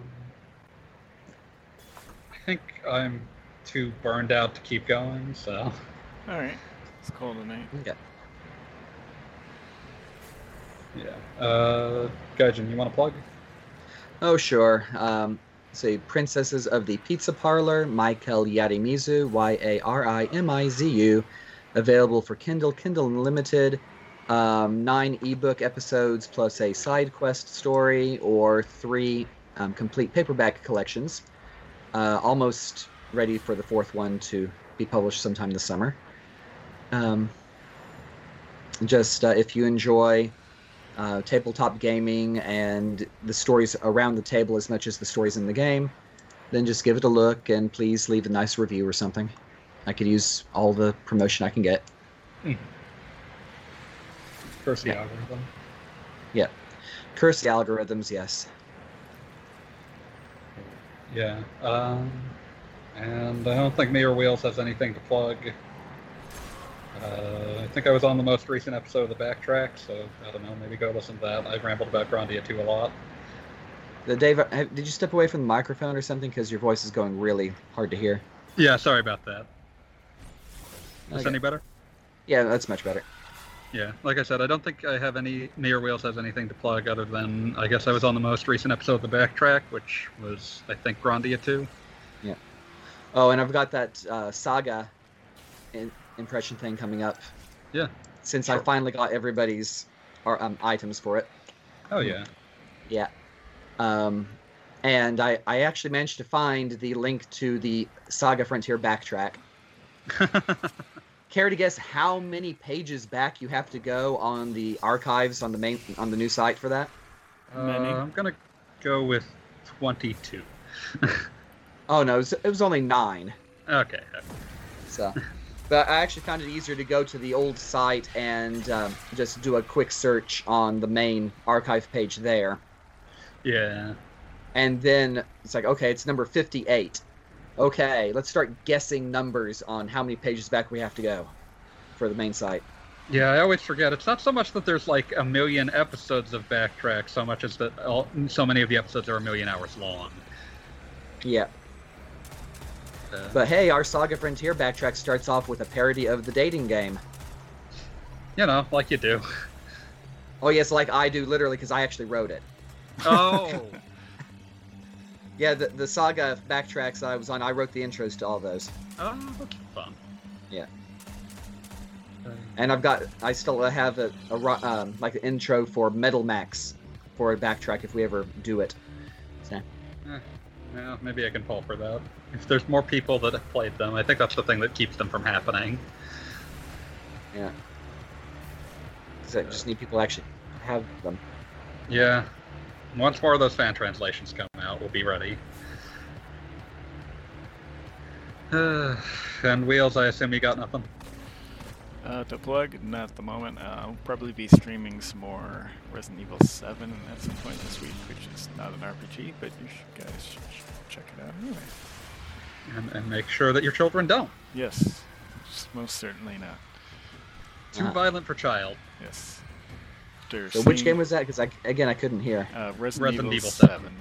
I think I'm too burned out to keep going, so. All right, let's call it a night. Okay. Yeah. Uh, Gaijin, you want to plug? Oh, sure. Um, say Princesses of the Pizza Parlor, Michael Yarimizu, Y A R I M I Z U, available for Kindle, Kindle Unlimited. Um, nine ebook episodes plus a side quest story, or three um, complete paperback collections. Uh, almost ready for the fourth one to be published sometime this summer. Um, just uh, if you enjoy uh, tabletop gaming and the stories around the table as much as the stories in the game, then just give it a look and please leave a nice review or something. I could use all the promotion I can get. Curse the Yeah. algorithm. Curse the algorithms, yes. Yeah. Um, and I don't think Mayor Wheels has anything to plug. Uh, I think I was on the most recent episode of the Backtrack, so I don't know. Maybe go listen to that. I've rambled about Grandia 2 a lot. The Dave, uh, did you step away from the microphone or something? Because your voice is going really hard to hear. Yeah, sorry about that. Is Okay. any better? Yeah, that's much better. Yeah, like I said, I don't think I have any. Mayor Wheels has anything to plug other than I guess I was on the most recent episode of the Backtrack, which was I think Grandia 2. Yeah. Oh, and I've got that uh, saga in- impression thing coming up. Yeah. Since I finally got everybody's or, um, items for it. Oh yeah. Yeah. Um, and I, I actually managed to find the link to the Saga Frontier backtrack. Care to guess how many pages back you have to go on the archives on the main on the new site for that? Many. Uh, I'm gonna go with 22. Oh no, it was, it was only nine. Okay. So, but I actually found it easier to go to the old site and um, just do a quick search on the main archive page there, Yeah. and then it's like, okay, it's number fifty-eight. Okay, let's start guessing numbers on how many pages back we have to go for the main site. Yeah, I always forget. It's not so much that there's like a million episodes of Backtrack, so much as that all, so many of the episodes are a million hours long. Yeah, Uh, but hey, our Saga Frontier backtrack starts off with a parody of the dating game. you know, like you do. Oh yes, like I do literally because I actually wrote it. Oh. Yeah, the, the Saga backtracks I was on, I wrote the intros to all those. oh, that's fun. Yeah. And I've got, I still have a, a um, like an intro for Metal Max for a backtrack if we ever do it. So, yeah, maybe I can pull for that. If there's more people that have played them, I think that's the thing that keeps them from happening. yeah. 'Cause I just need people to actually have them. Yeah. Once more of those fan translations come out, we'll be ready. and wheels, I assume you got nothing. Uh, to plug, not at the moment. Uh, I'll probably be streaming some more Resident Evil 7 at some point this week, which is not an RPG, but you should, guys should ch- check it out anyway. And, and make sure that your children don't. Yes, s- most certainly not. Too Ah. violent for child. Yes. After So which game was that? Because I again I couldn't hear. uh, Resident, Resident Evil, Evil 7? 7.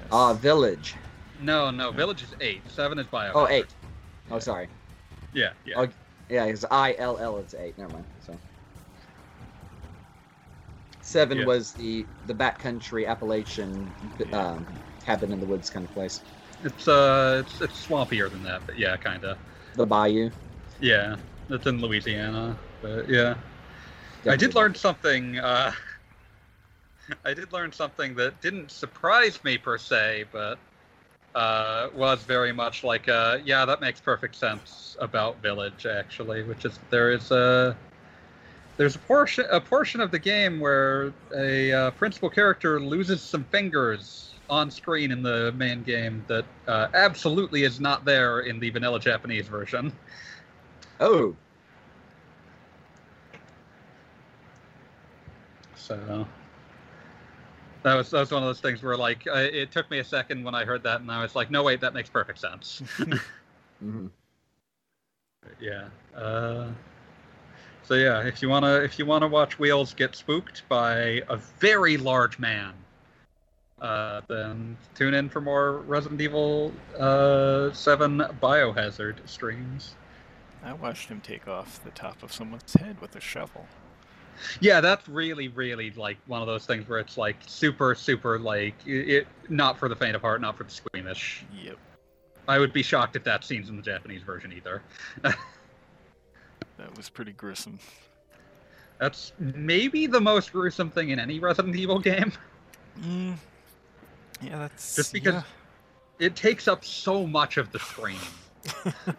Yes. Ah, Village. No, no, Village is eight. Seven is Bio. Oh, eight. Oh, sorry. Yeah, yeah. Oh, Yeah, it's I L L. It's eight. Never mind. So seven Yeah. was the the backcountry Appalachian um, cabin in the woods kind of place. It's uh, it's it's swampier than that, but yeah, kind of. The bayou. Yeah, it's in Louisiana, but yeah. I did learn something. Uh, I did learn something that didn't surprise me per se, but uh, was very much like, uh, yeah, that makes perfect sense about Village actually, which is there is a there's a portion a portion of the game where a uh, principal character loses some fingers on screen in the main game that uh, absolutely is not there in the vanilla Japanese version. Oh, So that was that was one of those things where like I, it took me a second when I heard that, and I was like, no, wait, that makes perfect sense. mhm. yeah. Uh, so yeah, if you wanna if you wanna watch Wheels get spooked by a very large man, uh, then tune in for more Resident Evil uh, Seven Biohazard streams. I watched him take off the top of someone's head with a shovel. Yeah, that's really, really like one of those things where it's like super, super like it, not for the faint of heart, not for the squeamish. Yep. I would be shocked if that scene's in the Japanese version either. That was pretty gruesome. That's maybe the most gruesome thing in any Resident Evil game. Mm. Yeah, that's Just because yeah. it takes up so much of the screen.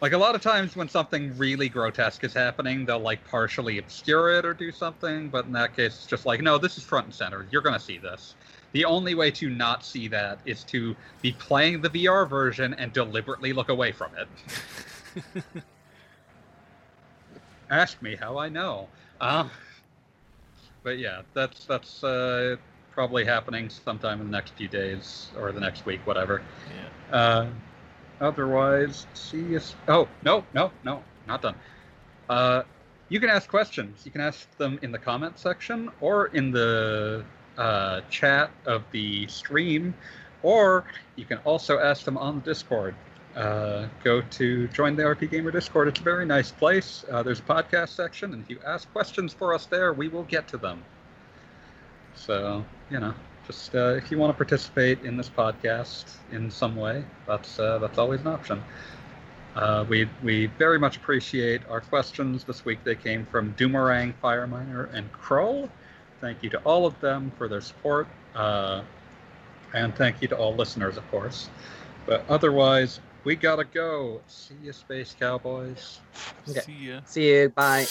like a lot of times when something really grotesque is happening, they'll like partially obscure it or do something, but in that case, it's just like, no, this is front and center. You're gonna see this. The only way to not see that is to be playing the VR version and deliberately look away from it. Ask me how I know. Um, but yeah, that's that's uh, probably happening sometime in the next few days or the next week, whatever. yeah. Uh, otherwise, see us. Oh no, no, no, not done. Uh, you can ask questions. You can ask them in the comment section or in the uh, chat of the stream, or you can also ask them on the Discord. Uh, go to join the RPGamer Discord. It's a very nice place. Uh, there's a podcast section, and if you ask questions for us there, we will get to them. So you know, just uh, if you want to participate in this podcast in some way, that's uh, that's always an option. Uh, we we very much appreciate our questions this week. They came from Doomerang, Fireminer, and Krull. Thank you to all of them for their support, uh, and thank you to all listeners, of course. But otherwise, we gotta go. See you, Space Cowboys. Okay. See ya. See you. Bye.